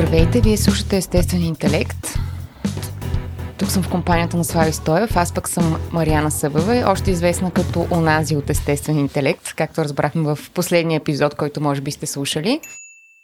Здравейте, вие слушате Естествен интелект. Тук съм в компанията на Слави Стоев, аз пък съм Мариана Събева, още известна като Онази от Естествен интелект, както разбрахме в последния епизод, който може би сте слушали.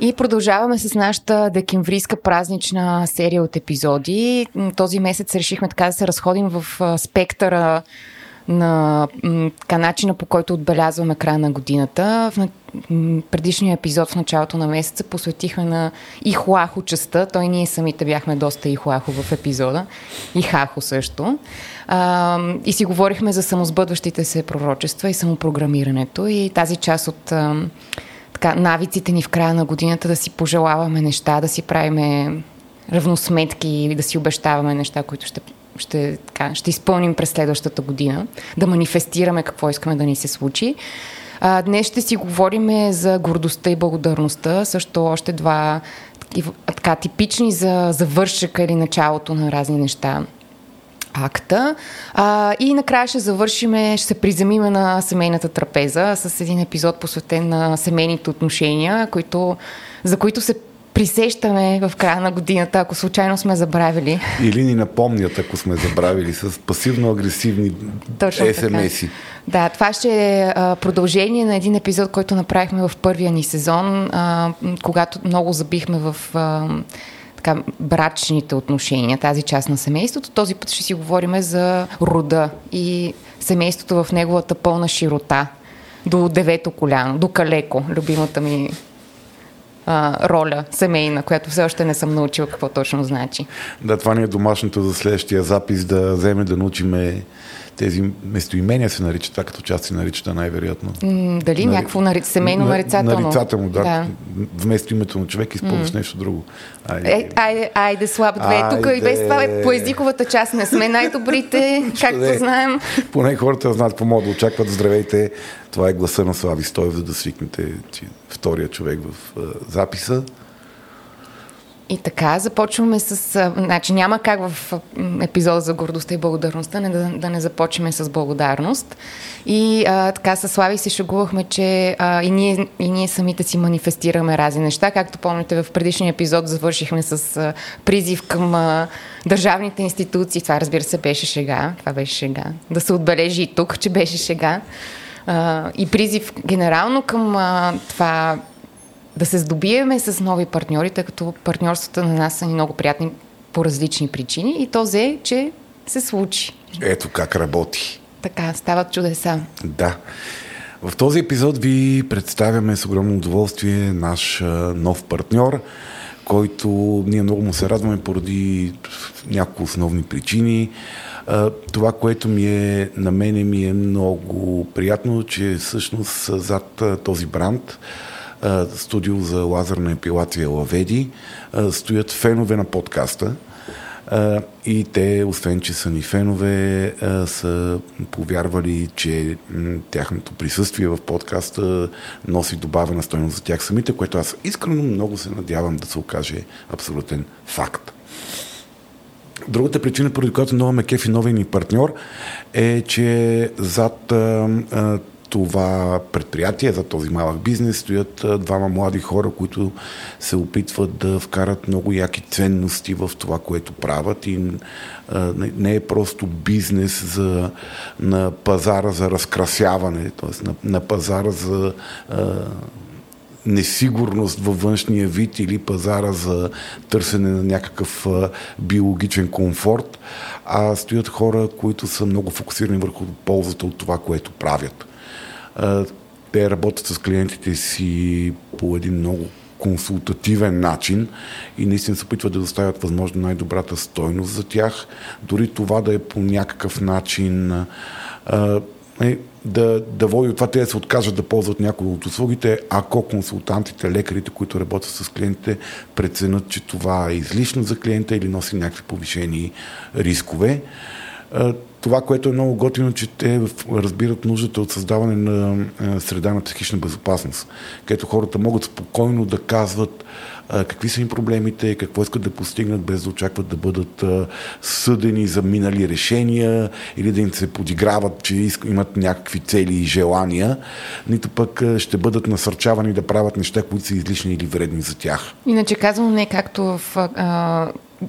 И продължаваме с нашата декемврийска празнична серия от епизоди. Този месец решихме така да се разходим в спектъра на така, начина по който отбелязваме края на годината. В предишния епизод в началото на месеца посветихме на Ихуахо частта. Той ние самите бяхме доста Ихуахо в епизода. И Хахо също. А, и си говорихме за самосбъдващите се пророчества и самопрограмирането. И тази част от така, навиците ни в края на годината да си пожелаваме неща, да си правиме равносметки и да си обещаваме неща, които ще, ще, така, ще изпълним през следващата година, да манифестираме какво искаме да ни се случи. А, днес ще си говорим за гордостта и благодарността, също още два така, типични за завършъка или началото на разни неща акта. А, и накрая ще завършиме, ще се приземиме на семейната трапеза с един епизод посветен на семейните отношения, които, за които се присещаме в края на годината, ако случайно сме забравили. Или ни напомнят, ако сме забравили, с пасивно-агресивни СМС-и. Да, това ще е продължение на един епизод, който направихме в първия ни сезон, когато много забихме в така, брачните отношения, тази част на семейството. Този път ще си говорим за рода и семейството в неговата пълна широта. До девето коляно, до калеко, любимата ми а, роля семейна, която все още не съм научила какво точно значи. Да, това ни е домашното за следващия запис, да вземе да научиме тези местоимения се наричат, това като част се наричат най-вероятно. М, дали Нари... някакво нари... семейно нарицателно? Нарицателно, да. да. Вместо името на човек използваш mm. нещо друго. Айде, е, айде, айде слаб две. Тук и без това е по езиковата част не сме най-добрите, както знаем. Поне хората знаят по да очакват. Здравейте, това е гласа на Слави Стоев, за да свикнете втория човек в записа. И така, започваме с... Значи няма как в епизода за гордостта и благодарността не, да, да не започваме с благодарност. И а, така с Слави се шегувахме, че а, и, ние, и ние самите си манифестираме разни неща. Както помните, в предишния епизод завършихме с а, призив към а, държавните институции. Това, разбира се, беше шега. Това беше шега. Да се отбележи и тук, че беше шега. А, и призив генерално към а, това да се здобиеме с нови партньори, тъй като партньорствата на нас са ни много приятни по различни причини и то взе, че се случи. Ето как работи. Така, стават чудеса. Да. В този епизод ви представяме с огромно удоволствие наш нов партньор, който ние много му се радваме поради няколко основни причини. Това, което ми е на мене ми е много приятно, че всъщност зад този бранд студио за лазерна епилация Лаведи, стоят фенове на подкаста. И те, освен че са ни фенове, са повярвали, че тяхното присъствие в подкаста носи добавена стойност за тях самите, което аз искрено много се надявам да се окаже абсолютен факт. Другата причина, поради която много ме кефи новия ни партньор, е, че зад а, това предприятие, за този малък бизнес стоят двама млади хора, които се опитват да вкарат много яки ценности в това, което правят и не е просто бизнес за, на пазара за разкрасяване, т.е. На, на пазара за несигурност във външния вид или пазара за търсене на някакъв биологичен комфорт, а стоят хора, които са много фокусирани върху ползата от това, което правят. Те работят с клиентите си по един много консултативен начин и наистина се опитват да доставят възможно най-добрата стойност за тях. Дори това да е по някакъв начин е, да, да води това те да се откажат да ползват някои от услугите, ако консултантите, лекарите, които работят с клиентите, преценят, че това е излишно за клиента или носи някакви повишени рискове. Това, което е много готино, че те разбират нуждата от създаване на среда на психична безопасност, където хората могат спокойно да казват какви са им проблемите, какво искат да постигнат, без да очакват да бъдат съдени за минали решения или да им се подиграват, че имат някакви цели и желания, нито пък ще бъдат насърчавани да правят неща, които са излишни или вредни за тях. Иначе казвам не както в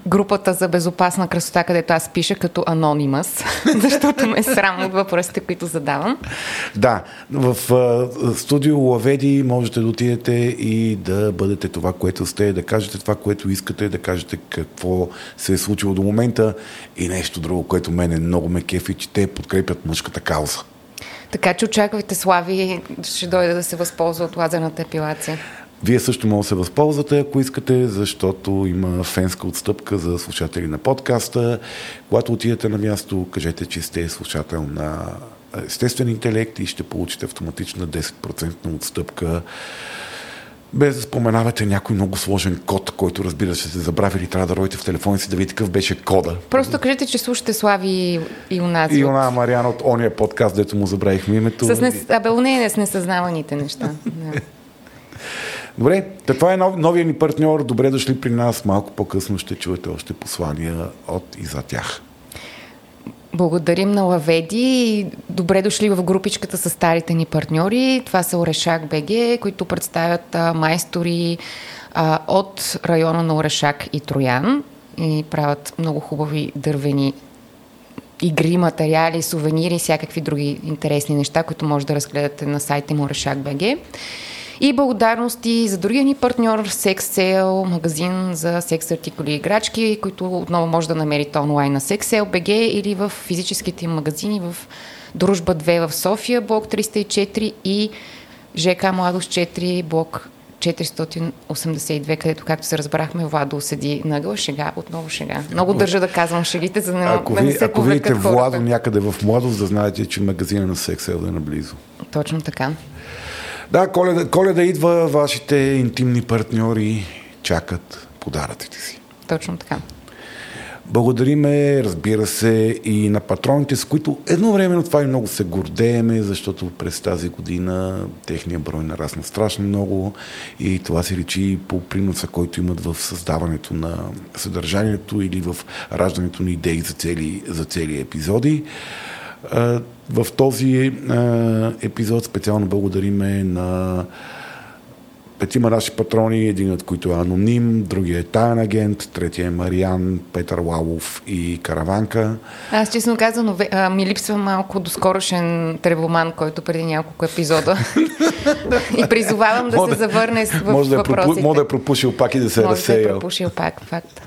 групата за безопасна красота, където аз пиша като анонимас, защото ме е срам от въпросите, които задавам. Да, в студио Лаведи можете да отидете и да бъдете това, което сте, да кажете това, което искате, да кажете какво се е случило до момента и нещо друго, което мене много ме кефи, че те подкрепят мъжката кауза. Така че очаквайте Слави, ще дойде да се възползва от лазерната епилация. Вие също може да се възползвате, ако искате, защото има фенска отстъпка за слушатели на подкаста. Когато отидете на място, кажете, че сте слушател на естествен интелект и ще получите автоматична 10% отстъпка без да споменавате някой много сложен код, който разбира се сте забравили, трябва да родите в телефона си да видите какъв беше кода. Просто кажете, че слушате Слави и Унази. И она Мариан от ония подкаст, дето му забравихме името. С не... Абе, не, с несъзнаваните неща. Добре, това е нов, новия ни партньор. Добре дошли при нас. Малко по-късно ще чуете още послания от и за тях. Благодарим на Лаведи и добре дошли в групичката с старите ни партньори. Това са Орешак БГ, които представят а, майстори а, от района на Орешак и Троян и правят много хубави дървени игри, материали, сувенири и всякакви други интересни неща, които може да разгледате на сайта му Орешак БГ. И благодарности за другия ни партньор Sex Sale, магазин за секс артикули и играчки, които отново може да намерите онлайн на Sex Sale BG или в физическите им магазини в Дружба 2 в София, блок 304 и ЖК Младост 4, блок 482, където, както се разбрахме, Владо седи гъл. Шега, отново шега. Много държа да казвам шегите, за да не, ако да не се Ако видите Владо някъде в младост, да знаете, че магазина на Сексел е наблизо. Точно така. Да, коледа, коледа идва, вашите интимни партньори чакат подаръците си. Точно така. Благодариме, разбира се, и на патроните, с които едновременно това и много се гордееме, защото през тази година техния брой нарасна страшно много и това се речи по приноса, който имат в създаването на съдържанието или в раждането на идеи за цели, за цели епизоди. В този епизод специално благодариме на петима наши патрони, един от които е аноним, другия е таен агент, третия е Мариан, Петър Лалов и Караванка. Аз честно казано ми липсва малко доскорошен тревоман, който преди няколко епизода. и призовавам да се завърне в може да е въпросите. Може да е пропушил пак и да се е разсеял. Може да е пропушил пак, факт.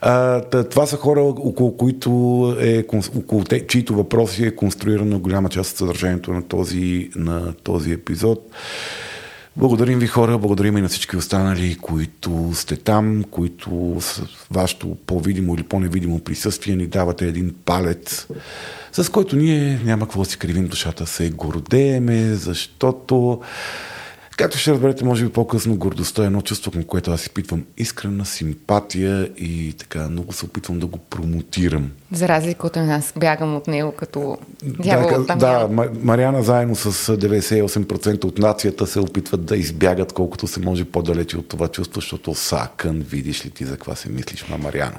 А, това са хора, около които е, около те, чието въпроси е конструирана голяма част от съдържанието на този, на този епизод. Благодарим ви хора, благодарим и на всички останали, които сте там, които с вашето по-видимо или по-невидимо присъствие ни давате един палец, с който ние няма какво да си кривим душата, се гордееме, защото Както ще разберете, може би по-късно, гордостта е едно чувство, към което аз изпитвам искрена симпатия и така много се опитвам да го промотирам. За разлика от нас, бягам от него като дявол да, да, Мариана заедно с 98% от нацията се опитват да избягат колкото се може по-далече от това чувство, защото сакън, видиш ли ти за какво се мислиш на Мариана.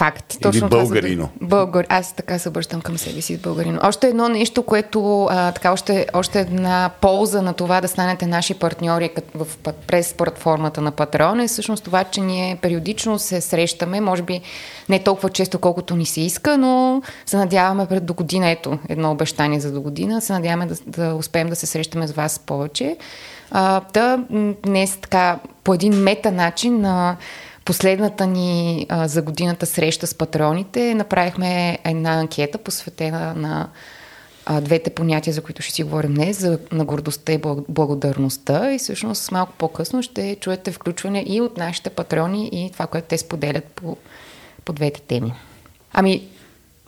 Факт. Точно Или българино. Това, българ. Аз така се обръщам към себе си с българино. Още едно нещо, което а, така, още, още една полза на това да станете наши партньори в, през платформата на Патреон е всъщност това, че ние периодично се срещаме, може би не толкова често, колкото ни се иска, но се надяваме пред до година, ето едно обещание за до година, се надяваме да, да успеем да се срещаме с вас повече. А, да, днес така по един мета начин на последната ни а, за годината среща с патроните направихме една анкета, посветена на а, двете понятия, за които ще си говорим днес, за, на гордостта и благодарността. И всъщност малко по-късно ще чуете включване и от нашите патрони и това, което те споделят по, по двете теми. Ами,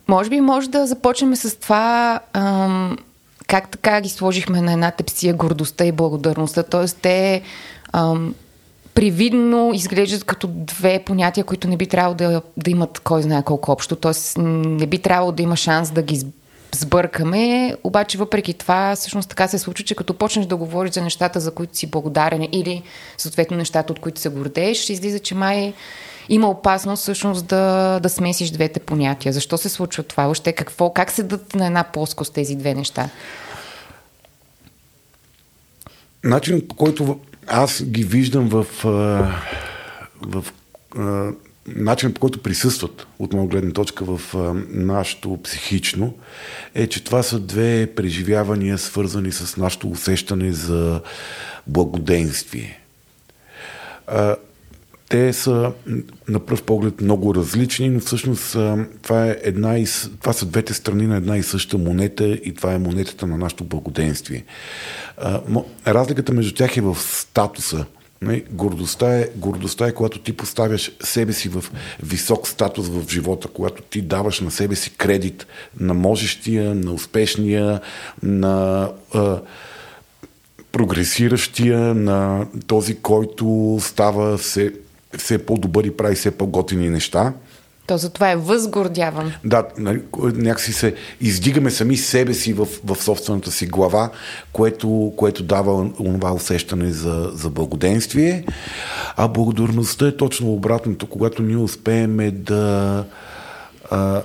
може би може да започнем с това ам, как така ги сложихме на една тепсия гордостта и благодарността. Тоест те ам, привидно изглеждат като две понятия, които не би трябвало да, да имат кой знае колко общо. Тоест не би трябвало да има шанс да ги сбъркаме, обаче въпреки това всъщност така се случва, че като почнеш да говориш за нещата, за които си благодарен или съответно нещата, от които се гордееш, излиза, че май има опасност всъщност да, да смесиш двете понятия. Защо се случва това? Въобще какво, как се дадат на една плоскост тези две неща? Начинът по който аз ги виждам в, в, начинът по който присъстват от моя гледна точка в нашето психично е, че това са две преживявания свързани с нашето усещане за благоденствие. Те са на пръв поглед много различни, но всъщност това, е една и, това са двете страни на една и съща монета и това е монетата на нашето благоденствие. Разликата между тях е в статуса. Гордостта е, гордостта е, когато ти поставяш себе си в висок статус в живота, когато ти даваш на себе си кредит на можещия, на успешния, на прогресиращия, на този, който става все все по-добър и прави все по-готини неща. То затова е възгордявам. Да, нали, някакси се издигаме сами себе си в, в собствената си глава, което, което дава това усещане за, за благоденствие. А благодарността е точно обратното, когато ние успеем да а,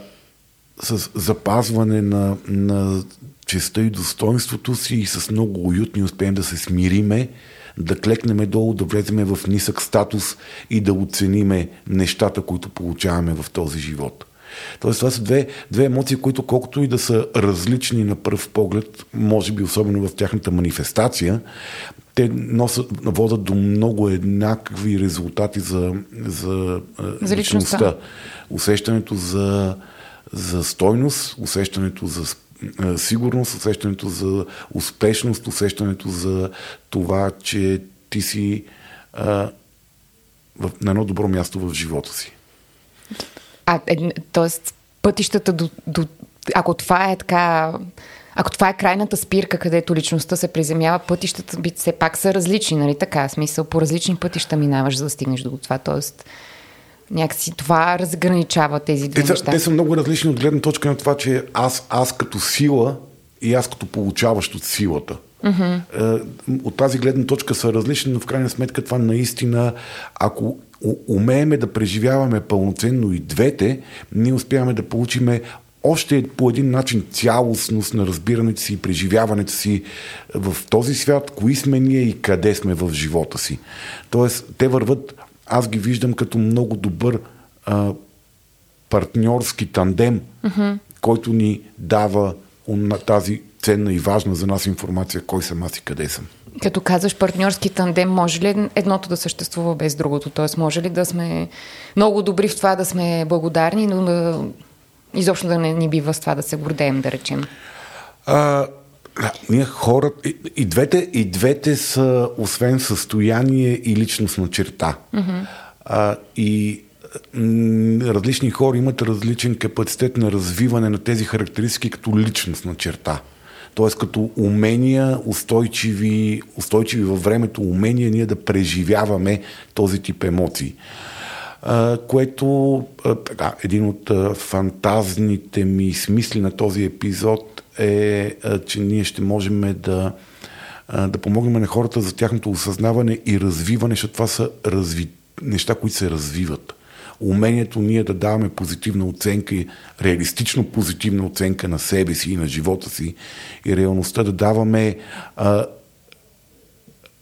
с запазване на, на честа и достоинството си и с много уютни успеем да се смириме да клекнеме долу, да влеземе в нисък статус и да оцениме нещата, които получаваме в този живот. Тоест, това са две, две емоции, които колкото и да са различни на пръв поглед, може би особено в тяхната манифестация, те носят, водят до много еднакви резултати за, за, за личността. Усещането за, за стойност, усещането за сигурност, усещането за успешност, усещането за това, че ти си а, в, на едно добро място в живота си. А, е, т.е. пътищата до, до... Ако това е така... Ако това е крайната спирка, където личността се приземява, пътищата би все пак са различни, нали така? Смисъл, по различни пътища минаваш, за да стигнеш до това. Тоест, Някакси това разграничава тези две те, неща. Те са много различни от гледна точка на това, че аз, аз като сила и аз като получаващ от силата. Uh-huh. От тази гледна точка са различни, но в крайна сметка това наистина, ако умееме да преживяваме пълноценно и двете, ние успяваме да получиме още по един начин цялостност на разбирането си и преживяването си в този свят, кои сме ние и къде сме в живота си. Тоест, те върват аз ги виждам като много добър а, партньорски тандем, uh-huh. който ни дава тази ценна и важна за нас информация, кой съм аз и къде съм. Като казваш партньорски тандем, може ли едното да съществува без другото? Тоест, може ли да сме много добри в това да сме благодарни, но да, изобщо да не ни бива с това да се гордеем, да речем? А, да, ние хора, и, и, двете, и двете са, освен състояние и личностна черта. Mm-hmm. А, и различни хора имат различен капацитет на развиване на тези характеристики като личностна черта. Тоест като умения, устойчиви, устойчиви във времето умения ние да преживяваме този тип емоции. Uh, което uh, така, един от uh, фантазните ми смисли на този епизод е, че ние ще можем да, да помогнем на хората за тяхното осъзнаване и развиване, защото това са разви... неща, които се развиват. Умението ние да даваме позитивна оценка и реалистично позитивна оценка на себе си и на живота си и реалността да даваме а,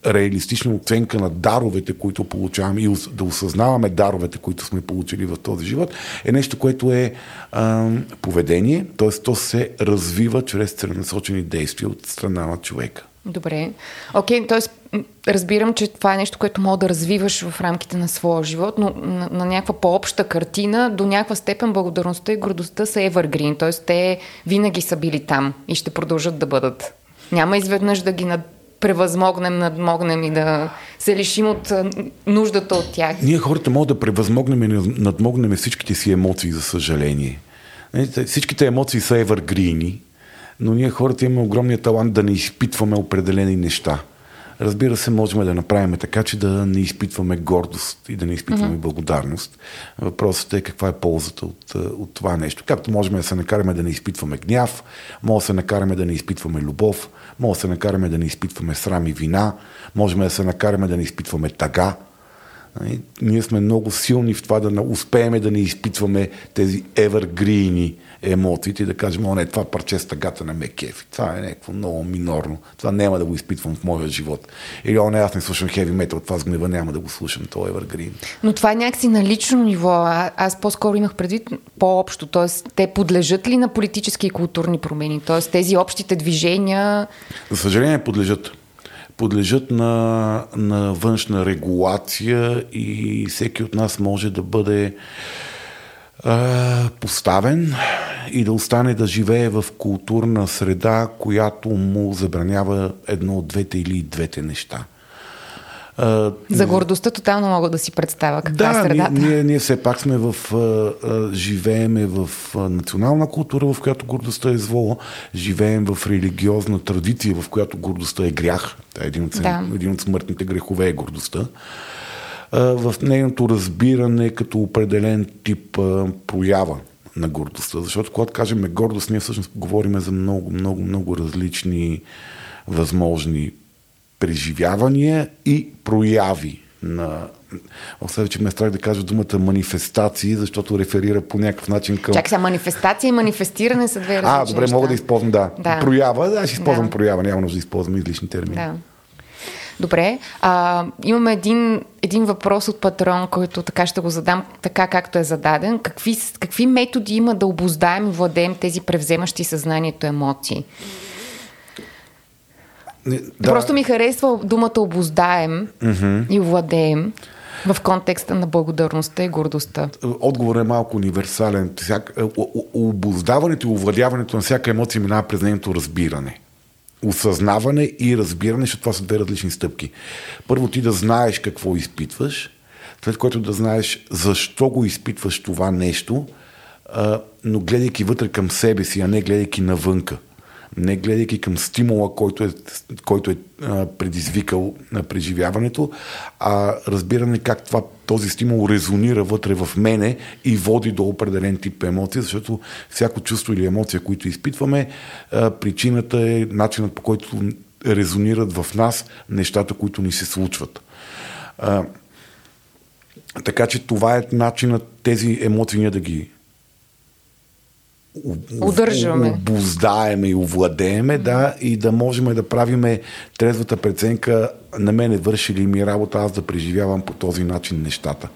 реалистична оценка на даровете, които получаваме и да осъзнаваме даровете, които сме получили в този живот, е нещо, което е а, поведение, т.е. то се развива чрез целенасочени действия от страна на човека. Добре. Окей, okay, т.е. разбирам, че това е нещо, което мога да развиваш в рамките на своя живот, но на, на някаква по-обща картина, до някаква степен благодарността и гордостта са evergreen, т.е. те винаги са били там и ще продължат да бъдат. Няма изведнъж да ги превъзмогнем, надмогнем и да се лишим от нуждата от тях. Ние хората могат да превъзмогнем и надмогнем всичките си емоции, за съжаление. Всичките емоции са евъргрини, но ние хората имаме огромния талант да не изпитваме определени неща. Разбира се, можем да направим така, че да не изпитваме гордост и да не изпитваме mm-hmm. благодарност. Въпросът е каква е ползата от, от това нещо. Както можем да се накараме да не изпитваме гняв, може да се накараме да не изпитваме любов, може да се накараме да не изпитваме срам и вина, можем да се накараме да не изпитваме тага. Нали, ние сме много силни в това да успеем да не изпитваме тези евергрини емоциите и да кажем, о не, това парче с тъгата не ме кефи. Това е някакво много минорно. Това няма да го изпитвам в моя живот. Или, о не, аз не слушам хеви метал, това с гнева няма да го слушам, то е evergreen. Но това е някакси на лично ниво. А, аз по-скоро имах предвид по-общо. Тоест, те подлежат ли на политически и културни промени? Тоест, тези общите движения... За съжаление, подлежат подлежат на, на външна регулация и всеки от нас може да бъде поставен и да остане да живее в културна среда, която му забранява едно от двете или двете неща. За гордостта тотално мога да си представя каква да, е средата. Ние, ние, ние все пак сме в, живееме в национална култура, в която гордостта е зло, живеем в религиозна традиция, в която гордостта е грях. Е един от, да. един от смъртните грехове е гордостта в нейното разбиране като определен тип проява на гордостта. Защото когато кажем гордост, ние всъщност говорим за много, много, много различни възможни преживявания и прояви на Оставя, че ме е страх да кажа думата манифестации, защото реферира по някакъв начин към... Чакай сега, манифестация и манифестиране са две различни А, добре, неща. мога да използвам, да. да. Проява, да, ще използвам да. проява, няма нужда да използвам излишни термини. Да. Добре. А, имаме един, един въпрос от патрон, който така ще го задам, така както е зададен. Какви, какви методи има да обоздаем и владеем тези превземащи съзнанието емоции? Да. Просто ми харесва думата обоздаем mm-hmm. и владеем в контекста на благодарността и гордостта. Отговорът е малко универсален. Всяк, обоздаването и овладяването на всяка емоция минава през нейното разбиране осъзнаване и разбиране, защото това са две различни стъпки. Първо ти да знаеш какво изпитваш, след което да знаеш защо го изпитваш това нещо, но гледайки вътре към себе си, а не гледайки навънка не гледайки към стимула, който е, който е предизвикал на преживяването, а разбиране как това, този стимул резонира вътре в мене и води до определен тип емоция, защото всяко чувство или емоция, които изпитваме, причината е начинът по който резонират в нас нещата, които ни се случват. Така че това е начинът тези емоции ние да ги удържаме. обоздаеме и овладееме, да, и да можем да правиме трезвата преценка на мене върши ли ми работа аз да преживявам по този начин нещата.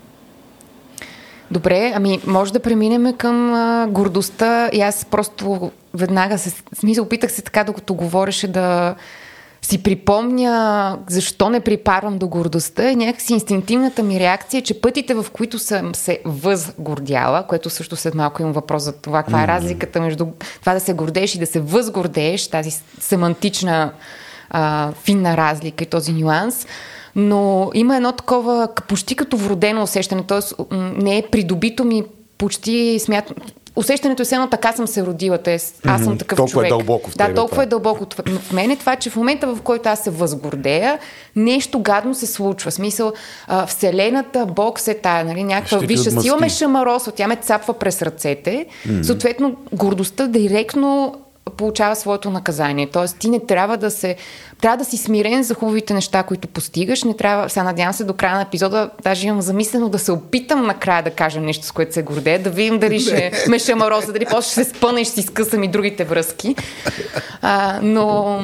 Добре, ами може да преминем към а, гордостта и аз просто веднага се, смисъл, опитах се така, докато говореше да си припомня защо не припарвам до гордостта и някакси инстинктивната ми реакция, че пътите, в които съм се възгордяла, което също след малко имам въпрос за това, каква е разликата между това да се гордееш и да се възгордееш, тази семантична а, финна разлика и този нюанс, но има едно такова почти като вродено усещане, т.е. не е придобито ми почти смятам, усещането е все едно така съм се родила, т.е. аз съм такъв толкова човек. Е дълбоко в тебе, да, толкова това. е дълбоко в мен е това, че в момента в който аз се възгордея, нещо гадно се случва. Смисъл, а, Вселената, Бог се тая, нали, някаква висша сила ме шамаросва, тя ме цапва през ръцете. Mm-hmm. Съответно, гордостта директно получава своето наказание. Тоест, ти не трябва да се. Трябва да си смирен за хубавите неща, които постигаш. Не трябва. Сега надявам се до края на епизода, даже имам замислено да се опитам накрая да кажа нещо, с което се гордея, да видим дали ще ме шамароза, дали после ще се спъна и ще си скъсам и другите връзки. А, но.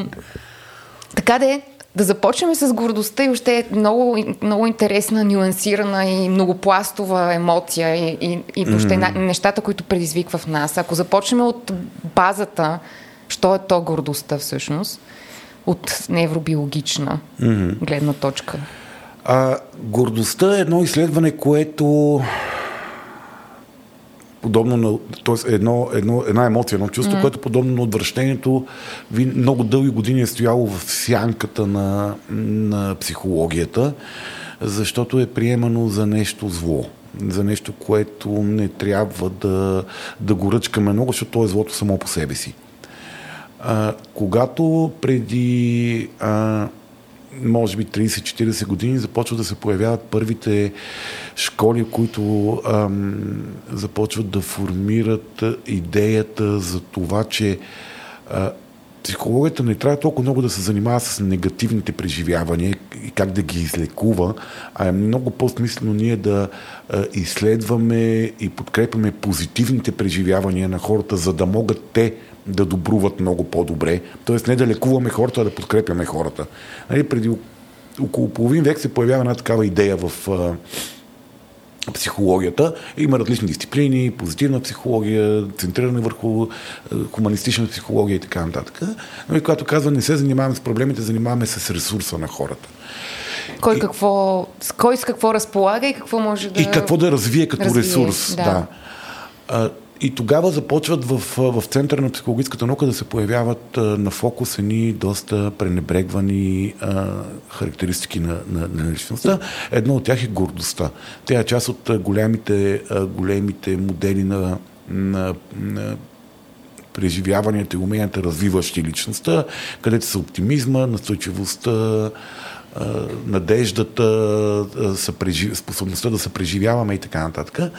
Така де, да започнем с гордостта и още е много, много интересна, нюансирана и многопластова емоция и, и, и въобще mm-hmm. нещата, които предизвиква в нас. Ако започнем от базата, що е то гордостта всъщност, от невробиологична mm-hmm. гледна точка? А, гордостта е едно изследване, което подобно на, т.е. Едно, едно, една емоция, едно чувство, mm. което подобно на отвращението ви много дълги години е стояло в сянката на, на психологията, защото е приемано за нещо зло. за нещо, което не трябва да, да го ръчкаме много, защото то е злото само по себе си. А, когато преди а, може би 30-40 години започват да се появяват първите школи, които ам, започват да формират идеята за това, че а, психологията не трябва толкова много да се занимава с негативните преживявания и как да ги излекува, а е много по-смислено ние да изследваме и подкрепяме позитивните преживявания на хората, за да могат те да добруват много по-добре. Тоест не да лекуваме хората, а да подкрепяме хората. Нали, преди около половин век се появява една такава идея в а, психологията. Има различни дисциплини, позитивна психология, центриране върху а, хуманистична психология и така нататък. Но и когато казва не се занимаваме с проблемите, занимаваме се с ресурса на хората. Кой, и, какво, кой с какво разполага и какво може да... И какво да развие като развие, ресурс. Да. да. И тогава започват в, в центъра на психологическата наука да се появяват а, на фокус едни доста пренебрегвани а, характеристики на, на, на личността. Едно от тях е гордостта. Тя е част от големите, а, големите модели на, на, на преживяванията и уменията, развиващи личността, където са оптимизма, настойчивостта, надеждата, способността да се преживяваме и така нататък.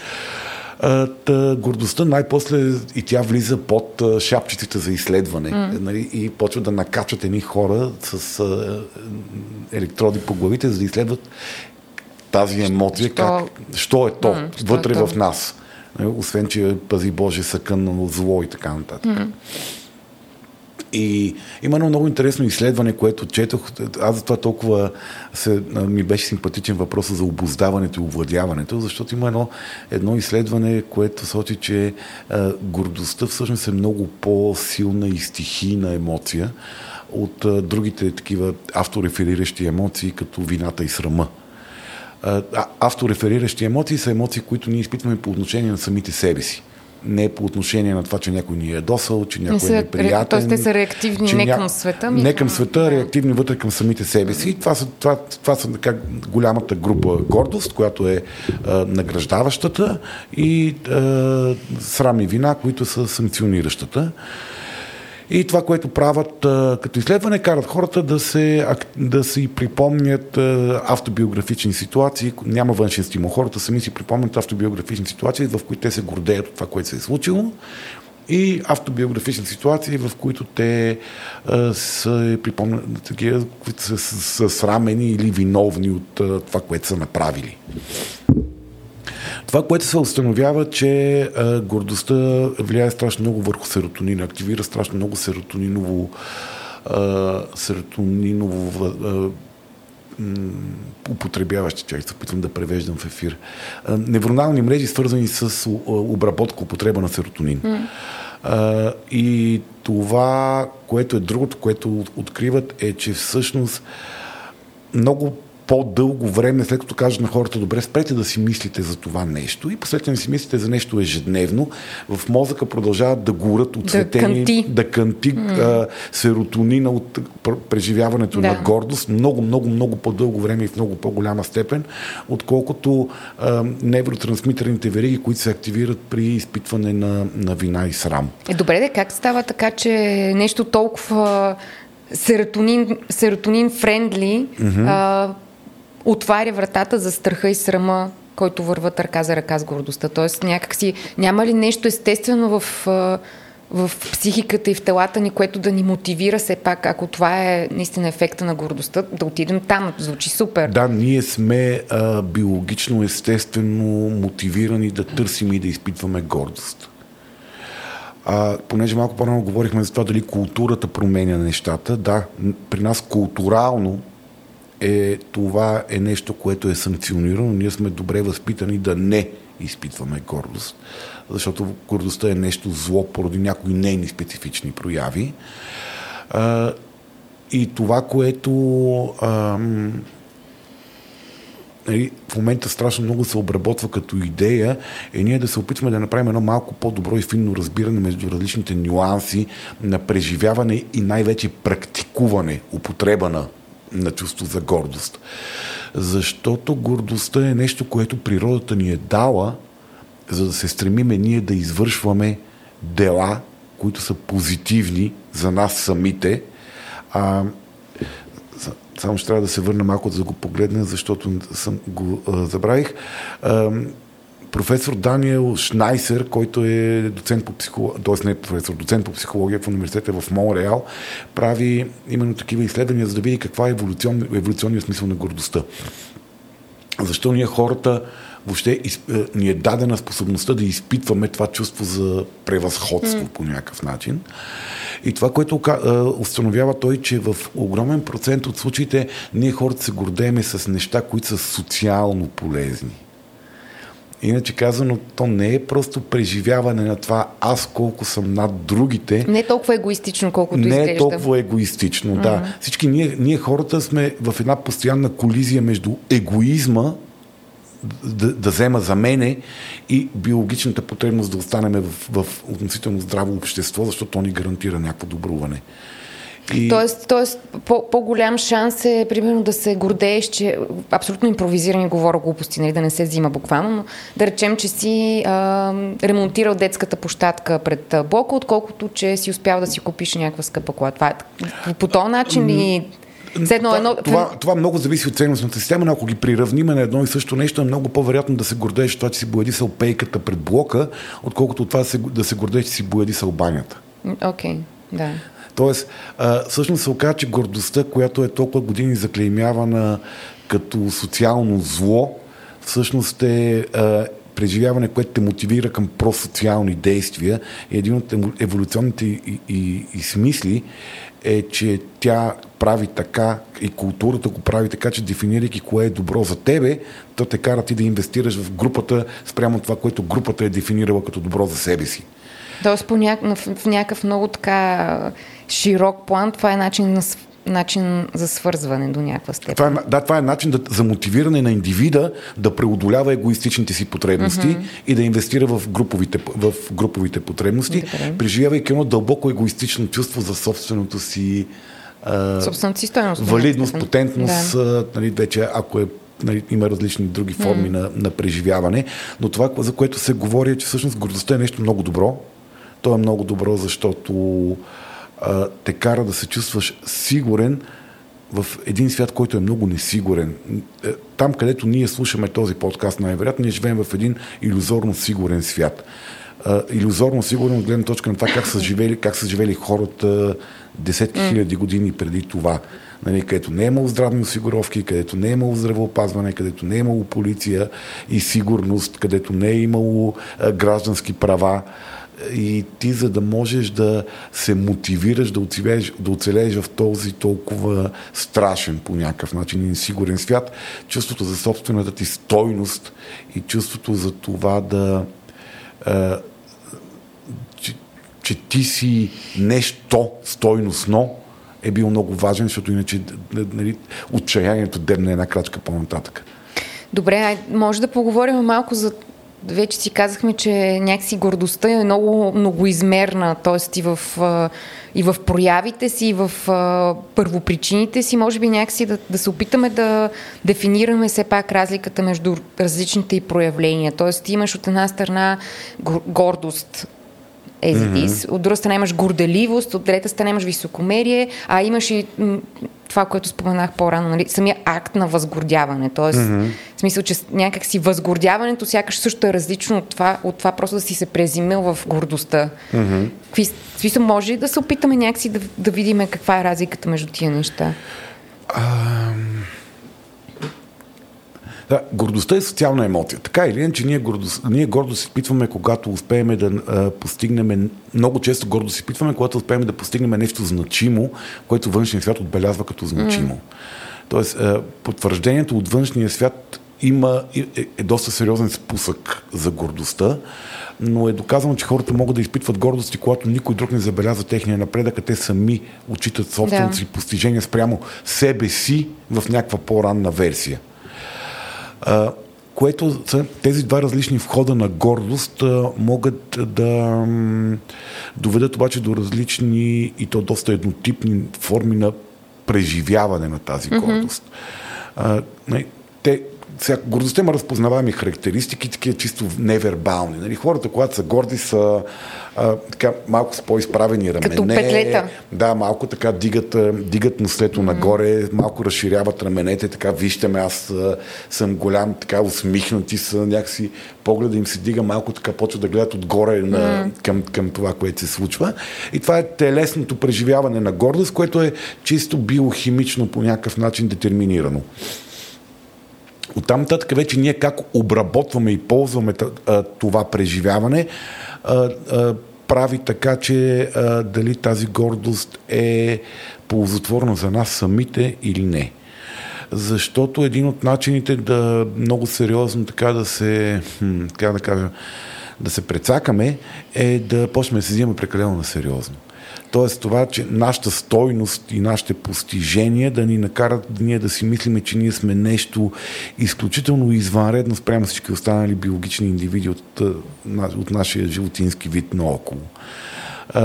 Та, гордостта най-после и тя влиза под шапчиците за изследване mm. нали, и почва да накачат едни хора с а, електроди по главите, за да изследват тази емоция, що, как, що е то mm, вътре е то? в нас. Нали, освен, че пази Боже съкън зло и така нататък. Mm. И има едно много интересно изследване, което четох. Аз за това толкова се, ми беше симпатичен въпрос за обоздаването и овладяването, защото има едно, едно изследване, което сочи, че а, гордостта всъщност е много по-силна и стихийна емоция от а, другите такива авторефериращи емоции, като вината и срама. А, авторефериращи емоции са емоции, които ние изпитваме по отношение на самите себе си не по отношение на това, че някой ни е досъл, че някой са, е неприятен. Тоест те са реактивни не към света. Ми... Не към света, а реактивни вътре към самите себе си. Това са, това, това са така голямата група гордост, която е а, награждаващата и а, срам и вина, които са санкциониращата. И това, което правят като изследване, карат хората да се, да си припомнят автобиографични ситуации. Няма външен стимул. Хората сами си припомнят автобиографични ситуации, в които те се гордеят от това, което се е случило. И автобиографични ситуации, в които те а, се припомнят такива, които са, са, са срамени или виновни от а, това, което са направили. Това, което се установява, че а, гордостта влияе страшно много върху серотонина, активира страшно много серотониново, а, серотониново а, употребяващи, чак се опитвам да превеждам в ефир. Невронални мрежи, свързани с обработка, употреба на серотонин. Mm. А, и това, което е другото, което откриват, е, че всъщност много по-дълго време, след като кажа на хората, добре, спрете да си мислите за това нещо и после да си мислите за нещо ежедневно, в мозъка продължават да горят от да канти, да канти mm. а, серотонина от преживяването да. на гордост много, много, много по-дълго време и в много по-голяма степен, отколкото а, невротрансмитерните вериги, които се активират при изпитване на, на вина и срам. Е, добре, де, как става така, че нещо толкова серотонин, серотонин френдли mm-hmm отваря вратата за страха и срама, който върват ръка за ръка с гордостта. Тоест някакси няма ли нещо естествено в, в психиката и в телата ни, което да ни мотивира все пак, ако това е наистина ефекта на гордостта, да отидем там. Звучи супер. Да, ние сме а, биологично, естествено мотивирани да търсим и да изпитваме гордост. А, понеже малко по-рано говорихме за това дали културата променя нещата, да, при нас културално е, това е нещо, което е санкционирано. Ние сме добре възпитани да не изпитваме гордост, защото гордостта е нещо зло поради някои нейни специфични прояви. А, и това, което а, нали, в момента страшно много се обработва като идея, е ние да се опитваме да направим едно малко по-добро и финно разбиране между различните нюанси на преживяване и най-вече практикуване, употреба на на чувство за гордост. Защото гордостта е нещо, което природата ни е дала, за да се стремиме ние да извършваме дела, които са позитивни за нас самите. А, само ще трябва да се върна малко да го погледна, защото съм го а, забравих. А, професор Даниел Шнайсер, който е доцент по психология, т.е. не професор, доцент по психология в университета в Монреал, прави именно такива изследвания, за да види каква е еволюцион, еволюционният смисъл на гордостта. Защо ние хората въобще е, ни е дадена способността да изпитваме това чувство за превъзходство mm. по някакъв начин. И това, което е, установява той, че в огромен процент от случаите ние хората се гордееме с неща, които са социално полезни. Иначе казано, то не е просто преживяване на това аз колко съм над другите. Не е толкова егоистично, колкото не изглежда. Не е толкова егоистично, mm-hmm. да. Всички ние, ние хората сме в една постоянна колизия между егоизма да, да взема за мене и биологичната потребност да останем в, в относително здраво общество, защото то ни гарантира някакво добруване. И... Тоест, тоест по, по-голям шанс е, примерно, да се гордееш, че абсолютно импровизирани говоря глупости, нали, да не се взима буквално, но да речем, че си а, ремонтирал детската площадка пред блока, отколкото, че си успял да си купиш някаква скъпа кола. Това е, по този начин ли едно, това, едно... Това, това много зависи от ценностната система, но ако ги приравниме на едно и също нещо, е много по-вероятно да се гордееш това, че си боядисал пейката пред блока, отколкото това да се гордееш, че си боядисал банята. Окей, okay, да. Тоест, а, всъщност се оказа, че гордостта, която е толкова години заклеймявана като социално зло, всъщност е а, преживяване, което те мотивира към просоциални действия. И един от еволюционните и, и, и смисли е, че тя прави така и културата го прави така, че дефинирайки кое е добро за тебе, то те кара ти да инвестираш в групата спрямо това, което групата е дефинирала като добро за себе си. Тоест по ня... в някакъв много така широк план това е начин на начин за свързване до някаква степен. Това е, да, това е начин да, за мотивиране на индивида да преодолява егоистичните си потребности mm-hmm. и да инвестира в груповите, в груповите потребности, Добре. преживявайки едно дълбоко егоистично чувство за собственото си собствената си стоеност. Валидност, потентност, да. нали, вече ако е нали, има различни други форми mm. на, на преживяване, но това, за което се говори, е, че всъщност гордостта е нещо много добро. То е много добро, защото а, те кара да се чувстваш сигурен в един свят, който е много несигурен. Е, там, където ние слушаме този подкаст, най-вероятно ние живеем в един иллюзорно сигурен свят. А, иллюзорно сигурен от гледна точка на това как са живели, как са живели хората десетки хиляди години преди това. Нали, където не е имало здравни осигуровки, където не е имало здравеопазване, където не е имало полиция и сигурност, където не е имало а, граждански права и ти за да можеш да се мотивираш да оцелееш, да оцелееш в този толкова страшен по някакъв начин и несигурен свят, чувството за собствената ти стойност и чувството за това да а, че, че ти си нещо стойностно е бил много важен, защото иначе нали, отчаянието дебне една крачка по-нататък. Добре, може да поговорим малко за вече си казахме, че някакси гордостта е много многоизмерна, т.е. и в, и в проявите си, и в първопричините си, може би някакси да, да се опитаме да дефинираме все пак разликата между различните и проявления. Т.е. имаш от една страна гордост, it is. От друга страна имаш горделивост, от трета страна имаш високомерие, а имаш и това, което споменах по-рано, нали, самия акт на възгордяване. Тоест, mm-hmm. в смисъл, че някакси възгордяването сякаш също е различно от това, от това просто да си се презимил в гордостта. Mm-hmm. Какви, смисъл, може ли да се опитаме някакси да, да видим каква е разликата между тия неща? Um... Да, гордостта е социална емоция. Така или иначе, ние, гордост, ние гордо се изпитваме, когато успеем да а, постигнем, много често гордо се изпитваме, когато успеем да постигнем нещо значимо, което външния свят отбелязва като значимо. Mm. Тоест, а, потвърждението от външния свят има, е, е доста сериозен спусък за гордостта, но е доказано, че хората могат да изпитват гордост и когато никой друг не забелязва техния напредък, а те сами отчитат собствените да. си постижения спрямо себе си в някаква по-ранна версия. А, което са тези два различни входа на гордост а, могат да м, доведат обаче до различни и то доста еднотипни форми на преживяване на тази гордост. Mm-hmm. А, те, сега, гордостта има разпознаваеми характеристики, такива чисто невербални. Нали? Хората, когато са горди, са а, така, малко с по-изправени рамене. Като петлета. Да, малко така дигат, дигат нослето mm-hmm. нагоре, малко разширяват раменете, така вижте ме, аз съм голям, така усмихнати са, някакси погледа им се дига малко така, почва да гледат отгоре на, mm-hmm. към, към това, което се случва. И това е телесното преживяване на гордост, което е чисто биохимично по някакъв начин детерминирано. Оттам нататък вече ние как обработваме и ползваме това преживяване, прави така, че дали тази гордост е ползотворна за нас самите или не. Защото един от начините да много сериозно така да се, така да кажа, да се прецакаме е да почнем да се взимаме прекалено на сериозно. Тоест това, че нашата стойност и нашите постижения да ни накарат ние да си мислиме, че ние сме нещо изключително извънредно спрямо всички останали биологични индивиди от, от нашия животински вид наоколо.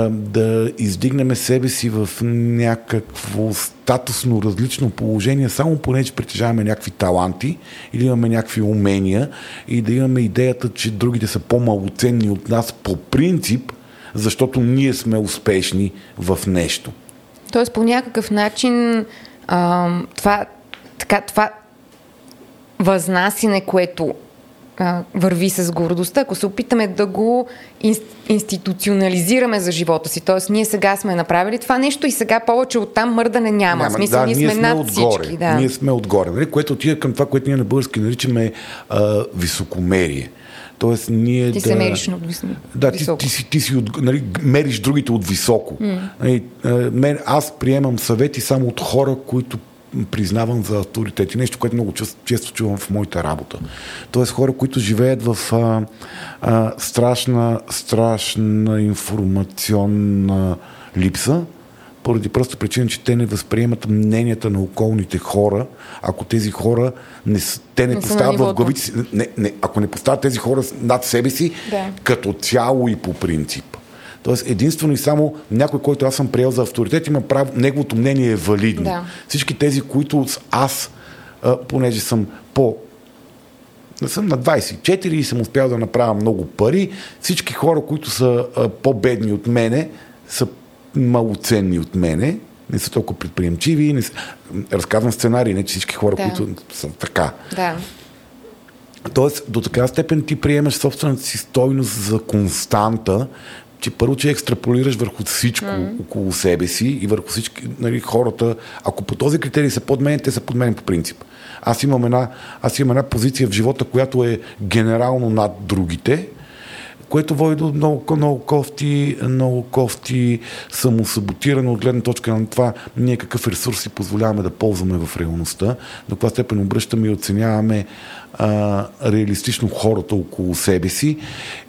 Да издигнем себе си в някакво статусно различно положение, само понеже притежаваме някакви таланти или имаме някакви умения и да имаме идеята, че другите са по-малоценни от нас по принцип, защото ние сме успешни в нещо. Тоест по някакъв начин а, това, така, това възнасине, което а, върви с гордостта, ако се опитаме да го институционализираме за живота си, т.е. ние сега сме направили това нещо и сега повече оттам мърдане няма. няма. Смисъл, да, ние, ние сме, сме над отгоре. всички. Да. Ние сме отгоре, нали? което отида към това, което ние на български наричаме а, високомерие. Тоест, ние ти да... се мериш от Да, ти, ти, си, ти си от, нали, мериш другите от високо. Mm. Нали, аз приемам съвети само от хора, които признавам за авторитети. Нещо, което много често, често чувам в моята работа. Тоест хора, които живеят в а, а, страшна, страшна информационна липса, поради проста причина, че те не възприемат мненията на околните хора, ако тези хора не, те не, не поставят в главите си, не, не, ако не поставят тези хора над себе си, да. като цяло и по принцип. Тоест единствено и само някой, който аз съм приел за авторитет, има право, неговото мнение е валидно. Да. Всички тези, които аз, понеже съм по не съм на 24 и съм успял да направя много пари. Всички хора, които са по-бедни от мене, са малоценни от мене, не са толкова предприемчиви, не са... разказвам сценарии, не че всички хора, да. които са така. Да. Тоест, до така степен ти приемаш собствената си стойност за константа, че първо, че екстраполираш върху всичко mm-hmm. около себе си и върху всички нали, хората. Ако по този критерий са под мен, те са под мен по принцип. Аз имам една, аз имам една позиция в живота, която е генерално над другите, което води до много, много кофти, много кофти самосаботиране от гледна точка на това ние какъв ресурс си позволяваме да ползваме в реалността, до каква степен обръщаме и оценяваме а, реалистично хората около себе си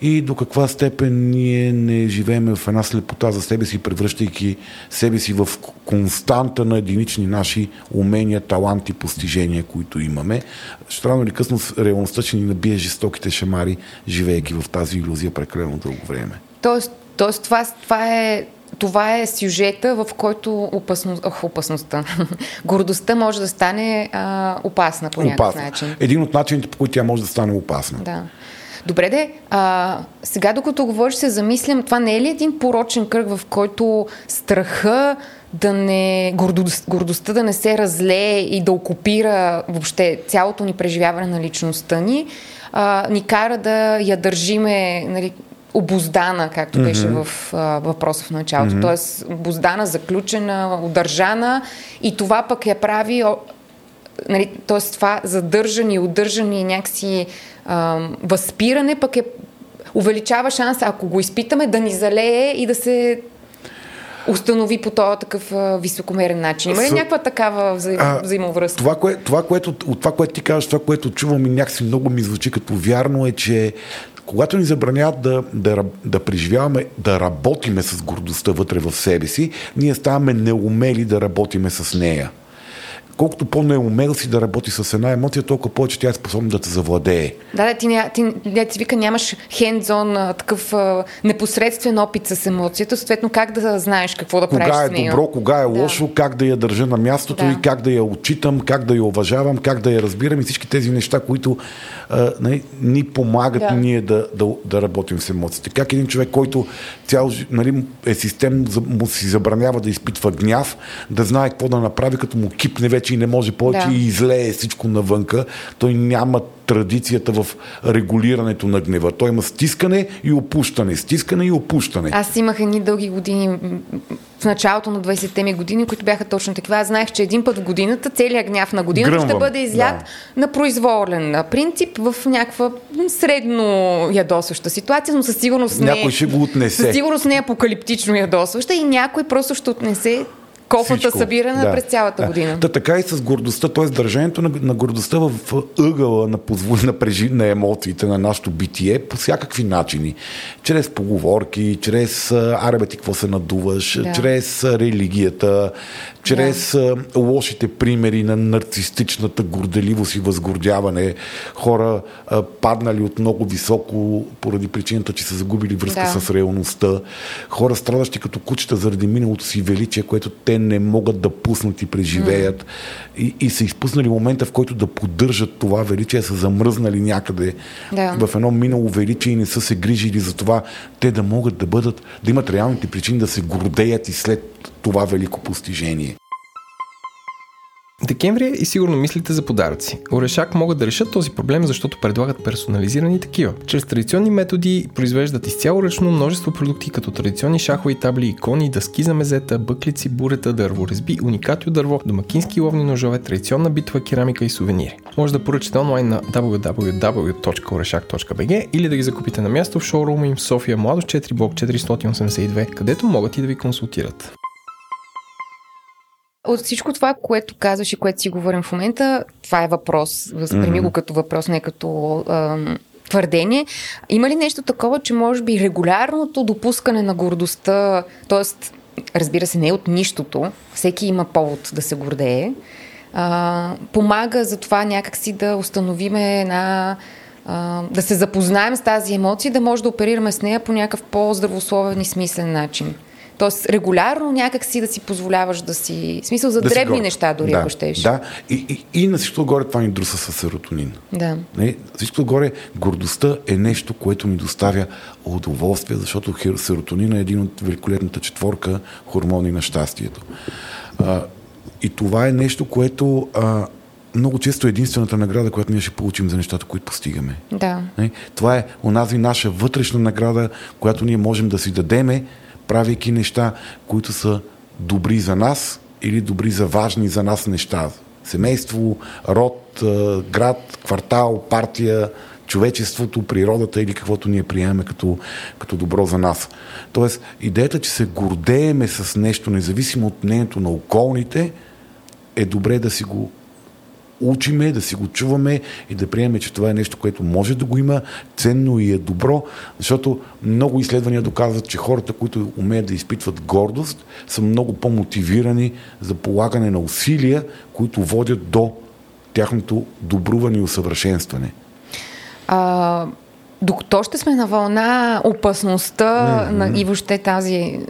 и до каква степен ние не живеем в една слепота за себе си, превръщайки себе си в константа на единични наши умения, таланти, постижения, които имаме. Ще рано или късно реалността ще ни набие жестоките шамари, живеейки в тази иллюзия прекалено дълго време. Тоест, тоест това, това е това е сюжета, в който опасност, ох, опасността, гордостта може да стане а, опасна по някакъв опасна. начин. Един от начините, по които тя може да стане опасна. Да. Добре де, а, сега докато говориш се замислям, това не е ли един порочен кръг, в който страха да не, гордост, гордостта да не се разлее и да окупира въобще цялото ни преживяване на личността ни, а, ни кара да я държиме, нали, обоздана, както mm-hmm. беше в а, въпроса в началото. Mm-hmm. Тоест, обоздана, заключена, удържана и това пък я прави нали, т.е. това задържане и удържане и някакси а, възпиране пък е увеличава шанса, ако го изпитаме, да ни залее и да се установи по този такъв а, високомерен начин. Има ли С... някаква такава взаим... а, взаимовръзка? Това, кое, това, което, от това, което ти казваш, това, което чувам и някакси много ми звучи като вярно е, че когато ни забраняват да, да, да преживяваме, да работиме с гордостта вътре в себе си, ние ставаме неумели да работиме с нея. Колкото по-неумел си да работи с една емоция, толкова повече тя е способна да те завладее. Да, да, ти, ня, ти, ти, ти вика, нямаш хендзон, такъв а, непосредствен опит с емоцията, съответно как да знаеш какво да кога правиш е с нея. добро, кога е лошо, да. как да я държа на мястото Да. и как да я отчитам, как да я уважавам, как да я разбирам и всички тези неща, които а, нали, ни помагат Да. ние да, да, да работим с емоциите. Как един човек, който цял, нали, е систем, му си забранява да изпитва гняв, да знае какво да направи, като му кипне вече и не може повече Да. и излее всичко навънка, той няма традицията в регулирането на гнева. Той има стискане и опущане, стискане и опущане. Аз имах едни дълги години в началото на 20-те ми години, които бяха точно такива. Аз знаех, че един път в годината, целият гняв на годината ще Гръмвам, бъде излят да. на произволен принцип в някаква средно ядосваща ситуация, но със сигурност не Някой е, ще го отнесе. Със сигурност не е апокалиптично ядосваща и някой просто ще отнесе кофата Всичко. събирана през цялата да. година. Та, така и с гордостта, т.е. държането на, на гордостта в ъгъла на, позвол... на, прежи... на емоциите на нашето битие по всякакви начини. Чрез поговорки, чрез а, аре бе ти какво се надуваш, Да. чрез религията, чрез а, лошите примери на нарцистичната горделивост и възгордяване. Хора а, паднали от много високо поради причината, че са загубили връзка Да. с реалността. Хора страдащи като кучета заради миналото си величие, което те не могат да пуснат и преживеят. И, и са изпуснали момента, в който да поддържат това величие, са замръзнали някъде Да. в едно минало величие и не са се грижили за това те да могат да бъдат, да имат реалните причини да се гордеят и след това велико постижение. Декември е и сигурно мислите за подаръци. Орешак могат да решат този проблем, защото предлагат персонализирани такива. Чрез традиционни методи произвеждат изцяло ръчно множество продукти, като традиционни шахови табли, икони, дъски за мезета, бъклици, бурета, дърворезби, уникати от дърво, домакински ловни ножове, традиционна битва, керамика и сувенири. Може да поръчате онлайн на www.oreshak.bg или да ги закупите на място в шоурума им в София Младост 4 блок 482, където могат и да ви консултират. От всичко това, което казваш и което си говорим в момента, това е въпрос. Възприеми го като въпрос, не като ам, твърдение. Има ли нещо такова, че може би регулярното допускане на гордостта, т.е. разбира се, не от нищото, всеки има повод да се гордее, а, помага за това някакси да установиме една а, да се запознаем с тази емоция, да може да оперираме с нея по някакъв по-здравословен и смислен начин. Тоест, регулярно някак си да си позволяваш да си... В смисъл за Да дребни неща, дори да, ако щеш. Да, и, и, и на всичко отгоре това ни друса с серотонин. Да. Не, всичко отгоре, гордостта е нещо, което ни доставя удоволствие, защото серотонин е един от великолепната четворка хормони на щастието. А, и това е нещо, което а, много често е единствената награда, която ние ще получим за нещата, които постигаме. Да. Не? Това е онази наша вътрешна награда, която ние можем да си дадеме, правейки неща, които са добри за нас или добри за важни за нас неща. Семейство, род, а, град, квартал, партия, човечеството, природата или каквото ние приемаме като, като добро за нас. Тоест, идеята, че се гордееме с нещо, независимо от мнението на околните, е добре да си го учиме, да си го чуваме и да приемем, че това е нещо, което може да го има, ценно и е добро, защото много изследвания доказват, че хората, които умеят да изпитват гордост, са много по-мотивирани за полагане на усилия, които водят до тяхното добруване и усъвършенстване. А, докато ще сме на вълна опасността mm-hmm. на, и въобще тази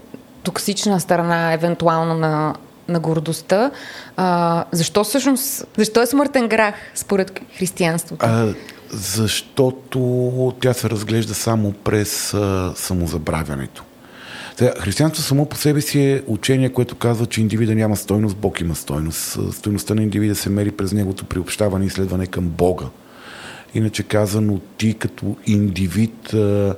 токсична страна, евентуално на, на гордостта, а, защо всъщност, защо е смъртен грях според християнството? А, защото тя се разглежда само през а, самозабравянето. Сега, християнството само по себе си е учение, което казва, че индивида няма стойност, Бог има стойност. Стойността на индивида се мери през неговото приобщаване и изследване към Бога. Иначе казано, ти като индивид а,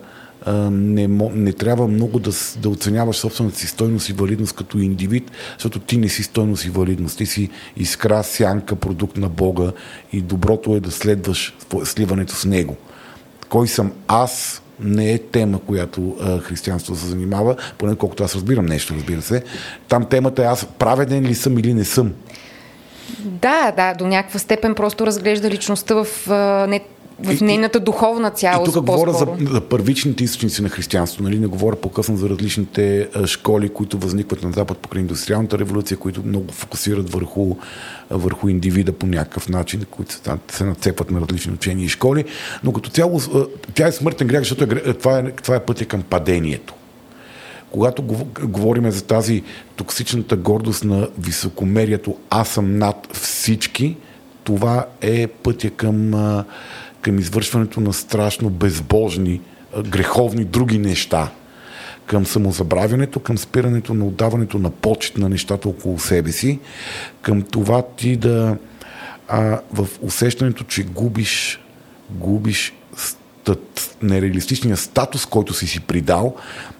не, не трябва много да, да оценяваш собствената си стойност и валидност като индивид, защото ти не си стойност и валидност. Ти си искра, сянка, продукт на Бога и доброто е да следваш сливането с Него. Кой съм аз не е тема, която а, християнството се занимава, поне колкото аз разбирам нещо, разбира се. Там темата е аз праведен ли съм или не съм. Да, да, до някаква степен просто разглежда личността в а, не в нейната духовна цялост. И тук говоря за, за първичните източници на християнство, нали? не говоря по-късно за различните школи, които възникват на Запад покрай индустриалната революция, които много фокусират върху, върху индивида по някакъв начин, които се нацепват на различни учения и школи, но като цяло тя е смъртен грях, защото е, това, е, това е пътя към падението когато говорим за тази токсичната гордост на високомерието, аз съм над всички, това е пътя към, към извършването на страшно безбожни, греховни други неща. Към самозабравянето, към спирането на отдаването на почет на нещата около себе си, към това ти да а, в усещането, че губиш, губиш стат, нереалистичния статус, който си си придал,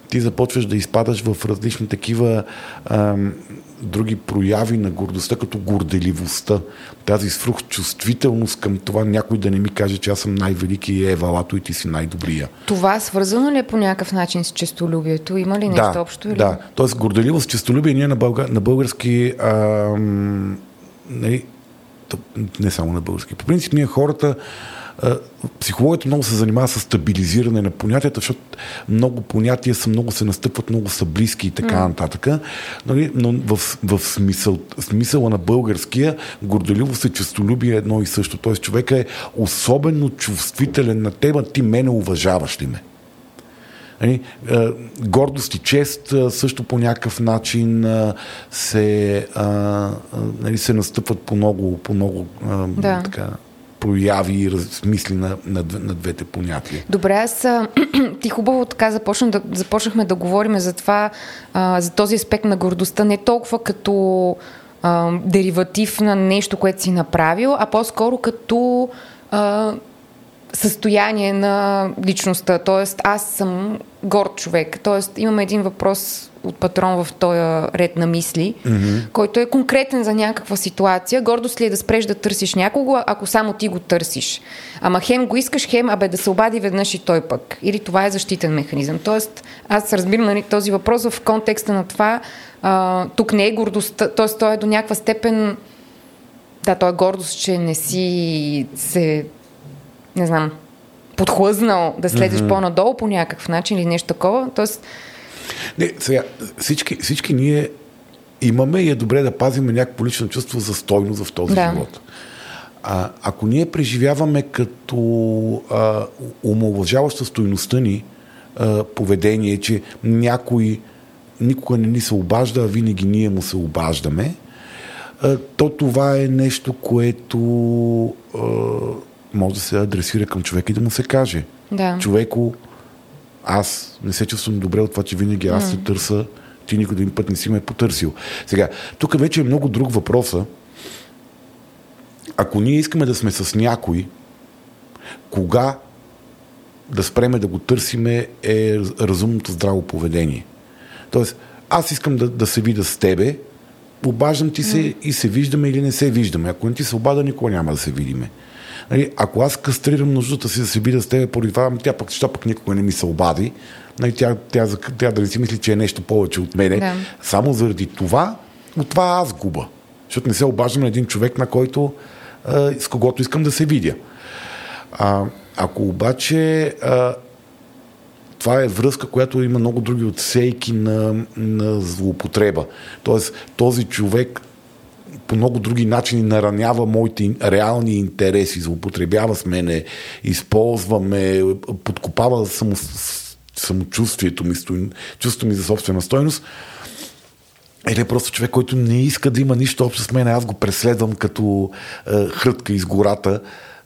ти започваш да изпадаш в различни такива ам, други прояви на гордостта, като горделивостта. Тази свръхчувствителност към това някой да не ми каже, че аз съм най-велики и е валато и ти си най-добрия. Това свързано ли е по някакъв начин с честолюбието? Има ли нещо да, общо? Или? Да, т.е. горделивост, честолюбие ние на, бълга, на български ам, не, нали, не само на български. По принцип ние хората психологията много се занимава с стабилизиране на понятията, защото много понятия са много се настъпват, много са близки и така mm. нататък. Нали? Но в, в смисъл, смисъла на българския горделивост и честолюбие е едно и също. Тоест човека е особено чувствителен на тема, ти мене уважаваш ли ме? Нали, гордост и чест също по някакъв начин се, нали, се настъпват по много, по много да. така, прояви и размисли на, на, на двете понятия. Добре, аз ти хубаво така започна да, започнахме да говорим за това, а, за този аспект на гордостта, не толкова като а, дериватив на нещо, което си направил, а по-скоро като а, състояние на личността. Тоест, аз съм горд човек. Тоест, имаме един въпрос от патрон в този ред на мисли, mm-hmm. който е конкретен за някаква ситуация. Гордост ли е да спреш да търсиш някого, ако само ти го търсиш? Ама хем го искаш, хем, абе да се обади веднъж и той пък. Или това е защитен механизъм. Тоест, аз разбирам нали, този въпрос в контекста на това. А, тук не е гордост, т.е. той е до някаква степен да, той е гордост, че не си се не знам, подхлъзнал да следиш mm-hmm. по-надолу по някакъв начин или нещо такова. Тоест... Не, сега, всички, всички ние имаме и е добре да пазим някакво лично чувство за стойност в този да. живот. А, ако ние преживяваме като а, умалважаваща стойността ни а, поведение, че някой никога не ни се обажда, а винаги ние му се обаждаме, а, то това е нещо, което а, може да се адресира към човека и да му се каже. Да. Човеко, аз не се чувствам добре от това, че винаги аз се търса, ти никога един път не си ме потърсил. Сега, тук вече е много друг въпроса. Ако ние искаме да сме с някой, кога да спреме да го търсиме е разумното здраво поведение. Тоест, аз искам да, да се видя с тебе, обаждам ти се mm. и се виждаме или не се виждаме. Ако не ти се обада, никога няма да се видиме. Нали, ако аз кастрирам нуждата си да се видя с теб поради това, ами тя пък, що пък никога не ми се обади, нали, тя, тя, тя, тя да не си мисли, че е нещо повече от мене. Да. Само заради това, от това аз губа. Защото не се обаждам на един човек, на който а, с когото искам да се видя. А, ако обаче а, това е връзка, която има много други отсейки на, на злоупотреба. Тоест, този човек по много други начини наранява моите реални интереси, злоупотребява с мене, използваме, подкопава само, самочувствието ми, чувството ми за собствена стойност. Или е просто човек, който не иска да има нищо общо с мен, аз го преследвам като е, хрътка из гората,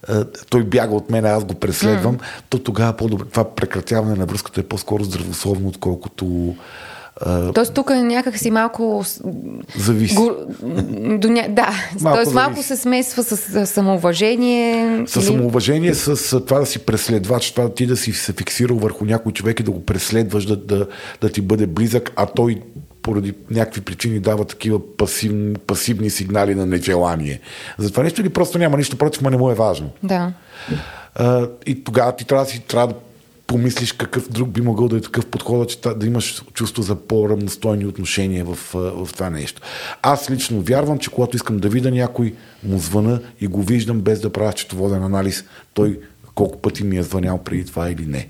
е, той бяга от мен, аз го преследвам, mm. то тогава по-добре. Това прекратяване на връзката е по-скоро здравословно, отколкото Тоест тук някак си малко... Зависи. Го, до ня... Да, малко тоест малко се смесва с самоуважение. С или... самоуважение, с това да си преследвач, това ти да си се фиксирал върху някой човек и да го преследваш, да, да, да ти бъде близък, а той поради някакви причини дава такива пасивни, пасивни сигнали на нежелание. За това нещо ли просто няма нищо против, но не му е важно. Да. А, и тогава ти трябва да си трябва да помислиш какъв друг би могъл да е такъв подход, че да имаш чувство за по-равностойни отношения в, в това нещо. Аз лично вярвам, че когато искам да видя някой, му звъна и го виждам без да правя счетоводен анализ, той колко пъти ми е звънял преди това или не.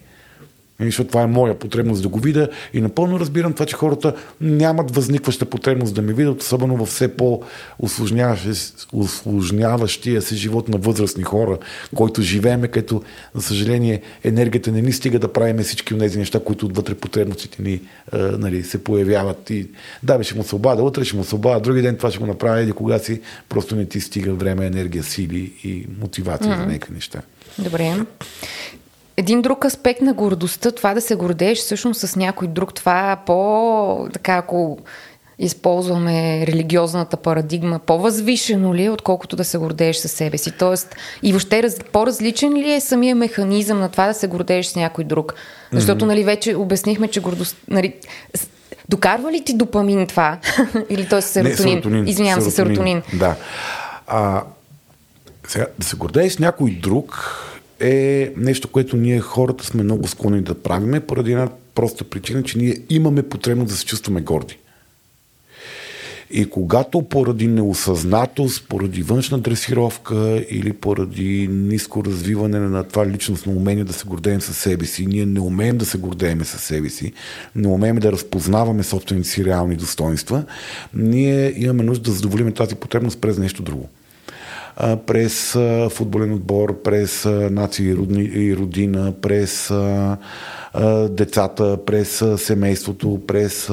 Нали, защото това е моя потребност да го видя и напълно разбирам това, че хората нямат възникваща потребност да ме видят, особено в все по-усложняващия се живот на възрастни хора, който живееме, като, за съжаление, енергията не ни стига да правиме всички от тези неща, които отвътре потребностите ни а, нали, се появяват. И да, бе, ще му се обада, утре ще му се обада, други ден това ще го направя, или кога си просто не ти стига време, енергия, сили и мотивация mm-hmm. за някакви неща. Добре. Един друг аспект на гордостта, това да се гордееш всъщност с някой друг, това е по, така ако използваме религиозната парадигма, по-възвишено ли е, отколкото да се гордееш със себе си? Тоест, и въобще раз, по-различен ли е самия механизъм на това да се гордееш с някой друг? Защото, mm-hmm. нали, вече обяснихме, че гордост... Нали, докарва ли ти допамин това? Или т.е. серотонин? Не, серотонин. Извинявам се, серотонин. Да. А, сега, да се гордееш с някой друг е нещо, което ние хората сме много склонни да правиме, поради една проста причина, че ние имаме потребност да се чувстваме горди. И когато поради неосъзнатост, поради външна дресировка или поради ниско развиване на това личностно умение да се гордеем със себе си, ние не умеем да се гордеем със себе си, не умеем да разпознаваме собствените си реални достоинства, ние имаме нужда да задоволим тази потребност през нещо друго през футболен отбор, през нация и родина, през децата, през семейството, през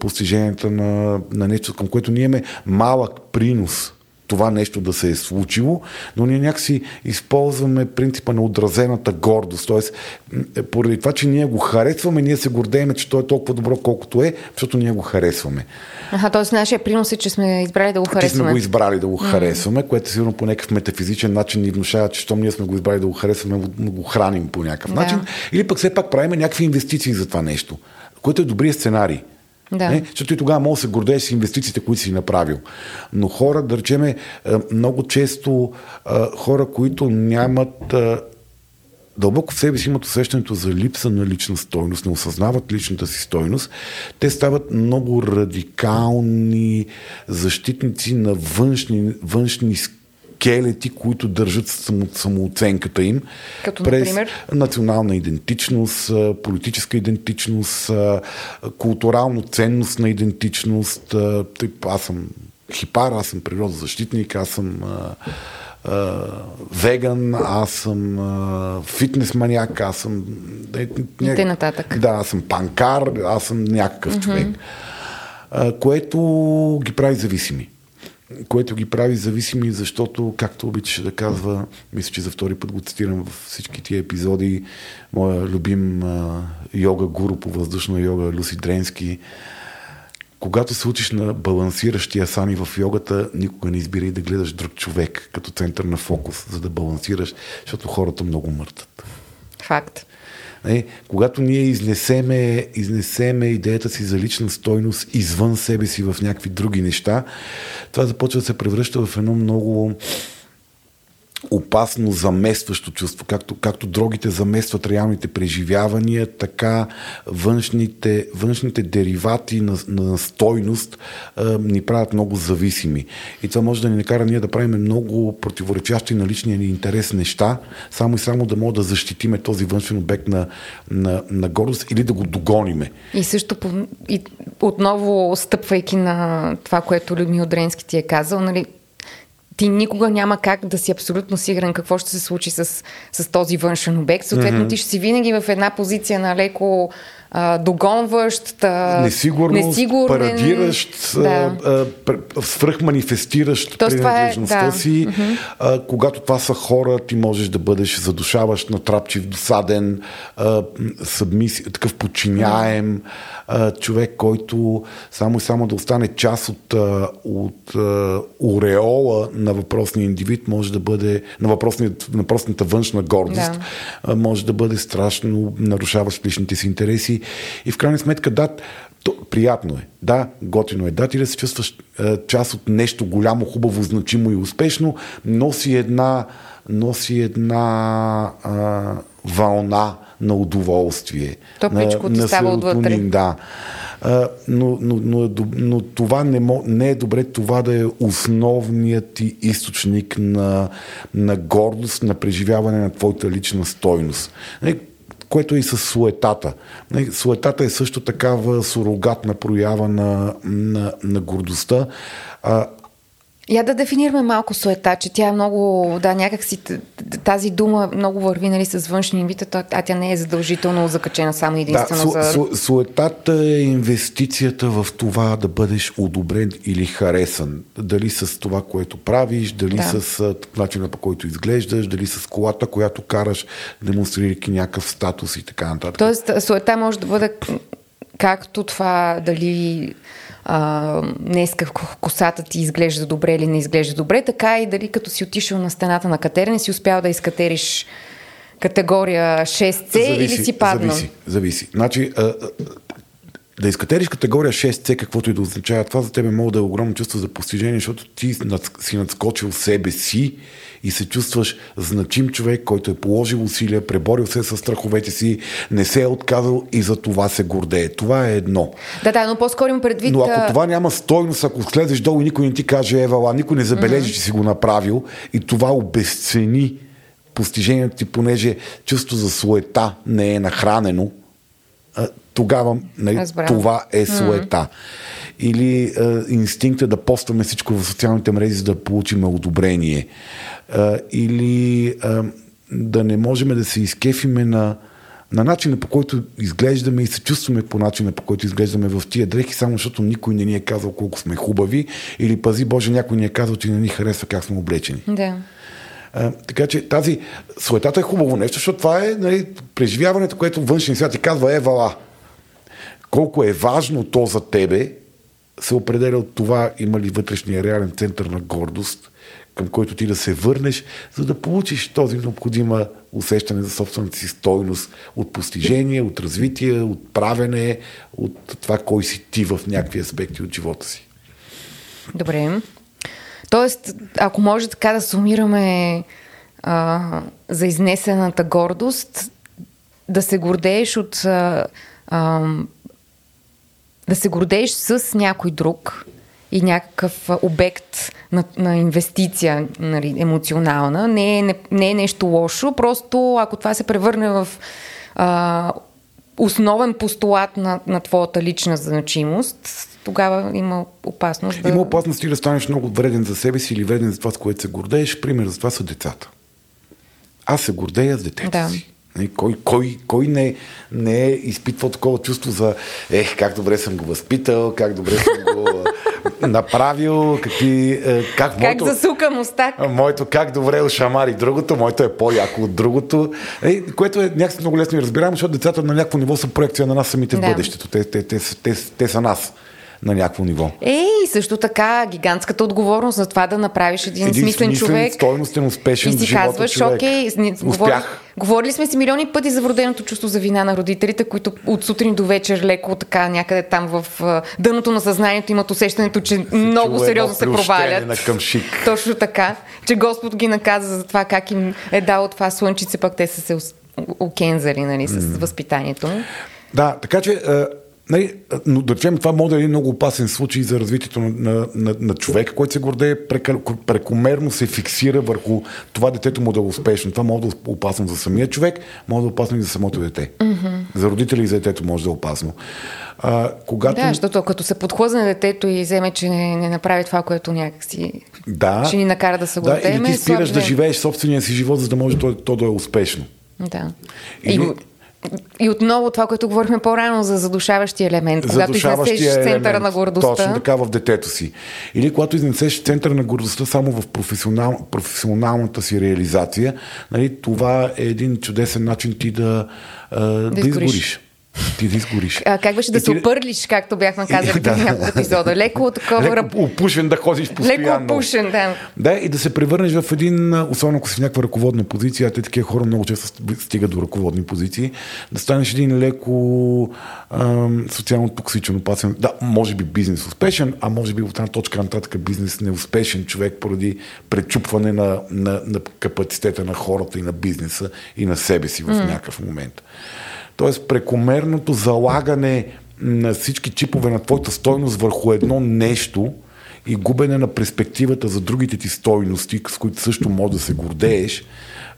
постиженията на, на нещо, към което ние имаме малък принос това нещо да се е случило, но ние някакси използваме принципа на отразената гордост. Тоест, поради това, че ние го харесваме, ние се гордеем, че той е толкова добро, колкото е, защото ние го харесваме. Аха, т.е. нашия принос е, че сме избрали да го харесваме. Че сме го избрали да го харесваме, mm-hmm. което сигурно по някакъв метафизичен начин ни внушава, че щом ние сме го избрали да го харесваме, го храним по някакъв да. начин. Или пък все пак правим някакви инвестиции за това нещо, което е добрият сценарий. Да. Не? Защото и тогава може да се гордееш с инвестициите, които си направил. Но хора, да речеме, много често хора, които нямат дълбоко в себе си имат усещането за липса на лична стойност, не осъзнават личната си стойност, те стават много радикални защитници на външни, външни скелети, които държат само, самооценката им. Като, през например? национална идентичност, политическа идентичност, културално ценност на идентичност. Аз съм хипар, аз съм природозащитник, аз съм веган, аз съм фитнес маняк, аз съм... И те нататък. Да, аз съм панкар, аз съм някакъв mm-hmm. човек. което ги прави зависими. Което ги прави зависими, защото, както обичаше да казва, мисля, че за втори път го цитирам в всички тия епизоди, моя любим йога гуру по въздушна йога Люси Дренски, когато се учиш на балансиращия сами в йогата, никога не избирай да гледаш друг човек като център на фокус, за да балансираш, защото хората много мъртат. Факт. Не, когато ние изнесеме, изнесеме идеята си за лична стойност извън себе си в някакви други неща, това започва да се превръща в едно много опасно заместващо чувство. Както, както дрогите заместват реалните преживявания, така външните, външните деривати на, на стойност а, ни правят много зависими. И това може да ни накара ние да правим много противоречащи на личния ни интерес неща, само и само да може да защитиме този външен обект на, на, на гордост или да го догониме. И също и отново стъпвайки на това, което Людмил Дренски ти е казал, нали, ти никога няма как да си абсолютно сигурен какво ще се случи с, с този външен обект. Съответно, mm-hmm. ти ще си винаги в една позиция на леко а, догонващ, а, несигурност, несигурен, парадиращ, да. свръхманифестиращ принадлежността е, да. си. Mm-hmm. А, когато това са хора, ти можеш да бъдеш задушаващ, натрапчив, досаден, а, събмис, такъв подчиняем. Mm-hmm а, човек, който само и само да остане част от, от а, ореола на въпросния индивид, може да бъде, на, на въпросната външна гордост, да. а, може да бъде страшно нарушаващ личните си интереси. И в крайна сметка, да, то, приятно е. Да, готино е. Да, ти да се чувстваш а, част от нещо голямо, хубаво, значимо и успешно, носи една, носи една а, вълна на удоволствие. Топличко на, ти става отвътре. Да. А, но, но, но, но това не, мо, не е добре това да е основният ти източник на, на гордост, на преживяване на твоята лична стойност. Нали, което е и с суетата. Нали, суетата е също такава сурогатна проява на, на, на гордостта. А, я да дефинираме малко суета, че тя е много, да, някак си тази дума много върви нали, с външни инвита, а тя не е задължително закачена само единствено да, за... Су, суетата е инвестицията в това да бъдеш одобрен или харесан. Дали с това, което правиш, дали да. с начина по който изглеждаш, дали с колата, която караш, демонстрирайки някакъв статус и така нататък. Тоест, суета може да бъде както това дали а, днеска косата ти изглежда добре или не изглежда добре, така и дали като си отишъл на стената на катерене си успял да изкатериш категория 6C зависи, или си паднал? Зависи, зависи. Значи, а, да изкатериш категория 6C, каквото и да означава, това за тебе може да е огромно чувство за постижение, защото ти си надскочил себе си и се чувстваш значим човек, който е положил усилия, преборил се с страховете си, не се е отказал и за това се гордее. Това е едно. Да, да, но по-скоро им предвид... Но ако това няма стойност, ако слезеш долу и никой не ти каже евала, никой не забележи, mm-hmm. че си го направил и това обесцени постижението ти, понеже чувство за суета не е нахранено, тогава нали, това е суета. Mm-hmm. Или е, инстинкта да постваме всичко в социалните мрежи, за да получим одобрение а, или а, да не можем да се изкефиме на, на начина по който изглеждаме и се чувстваме по начина по който изглеждаме в тия дрехи, само защото никой не ни е казал колко сме хубави или пази Боже, някой ни е казал, че не ни харесва как сме облечени. Да. А, така че тази суетата е хубаво нещо, защото това е нали, преживяването, което външния свят ти казва е вала. Колко е важно то за тебе, се определя от това има ли вътрешния реален център на гордост, към който ти да се върнеш, за да получиш този необходима усещане за собствената си стойност от постижение, от развитие, от правене, от това кой си ти в някакви аспекти от живота си. Добре. Тоест, ако може така да сумираме а, за изнесената гордост, да се гордееш от. А, а, да се гордееш с някой друг, и някакъв обект на, на инвестиция нали, емоционална. Не е, не, не е нещо лошо, просто ако това се превърне в а, основен постулат на, на твоята лична значимост, тогава има опасност да... Има опасност ти да станеш много вреден за себе си или вреден за това, с което се гордееш. Пример за това са децата. Аз се гордея с детето да. си. Нали, кой, кой, кой не, не е изпитвал такова чувство за ех, как добре съм го възпитал, как добре съм го направил, какви... Е, как, как моето, засука мустак. Моето как добре ушамари другото, моето е по-яко от другото, е, което е някакси много лесно и разбираемо, защото децата на някакво ниво са проекция на нас самите да. в бъдещето. Те, те, те, те, те, те са нас на някакво ниво. Е, и също така гигантската отговорност за това да направиш един, един смислен, смислен човек. стойностен, успешен и си казваш, човек. окей, Успях. Говорили сме си милиони пъти за вроденото чувство за вина на родителите, които от сутрин до вечер леко така някъде там в дъното на съзнанието имат усещането, че се много сериозно се провалят. На къмшик. Точно така, че Господ ги наказа за това как им е дал това слънчице, пък те са се окензали нали, с mm. възпитанието. Да, така че Нали, но да речем, това може да е един много опасен случай за развитието на, на, на, на човека, който се гордее, прекомерно се фиксира върху това детето му да е успешно. Това може да е опасно за самия човек, може да е опасно и за самото дете. Mm-hmm. За родители и за детето може да е опасно. А, когато... Да, защото като се подхлъзне детето и вземе, че не, не направи това, което някакси да, ще ни накара да се гордеем. Да, или ти спираш да живееш собствения си живот, за да може то, то да е успешно. Да. Или... И и отново това, което говорихме по-рано за задушаващия елемент, когато изнесеш центъра на гордостта. Точно така в детето си. Или когато изнесеш центъра на гордостта само в професионал, професионалната си реализация, нали, това е един чудесен начин ти да, да, да изгориш. Ти да изгориш. А, как беше да се ти- опърлиш, както бяхме казали Да. в няколко епизода. Леко такова... Леко опушен да ходиш постоянно. Леко опушен, да. Да, и да се превърнеш в един, особено ако си в някаква ръководна позиция, а те такива хора много често стигат до ръководни позиции, да станеш един леко ам, социално токсичен, опасен, да, може би бизнес успешен, а може би от една точка нататък бизнес неуспешен човек поради пречупване на, на, на капацитета на хората и на бизнеса и на себе си в mm. някакъв момент. Тоест, прекомерното залагане на всички чипове на твоята стойност върху едно нещо и губене на перспективата за другите ти стойности, с които също може да се гордееш,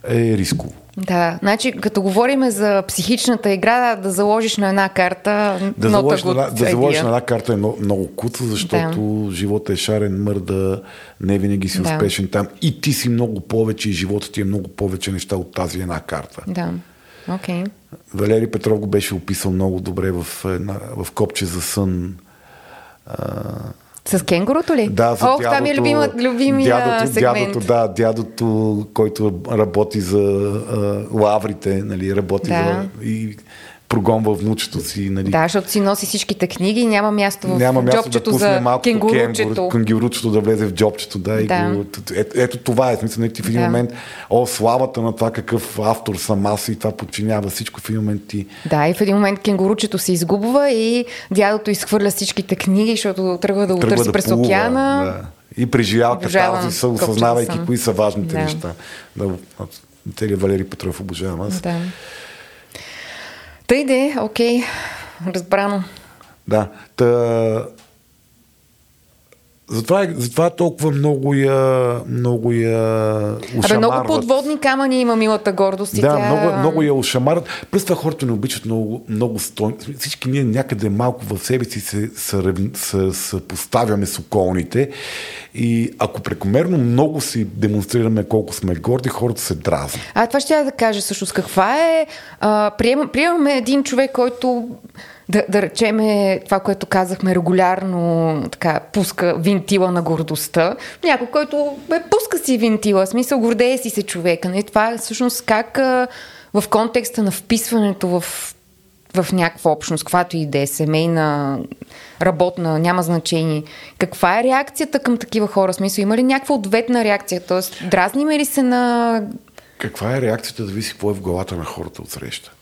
е рисково. Да, значи като говорим за психичната игра, да заложиш на една карта, Да заложиш, на, да заложиш на една карта е много, много куца, защото да. живота е шарен мърда, не винаги си Да. успешен там и ти си много повече и живота ти е много повече неща от тази една карта. Да, окей. Валери Петров го беше описал много добре в, една, в Копче за сън. С кенгурото ли? Да, за Ох, това ми е любима, любимия дядото, сегмент. Дядото, да, дядото, който работи за а, лаврите, нали, работи Да. за, и прогонва внучето си. Нали. Да, защото си носи всичките книги и няма място в Няма място джобчето да за малко кенгуручето. кенгуру, кенгуручето да влезе в джобчето. Да, и Да. го, ето, ето това е. Смисъл, не, ти в един Да. момент, о, славата на това какъв автор съм аз и това подчинява всичко в един момент ти. Да, и в един момент кенгуручето се изгубва и дядото изхвърля всичките книги, защото тръгва да го тръгва търси да през плува, океана. Да. И преживява Копчето осъзнавайки съм. кои са важните Да. неща. Да, целият Валери Петров обожавам аз. Да. Тъй де, окей, разбрано. Да. Та... Затова, затова толкова много я, много я Абе, много подводни камъни има милата гордост и Да, тя... много, много я ушамарват. Плюс това хората не обичат много, много стой... Всички ние някъде малко в себе си се, се, се, се поставяме с околните и ако прекомерно много си демонстрираме колко сме горди, хората се дразнят. А това ще я да кажа всъщност каква е. А, прием, приемаме един човек, който да, да речеме това, което казахме регулярно, така, пуска винтила на гордостта. Някой, който бе, пуска си винтила, смисъл гордее си се човека. Не? Това е всъщност как в контекста на вписването в, в някаква общност, каквато и да е, семейна, работна, няма значение. Каква е реакцията към такива хора? Смисъл, има ли някаква ответна реакция? Тоест, дразниме ли се на Каква е реакцията, зависи какво е в главата на хората от среща.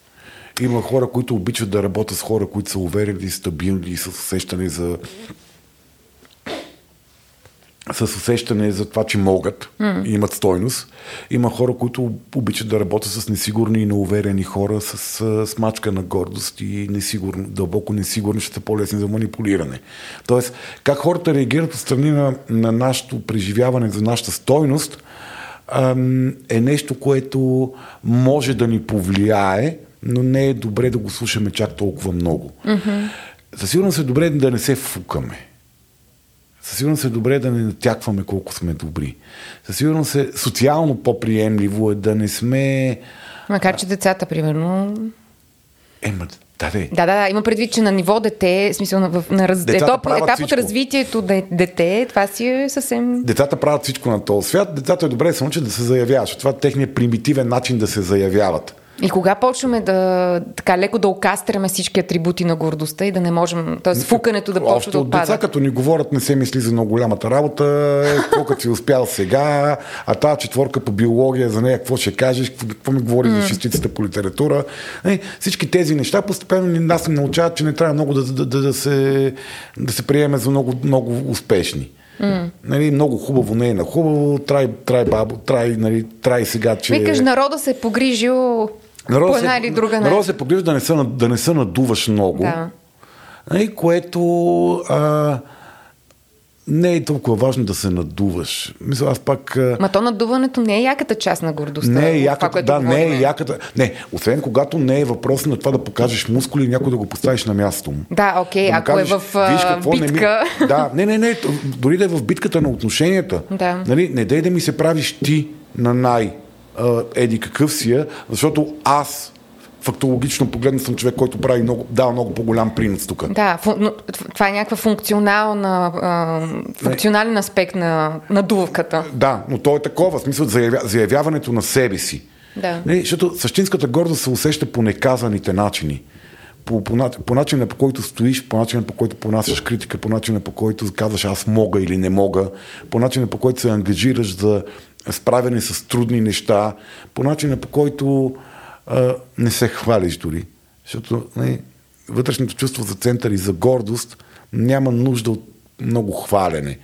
Има хора, които обичат да работят с хора, които са уверени, стабилни и с усещане за с усещане за това, че могат mm. и имат стойност. Има хора, които обичат да работят с несигурни и неуверени хора, с смачка на гордост и несигурно, дълбоко несигурни, ще са по-лесни за манипулиране. Тоест, как хората реагират от страни на, на нашето преживяване за нашата стойност, е нещо, което може да ни повлияе, но не е добре да го слушаме чак толкова много. Mm-hmm. Със сигурност е добре да не се фукаме. Със сигурност е добре да не натякваме колко сме добри. Със сигурност е социално по-приемливо е да не сме... Макар, че децата, примерно... Ема, да. Да, да, да, има предвид, че на ниво дете, смисъл на, на раз... Етап, етап от развитието де, дете, това си е съвсем... Децата правят всичко на този свят. Децата е добре да се научат да се заявяват. Това е техният примитивен начин да се заявяват. И кога почваме да така леко да окастряме всички атрибути на гордостта и да не можем, т.е. фукането да почва да от деца, отпада. като ни говорят, не се мисли за много голямата работа, като си успял сега, а тази четворка по биология, за нея какво ще кажеш, какво, какво ми говори за шестицата по литература. Е, всички тези неща постепенно нас ни научават, че не трябва много да, да, да, да, се, да се приеме за много, много успешни. Mm. Нали, много хубаво не е на хубаво, трай, трай бабо, трай, нали, трай сега, че... Викаш, народа се е погрижил Народът по една или друга начин. се погрижда да не се, да не се надуваш много. Да. Нали, което а, не е толкова важно да се надуваш. Мисля, аз пак... Ма то надуването не е яката част на гордостта. Не е яката, това, да, не е говорим. яката. Не, освен когато не е въпрос на това да покажеш мускули и някой да го поставиш на мястото му. Да, окей, му ако е в, а, не ми... битка. Да, не, не, не, дори да е в битката на отношенията. Да. Нали, не дай да ми се правиш ти на най еди какъв си я, защото аз фактологично погледна съм човек, който прави много, дава много по-голям принос тук. Да, но, това е някаква функционална, а, функционален аспект на надувката. Да, но то е такова, в смисъл заявя, заявяването на себе си. Да. Не, защото същинската гордост се усеща по неказаните начини. по, по, по начина по който стоиш, по начина по който понасяш критика, по начина по който казваш аз мога или не мога, по начина по който се ангажираш за справяне с трудни неща, по начина по който а, не се хвалиш дори. Защото не, вътрешното чувство за център и за гордост няма нужда от много хвалене.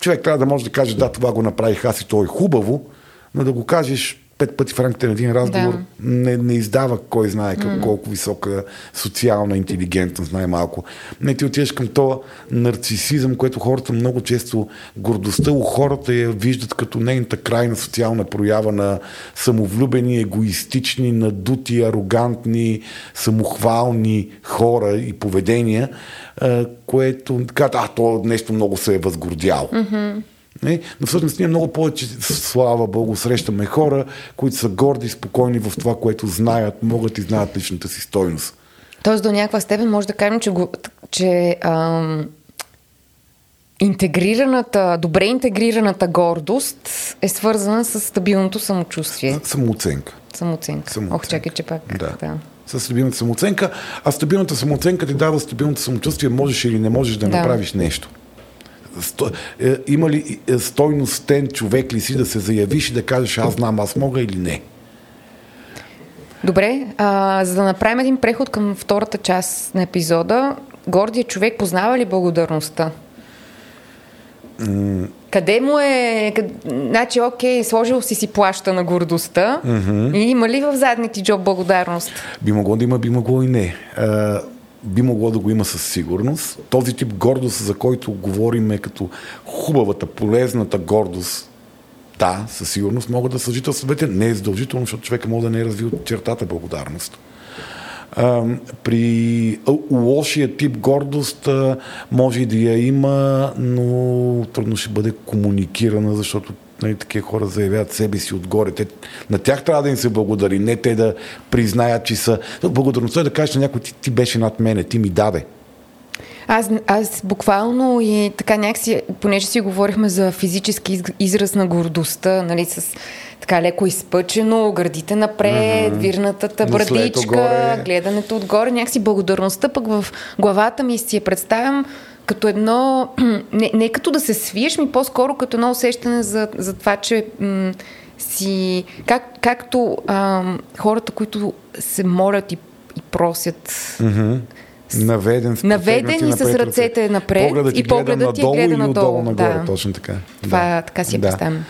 Човек трябва да може да каже, да, това го направих аз и то е хубаво, но да го кажеш пет пъти в рамките на един разговор да. не, не издава кой знае как, mm. колко висока социална интелигентност, най-малко. Не ти отиваш към това нарцисизъм, което хората много често, гордостта у хората я виждат като нейната крайна социална проява на самовлюбени, егоистични, надути, арогантни, самохвални хора и поведения, което казват, а, то нещо много се е възгордяло. Mm-hmm. Не? Но всъщност ние много повече, слава Богу, срещаме хора, които са горди и спокойни в това, което знаят, могат и знаят личната си стойност. Тоест до някаква степен може да кажем, че, го, че ам, интегрираната, добре интегрираната гордост е свързана с стабилното самочувствие. Самооценка. Самооценка. самооценка. Ох, чакай, че пак. Да. да. С стабилната самооценка. А стабилната самооценка ти дава стабилното самочувствие, можеш или не можеш да, да. направиш нещо. Сто, е, има ли е, стойностен човек ли си да се заявиш и да кажеш аз знам, аз мога или не? Добре, а, за да направим един преход към втората част на епизода, гордия човек познава ли благодарността? Mm. Къде му е... Къд... Значи, окей, сложил си си плаща на гордостта mm-hmm. и има ли в задните джоб благодарност? Би могло да има, би могло и не. А, би могло да го има със сигурност. Този тип гордост, за който говорим е като хубавата, полезната гордост, да, със сигурност могат да съжителстват. Не е задължително, защото човека може да не е развил чертата благодарност. При лошия тип гордост може и да я има, но трудно ще бъде комуникирана, защото нали, такива хора заявяват себе си отгоре. Те, на тях трябва да им се благодари, не те да признаят, че са... Благодарността е да кажеш на някой, ти, ти беше над мене, ти ми даде. Аз, аз буквално и така някакси, понеже си говорихме за физически израз на гордостта, нали, с така леко изпъчено, гърдите напред, mm-hmm. вирнатата брадичка, гледането отгоре, някакси благодарността пък в главата ми си я представям като едно, не, не като да се свиеш, ми по-скоро като едно усещане за, за това, че м- си, как, както а, хората, които се молят и, и просят, mm-hmm. Наведен, Наведен и с ръцете напред погледът и погледът ти гледа надолу. нагоре, да. точно така. Това да. така си я да. представям.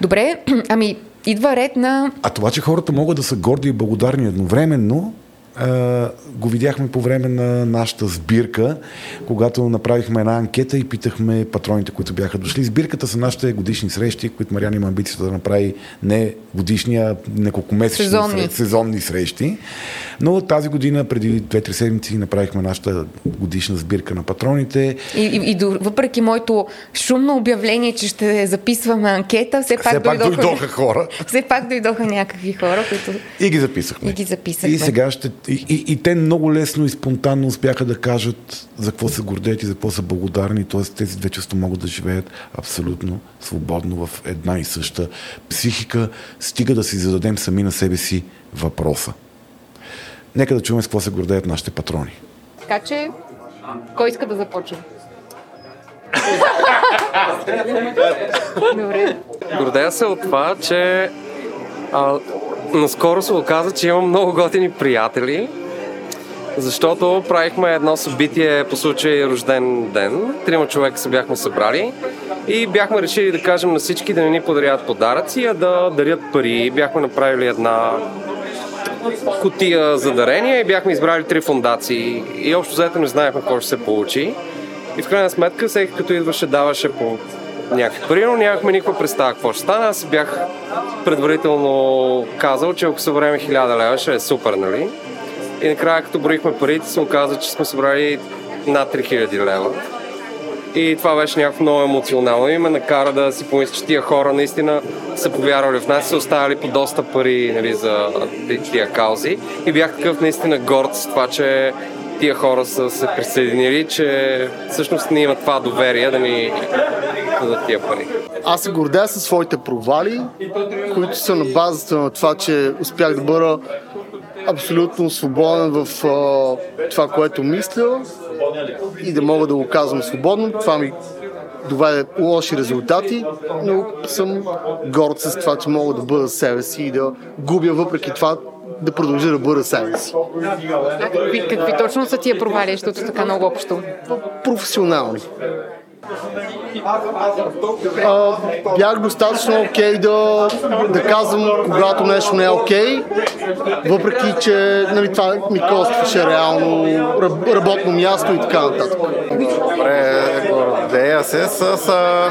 Добре, ами идва ред на... А това, че хората могат да са горди и благодарни едновременно, го видяхме по време на нашата сбирка, когато направихме една анкета и питахме патроните, които бяха дошли. Сбирката са нашите годишни срещи, които Мариан има амбицията да направи не годишни, а неколкомесечни сезонни. сезонни срещи. Но тази година, преди 2-3 седмици, направихме нашата годишна сбирка на патроните. И, и, и въпреки моето шумно обявление, че ще записваме анкета, все пак, все пак дойдоха, дойдоха хора. Все пак дойдоха някакви хора, които... И ги записахме. И ги записахме. И сега ще и, и, и те много лесно и спонтанно успяха да кажат за какво се гордеят и за какво са благодарни. Т.е. тези две чувства могат да живеят абсолютно свободно в една и съща психика, стига да си зададем сами на себе си въпроса. Нека да чуем с какво се гордеят нашите патрони. Така че, кой иска да започне? Добре. Гордея се от това, че а, наскоро се оказа, че имам много готини приятели, защото правихме едно събитие по случай рожден ден. Трима човека се бяхме събрали и бяхме решили да кажем на всички да не ни подарят подаръци, а да дарят пари. Бяхме направили една котия за дарения и бяхме избрали три фундации. И общо заето не знаехме какво ще се получи. И в крайна сметка всеки като идваше даваше по някакви пари, но нямахме никаква представа какво ще стане. Аз бях предварително казал, че ако съберем 1000 лева ще е супер, нали? И накрая, като броихме парите, се оказа, че сме събрали над 3000 лева. И това беше някакво много емоционално и ме накара да си помисля, че тия хора наистина са повярвали в нас, са оставили по доста пари нали, за тия каузи. И бях такъв наистина горд с това, че тия хора са се присъединили, че всъщност не имат това доверие да ни дадат тия пари. Аз се гордея със своите провали, които са на базата на това, че успях да бъда абсолютно свободен в а, това, което мисля и да мога да го казвам свободно. Това ми доведе лоши резултати, но съм горд с това, че мога да бъда себе си и да губя въпреки това да продължа да бъда себе си. А какви, какви точно са тия провали, защото така много общо? Професионални. А, бях достатъчно окей okay да, да казвам, когато нещо не е окей, okay, въпреки че нали, това ми костваше реално работно място и така нататък. Добре, гордея се с... А,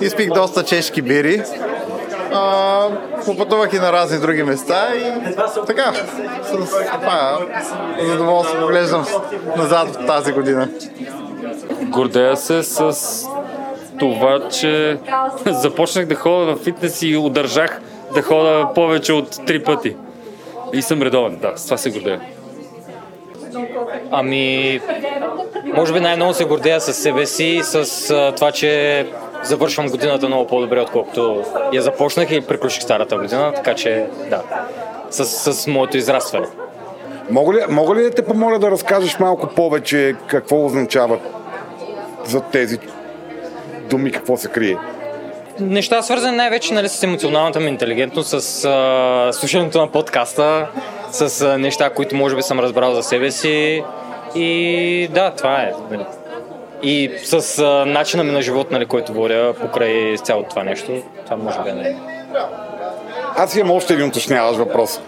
изпих доста чешки бири. А, попътувах и на разни други места и така, с това задоволство поглеждам назад в тази година. Гордея се с това, че започнах да ходя в фитнес и удържах да хода повече от три пъти. И съм редовен, да, с това се гордея. Ами, може би най-много се гордея с себе си, с а, това, че завършвам годината много по-добре, отколкото я започнах и приключих старата година, така че да, с, с моето израстване. Мога ли, мога ли да те помоля да разкажеш малко повече какво означава за тези думи, какво се крие? Неща свързани най-вече нали, с емоционалната ми интелигентност, с а, слушането на подкаста, с а, неща, които може би съм разбрал за себе си. И да, това е. Нали. И с а, начина ми на живот, нали, който водя покрай цялото това нещо, това може би е. Аз имам още един уточняващ въпрос.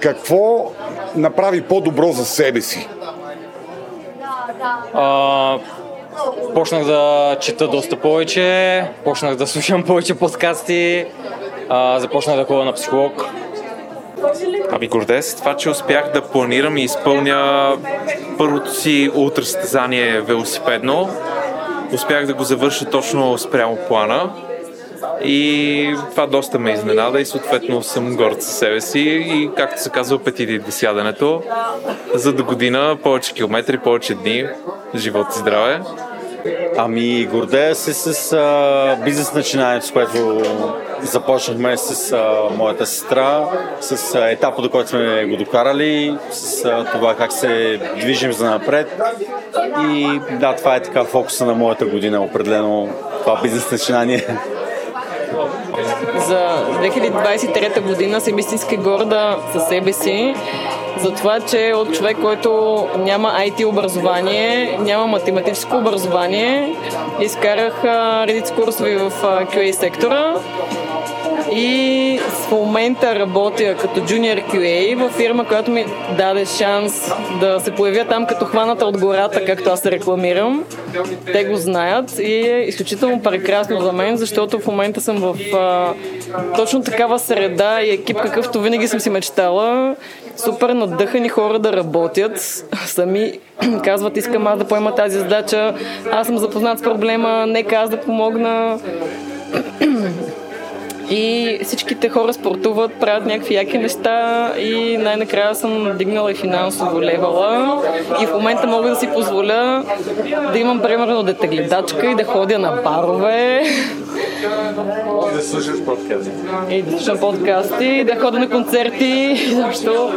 Какво направи по-добро за себе си? А, почнах да чета доста повече, почнах да слушам повече подкасти, а, започнах да ходя на психолог. Ами гордея се това, че успях да планирам и изпълня първото си ултрасъстезание велосипедно. Успях да го завърша точно спрямо плана. И това доста ме изненада и съответно съм горд със себе си и както се казва петите до сядането за до година повече километри, повече дни, живот и здраве. Ами, гордея се с а, бизнес начинанието, с което започнахме с а, моята сестра, с а, етапа, до който сме го докарали, с а, това как се движим за напред. И да, това е така фокуса на моята година, определено това бизнес начинание. За 2023 година съм истински горда със себе си, за това, че от човек, който няма IT образование, няма математическо образование, изкарах редица курсови в QA сектора и в момента работя като junior QA в фирма, която ми даде шанс да се появя там като хваната от гората, както аз се рекламирам. Те го знаят и е изключително прекрасно за мен, защото в момента съм в а, точно такава среда и екип, какъвто винаги съм си мечтала. Супер надъхани хора да работят. Сами казват, искам аз да поема тази задача. Аз съм запознат с проблема, нека аз да помогна. И всичките хора спортуват, правят някакви яки неща и най-накрая съм дигнала и финансово левела. И в момента мога да си позволя да имам примерно детегледачка и да ходя на барове. И да слушаш подкасти. И да слушам подкасти, и да ходя на концерти. Защо?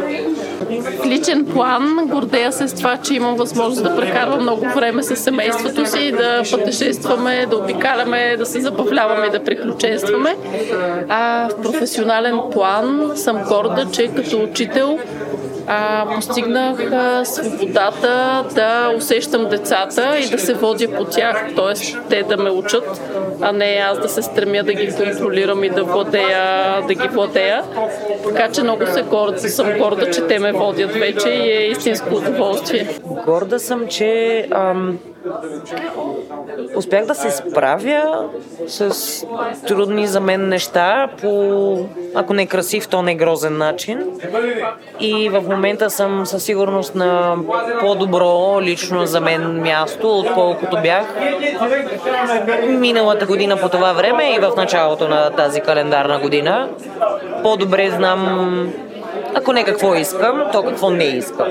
В личен план гордея се с това, че имам възможност да прекарвам много време с семейството си, да пътешестваме, да обикаляме, да се забавляваме, да приключенстваме. А в професионален план съм горда, че като учител а, постигнах а, свободата да усещам децата и да се водя по тях, т.е. те да ме учат, а не аз да се стремя да ги контролирам и да владея, да ги владея. Така че много се горда, съм горда, че те ме водят вече и е истинско удоволствие. Горда съм, че ам, успях да се справя с трудни за мен неща по, ако не красив, то не грозен начин. И в момента съм със сигурност на по-добро лично за мен място, отколкото бях миналата година по това време и в началото на тази календарна година. По-добре знам ако не какво искам, то какво не искам.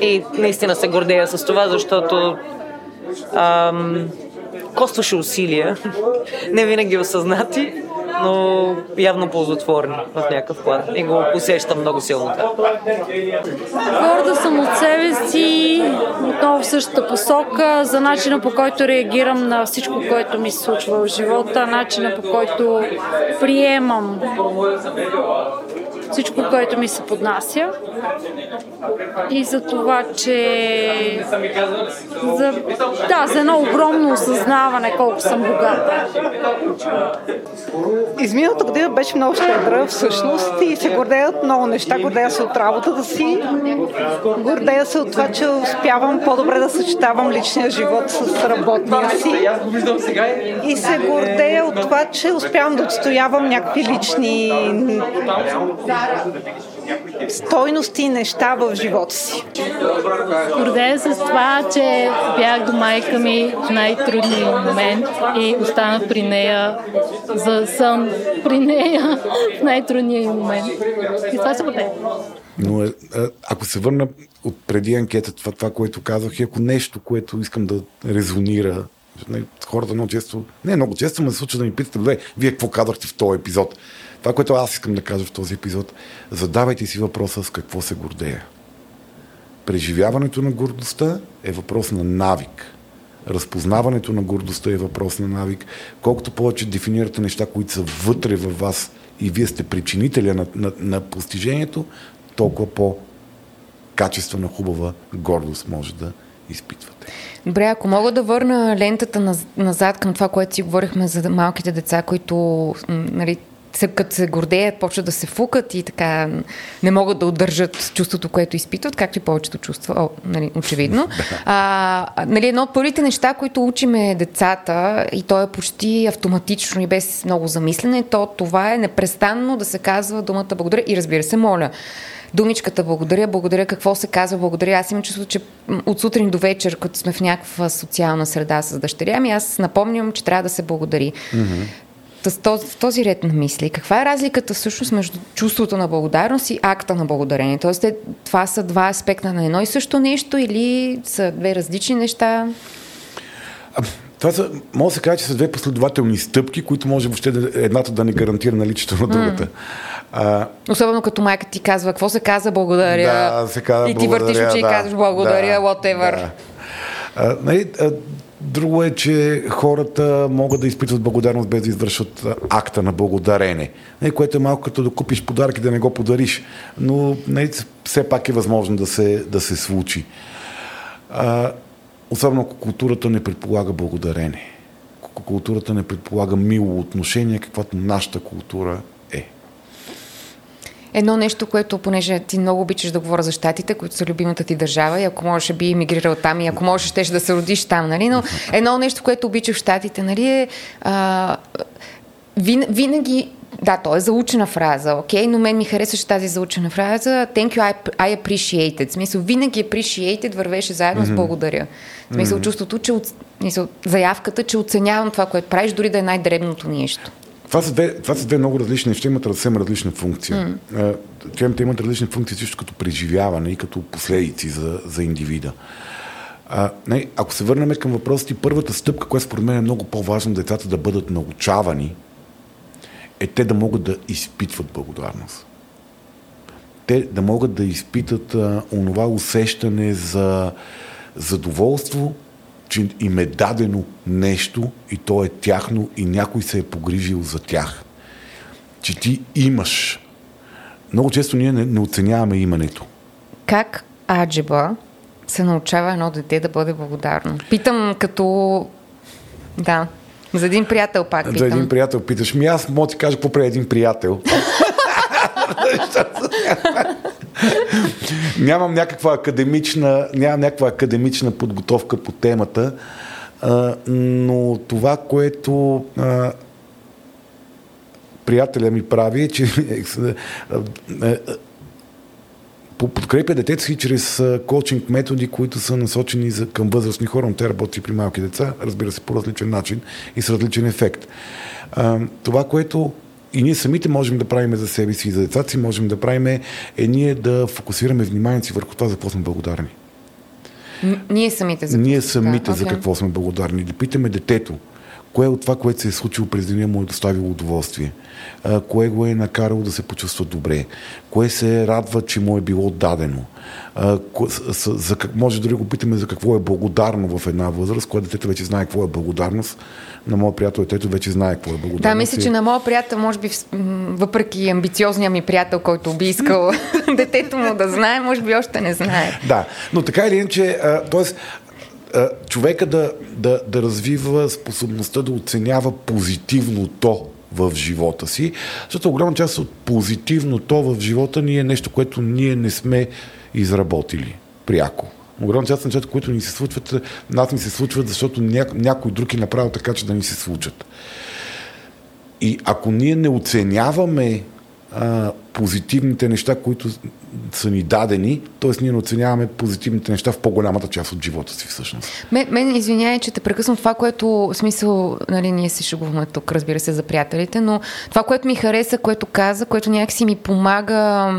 И наистина се гордея с това, защото ам, костваше усилия, не винаги осъзнати, но явно ползотворни в някакъв план. И го усещам много силно. Горда съм от себе си, отново в същата посока, за начина по който реагирам на всичко, което ми се случва в живота, начина по който приемам всичко, което ми се поднася. И за това, че за, да, за едно огромно осъзнаване колко съм богата. Изминалата година беше много щедра всъщност и се гордея от много неща. Гордея се от работата си, гордея се от това, че успявам по-добре да съчетавам личния живот с работния си. И се гордея от това, че успявам да отстоявам някакви лични стойности и неща в живота си. Гордея се с това, че бях до майка ми в най-трудния момент и останах при нея, за съм при нея в най-трудния момент. И това се гордея. Но е, ако се върна от преди анкета, това, това, което казах, и ако нещо, което искам да резонира, не, хората много често, не много често, ме се случва да ми питате, добре, вие какво казахте в този епизод? Това, което аз искам да кажа в този епизод, задавайте си въпроса с какво се гордея. Преживяването на гордостта е въпрос на навик. Разпознаването на гордостта е въпрос на навик. Колкото повече дефинирате неща, които са вътре във вас и вие сте причинителя на, на, на постижението, толкова по-качествена, хубава гордост може да изпитвате. Добре, ако мога да върна лентата назад към това, което си говорихме за малките деца, които нали, се, като се гордеят, почват да се фукат и така не могат да удържат чувството, което изпитват, както и повечето чувства, о, нали, очевидно. А, нали, едно от първите неща, които учиме децата, и то е почти автоматично и без много замислене, то това е непрестанно да се казва думата благодаря и разбира се, моля думичката благодаря, благодаря, какво се казва благодаря. Аз имам чувство, че от сутрин до вечер, като сме в някаква социална среда с дъщеря ми, аз напомням, че трябва да се благодари. Mm-hmm в този, в този ред на мисли. Каква е разликата всъщност между чувството на благодарност и акта на благодарение? Тоест, това са два аспекта на едно и също нещо или са две различни неща? Това са, може да се каже, че са две последователни стъпки, които може въобще да, едната да не гарантира наличието на другата. Mm. А, Особено като майка ти казва, какво се каза, благодаря. Да, се казва, и ти въртиш очи да, и казваш благодаря, да, whatever. Да. А, нали, а, Друго е, че хората могат да изпитват благодарност без да извършват акта на благодарение, не, което е малко като да купиш подарки да не го подариш, но не, все пак е възможно да се, да се случи. А, особено ако културата не предполага благодарение. Ако културата не предполага мило отношение, каквато нашата култура Едно нещо, което, понеже ти много обичаш да говоря за щатите, които са любимата ти държава и ако можеш би емигрирал там и ако можеш ще да се родиш там, нали? Но едно нещо, което обичаш в щатите, нали е а, вин, винаги да, то е заучена фраза, окей, okay, но мен ми харесваше тази заучена фраза. Thank you, I, I appreciate it. В смисъл, винаги appreciated вървеше заедно mm-hmm. с благодаря. В смисъл, mm-hmm. чувството, че от, смисъл, заявката, че оценявам това, което правиш, дори да е най-дребното нещо. Това са, две, това са две много различни неща, имат съвсем различна функция. Mm. Темите имат различни функции също като преживяване и като последици за, за индивида. А, не, ако се върнем към въпросите, първата стъпка, която според мен е много по-важна децата да бъдат научавани, е те да могат да изпитват благодарност. Те да могат да изпитат а, онова усещане за задоволство, че им е дадено нещо и то е тяхно и някой се е погрижил за тях. Че ти имаш. Много често ние не, не оценяваме имането. Как аджеба се научава едно дете да бъде благодарно? Питам като... Да, за един приятел пак питам. За един приятел питаш. Ми аз мога ти кажа какво прави един приятел. нямам някаква академична, нямам някаква академична подготовка по темата, а, но това, което а, приятеля ми прави е, че подкрепя детето си чрез коучинг методи, които са насочени за, към възрастни хора, но те работи при малки деца, разбира се, по различен начин и с различен ефект. А, това, което и ние самите можем да правим за себе си и за децата си, можем да правим е ние да фокусираме вниманието си върху това, за какво сме благодарни. Ние самите за Ние самите да, за какво сме благодарни. Да питаме детето, Кое от това, което се е случило през деня му е доставило удоволствие? А, кое го е накарало да се почувства добре? Кое се радва, че му е било дадено? А, за, как- може дори го питаме за какво е благодарно в една възраст, когато детето вече знае какво е благодарност. На моят приятел детето вече знае какво е благодарност. Да, мисля, че на моя приятел, може би, въпреки амбициозния ми приятел, който би искал детето му да знае, може би още не знае. Да, но така или иначе, а, човека да, да, да развива способността да оценява позитивното в живота си, защото огромна част от позитивното в живота ни е нещо, което ние не сме изработили пряко. Огромна част от нещата, които ни се случват, нас ни се случват, защото ня, някой друг е направил така, че да ни се случат. И ако ние не оценяваме а, позитивните неща, които са ни дадени, т.е. ние не оценяваме позитивните неща в по-голямата част от живота си всъщност. Мен, мен извиняй, че те прекъсвам това, което, в смисъл, нали, ние се шегуваме тук, разбира се, за приятелите, но това, което ми хареса, което каза, което някакси ми помага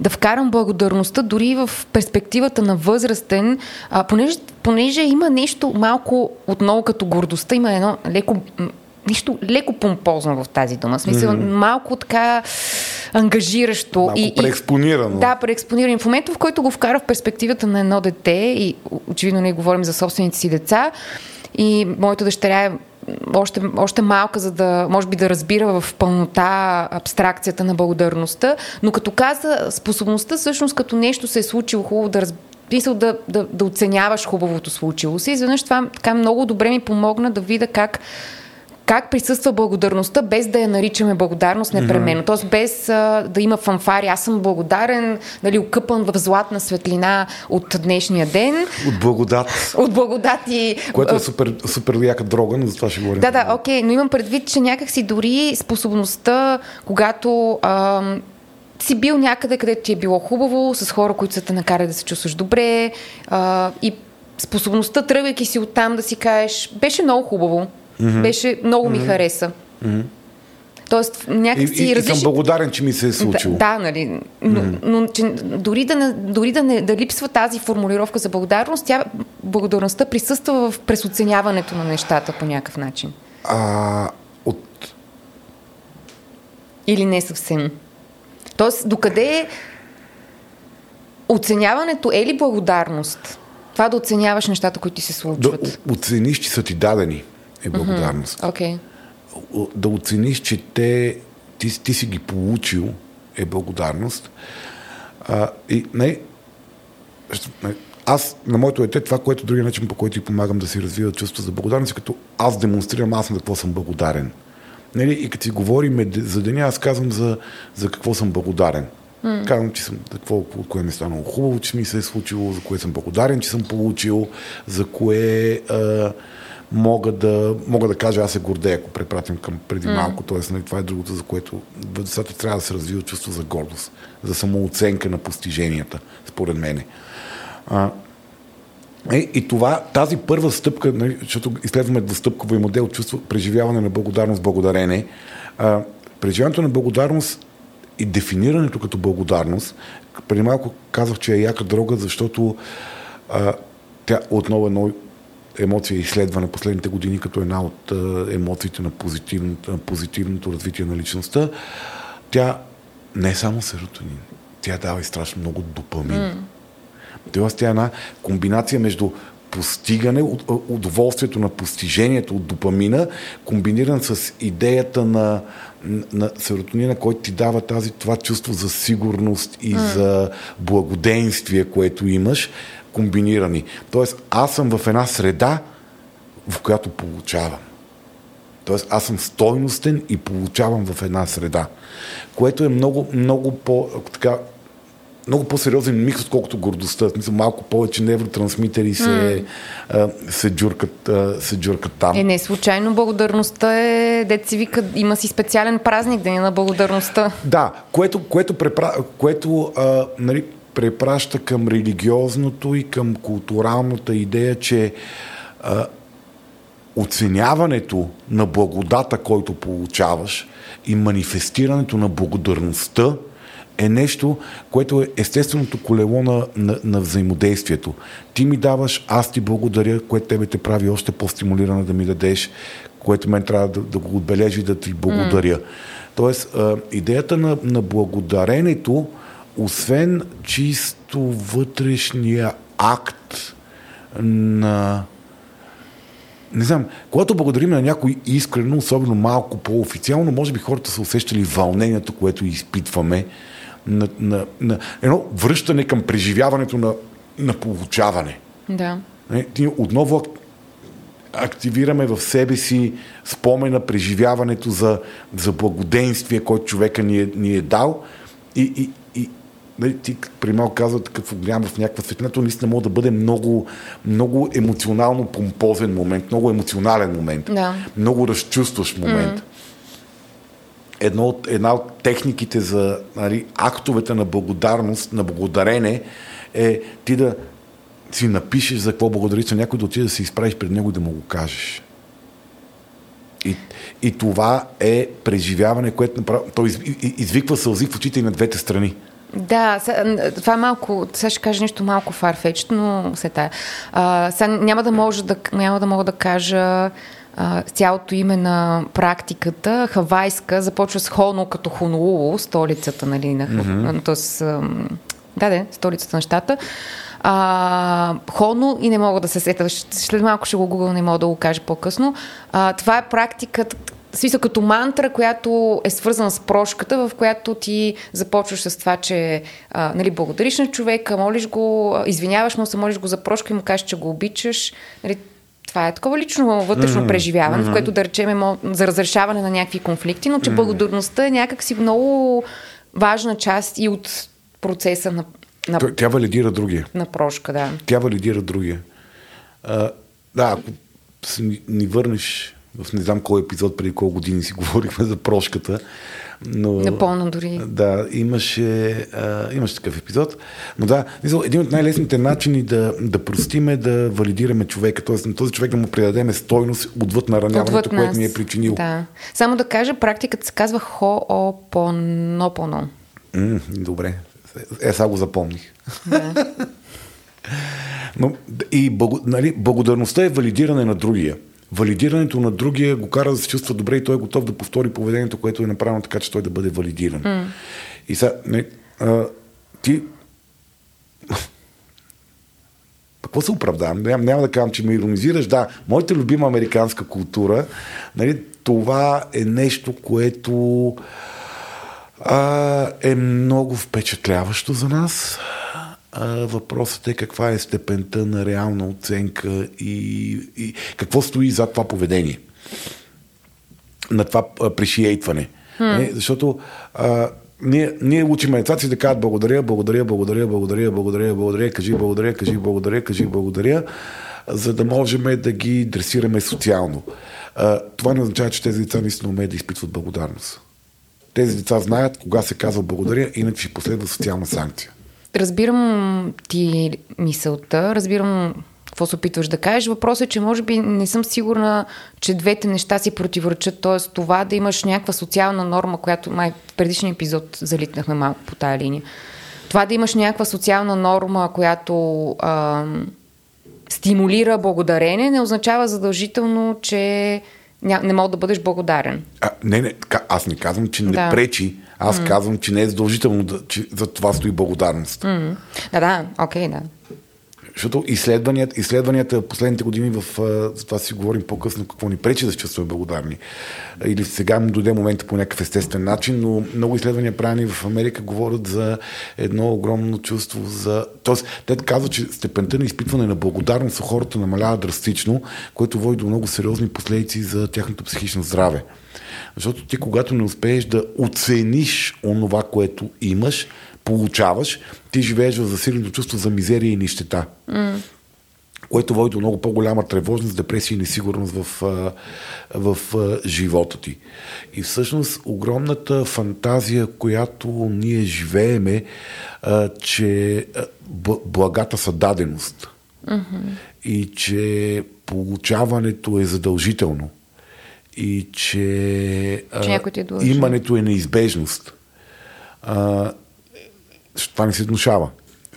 да вкарам благодарността дори в перспективата на възрастен, а, понеже, понеже има нещо малко отново като гордостта, има едно леко нещо леко помпозно в тази дума. Смисъл, Мгм. малко така ангажиращо. Малко преекспонирано. Да, преекспониран. В момента, в който го вкара в перспективата на едно дете, и очевидно ние говорим за собствените си деца, и моята дъщеря е още, още малка, за да, може би, да разбира в пълнота абстракцията на благодарността, но като каза способността всъщност като нещо се е случило хубаво да разбира Мисъл да, да, да оценяваш хубавото случило се. Изведнъж това така много добре ми помогна да видя как как присъства благодарността, без да я наричаме благодарност непременно. Мгм. Тоест без а, да има фанфари. Аз съм благодарен, нали, окъпан в златна светлина от днешния ден. От благодат, От благодати. което е а, супер, супер яка дрога, но за това ще говорим. Да, да, окей, но имам предвид, че някакси дори способността, когато ам, си бил някъде, където ти е било хубаво, с хора, които са те накарали да се чувстваш добре а, и способността, тръгвайки си оттам да си кажеш, беше много хубаво, Мгм. беше, много ми Мгм. хареса. Мгм. Тоест, И, някакси и, и съм различни... благодарен, че ми се е случило. Да, да, нали. Но, Мгм. но че, дори, да, дори да, не, да липсва тази формулировка за благодарност, тя, благодарността присъства в пресоценяването на нещата по някакъв начин. А, от Или не съвсем. Тоест, докъде е оценяването е ли благодарност? Това да оценяваш нещата, които ти се да случват. о- оцениш, че са ти дадени е благодарност. О- Да оцениш, че те, ти, ти си ги получил е благодарност. А, и не, аз на моето дете това, което другия начин, по който ти помагам да си развива чувство за благодарност, е като аз демонстрирам аз на какво съм благодарен. Нали? И като си говорим за деня, аз казвам за, за какво съм благодарен. М. Казвам, че съм, какво, от кое ми е станало хубаво, че ми се е случило, за кое съм благодарен, че съм получил, за кое а, мога, да, мога да кажа, аз се гордея, ако препратим към преди М. малко. Тоест, нали, това е другото, за което децата трябва да се развива чувство за гордост, за самооценка на постиженията, според мене. А, е, и това, тази първа стъпка, нали, защото изследваме двустъпковия модел, чувство, преживяване на благодарност, благодарене. А, преживяването на благодарност и дефинирането като благодарност, преди малко казах, че е яка дрога, защото а, тя отново е едно емоция изследвана последните години като една от емоциите на позитивното, на позитивното развитие на личността. Тя не е само серотонин, тя дава и страшно много допамин. М. Тоест, тя е една комбинация между постигане, удоволствието на постижението от допамина, комбиниран с идеята на, на серотонина, който ти дава тази, това чувство за сигурност и М. за благоденствие, което имаш, комбинирани. Тоест, аз съм в една среда, в която получавам. Тоест, аз съм стойностен и получавам в една среда, което е много, много по, така, много по-сериозен микс, отколкото гордостта. Смисъл, малко повече невротрансмитери се, а, се, джуркат, а, се джуркат там. Е, не случайно благодарността е, дет си вика, има си специален празник, Деня на благодарността. Да, което, което, препра... което а, нали, препраща към религиозното и към културалната идея, че а, оценяването на благодата, който получаваш и манифестирането на благодарността е нещо, което е естественото колело на, на, на взаимодействието. Ти ми даваш, аз ти благодаря, което тебе те прави още по-стимулирана да ми дадеш, което мен трябва да, да го отбележи, да ти благодаря. Тоест, а, идеята на, на благодаренето, освен чисто вътрешния акт на не знам, когато благодарим на някой искрено, особено малко по-официално, може би хората са усещали вълнението, което изпитваме, на, на, на едно връщане към преживяването на, на получаване. Да. Ние отново ак- активираме в себе си спомена, преживяването за, за благоденствие, който човека ни е, ни е дал. И, и нали, ти при малко казва такъв огням в някаква светлина, то наистина може да бъде много, много емоционално помпозен момент, много емоционален момент, Да. много разчувстващ момент. М. Едно от, една от техниките за нали, актовете на благодарност, на благодарене е ти да си напишеш за какво благодариш на някой, да отиде да се изправиш пред него и да му го кажеш. И, и това е преживяване, което направо, то из, из, извиква сълзи в очите и на двете страни. Да, това е малко, сега ще кажа нещо малко фарфеч, но се тая. А, сега няма да, може да, няма да мога да кажа а, цялото име на практиката, хавайска, започва с Хоно като Хонолулу, столицата, нали, на, mm-hmm. ам, да, да, столицата на щата. А, Хоно и не мога да се сета, след малко ще го гугъл, не мога да го кажа по-късно. А, това е практиката, смисъл като мантра, която е свързана с прошката, в която ти започваш с това, че а, нали, благодариш на човека, молиш го, извиняваш му се, молиш го за прошка и му кажеш, че го обичаш. Нали, това е такова лично вътрешно Мгм. преживяване, в Мгм. което да речем е за разрешаване на някакви конфликти, но че Мгм. благодарността е някакси много важна част и от процеса на, на, Тя- валидира другия. на прошка, да. Тя валидира другия. А, да, ако ни върнеш в не знам кой епизод, преди колко години си говорихме за прошката, но... Напълно дори. Да, имаше, а, имаше такъв епизод. Но да, един от най-лесните начини да, да простиме, да валидираме човека, т.е. на този човек да му придадеме стойност отвъд нараняването, Отвъд което нас. ни е причинил. Да. Само да кажа, практиката се казва Хоопонопоно. М, добре. Е, сега го запомних. Да. Но, и благо, нали, благодарността е валидиране на другия. Валидирането на другия го кара да се чувства добре и той е готов да повтори поведението, което е направено така, че той да бъде валидиран. М. И сега, не, а, ти... Какво се оправдавам? Няма, няма да казвам, че ме иронизираш. Да, моята любима американска култура, нали, това е нещо, което а, е много впечатляващо за нас. Въпросът е каква е степента на реална оценка и, и какво стои зад това поведение. На това апрешиейтване. Хм. Не, защото а, ние, ние учиме децата да кажат благодаря, благодаря, благодаря, благодаря, благодаря, благодаря, кажи благодаря, кажи благодаря, кажи благодаря, за да можем да ги дресираме социално. А, това не означава, че тези деца наистина умеят да изпитват благодарност. Тези деца знаят кога се казва благодаря, иначе ще последва социална санкция. Разбирам ти мисълта, разбирам какво се опитваш да кажеш. Въпросът е, че може би не съм сигурна, че двете неща си противоречат. Т.е. това да имаш някаква социална норма, която май в предишния епизод залитнахме малко по тая линия. Това да имаш някаква социална норма, която а, стимулира благодарение, не означава задължително, че не мога да бъдеш благодарен. А, не, не, аз не казвам, че не Да. пречи. Аз М. казвам, че не е задължително, да, че за това стои благодарност. М. Да, да, окей, да. Защото изследванията, изследванията последните години, в, за това си говорим по-късно, какво ни пречи да се чувстваме благодарни. Или сега му дойде момента по някакъв естествен начин, но много изследвания правени в Америка говорят за едно огромно чувство за... Тоест, те казват, че степента на изпитване на благодарност у хората намалява драстично, което води до много сериозни последици за тяхното психично здраве. Защото ти, когато не успееш да оцениш онова, което имаш, получаваш, ти живееш в засиленото чувство за мизерия и нищета М. което води до много по-голяма тревожност, депресия и несигурност в, в а, живота ти. И всъщност огромната фантазия, която ние живееме, а, че благата са даденост и че получаването е задължително и че, а, Че ти е имането е неизбежност. А, това не се внушава.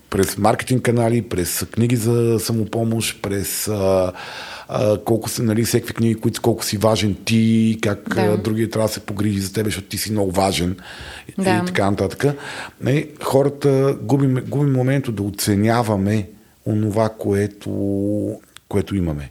през маркетинг канали, през книги за самопомощ, през а, а, колко са, нали, всеки книги, които колко си важен ти, как да. другия трябва да се погрижи за теб, защото ти си много важен Да. и така нататък. Не, хората губим, губим момента да оценяваме онова, което, което имаме.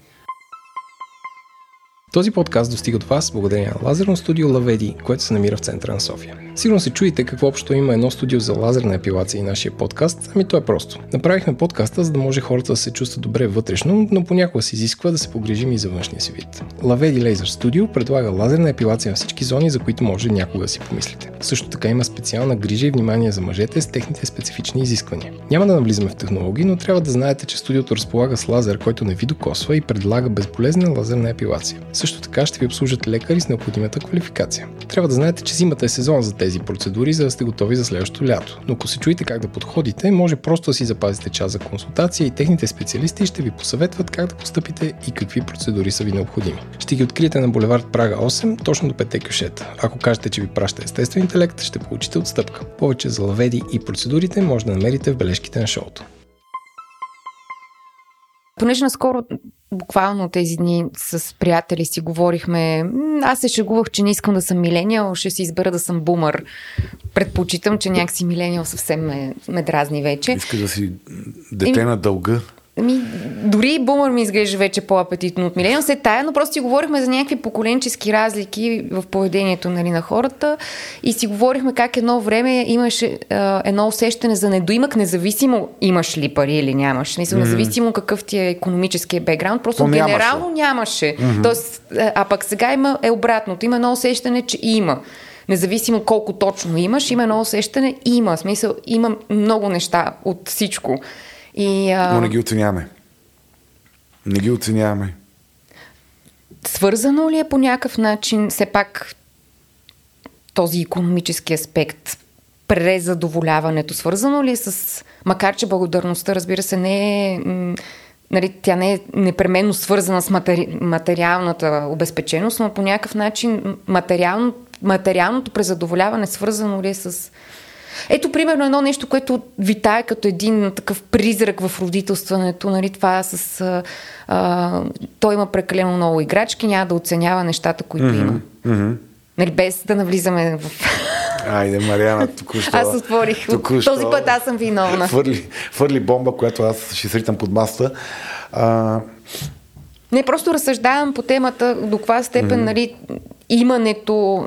Този подкаст достига до вас благодарение на лазерно студио Лаведи, което се намира в центъра на София. Сигурно се чуете какво общо има едно студио за лазерна епилация и нашия подкаст, ами то е просто. Направихме подкаста, за да може хората да се чувстват добре вътрешно, но понякога се изисква да се погрижим и за външния си вид. Лаведи Laser Studio предлага лазерна епилация на всички зони, за които може някога да си помислите. Също така има специална грижа и внимание за мъжете с техните специфични изисквания. Няма да навлизаме в технологии, но трябва да знаете, че студиото разполага с лазер, който не ви докосва и предлага безполезна лазерна епилация. Също така ще ви обслужат лекари с необходимата квалификация. Трябва да знаете, че зимата е сезон за тези процедури, за да сте готови за следващото лято. Но ако се чуете как да подходите, може просто да си запазите час за консултация и техните специалисти ще ви посъветват как да постъпите и какви процедури са ви необходими. Ще ги откриете на булевард Прага 8, точно до 5 кюшета. Ако кажете, че ви праща естествен интелект, ще получите отстъпка. Повече за лаведи и процедурите може да намерите в бележките на шоуто. Понеже наскоро, буквално тези дни с приятели си говорихме, аз се шегувах, че не искам да съм милениал, ще си избера да съм бумър. Предпочитам, че някакси милениал съвсем ме, ме дразни вече. Искаш да си дете на дълга. Ами, дори и бумър ми изглежда вече по-апетитно от милениал. Се тая, но просто си говорихме за някакви поколенчески разлики в поведението нали, на хората и си говорихме как едно време имаше а, едно усещане за недоимък, независимо имаш ли пари или нямаш. Смисъл, Мгм. независимо какъв ти е економическия бекграунд, просто То нямаше. генерално нямаше. Мгм. Тоест, а а пък сега има е обратното. Има едно усещане, че има. Независимо колко точно имаш, има едно усещане, има. В смисъл, има много неща от всичко. И, а... Но не ги оценяваме. Не ги оценяваме. Свързано ли е по някакъв начин все пак този економически аспект, презадоволяването, свързано ли е с... Макар, че благодарността, разбира се, не е... Нали, тя не е непременно свързана с матери... материалната обезпеченост, но по някакъв начин материално... материалното презадоволяване свързано ли е с... Ето, примерно, едно нещо, което витае като един такъв призрак в родителстването, нали, това с... А, а, той има прекалено много играчки, няма да оценява нещата, които mm-hmm. има. Нали, без да навлизаме в... Айде, Мариана, току-що. Аз отворих. току-що Този път аз съм виновна. Хвърли, хвърли бомба, която аз ще сритам под масата. А, Не, просто разсъждавам по темата до каква степен, Мгм. нали, имането,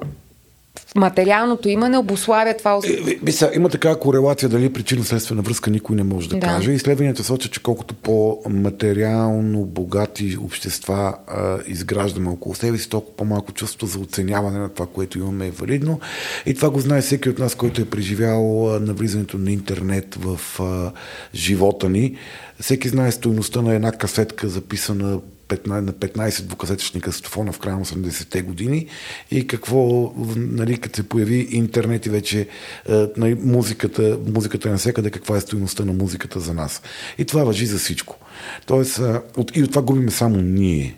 материалното имане обославя това. Ви сега, има такава корелация, дали е причинно-следствена връзка, никой не може да, Да. каже. Изследванията сочат, че колкото по-материално богати общества а, изграждаме около себе си, толкова по-малко чувство за оценяване на това, което имаме е валидно. И това го знае всеки от нас, който е преживял навлизането на интернет в а, живота ни. Всеки знае стоеността на една касетка, записана 15, на 15 двукасетъчни касетофона в края на 80-те години и какво, нали, като се появи интернет и вече е, нали, музиката, музиката е навсякъде, каква е стоеността на музиката за нас. И това въжи за всичко. Тоест, от, и от това губиме само ние.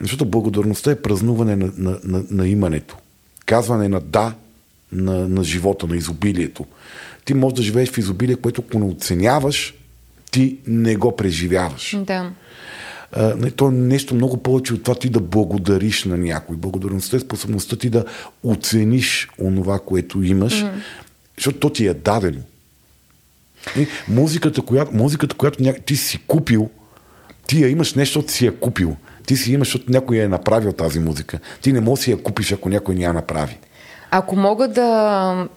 Защото благодарността е празнуване на, на, на, на имането. Казване на да на, на живота, на изобилието. Ти можеш да живееш в изобилие, което ако не оценяваш, ти не го преживяваш. Да. А, не, то е нещо много повече от това ти да благодариш на някой. Благодарността е способността ти да оцениш онова, което имаш, Мгм. защото то ти е дадено. И музиката, която, музиката, която ня... ти си купил, ти я имаш нещо, защото си я купил. Ти си имаш, защото някой я е направил тази музика. Ти не можеш да си я купиш, ако някой не я направи. Ако мога да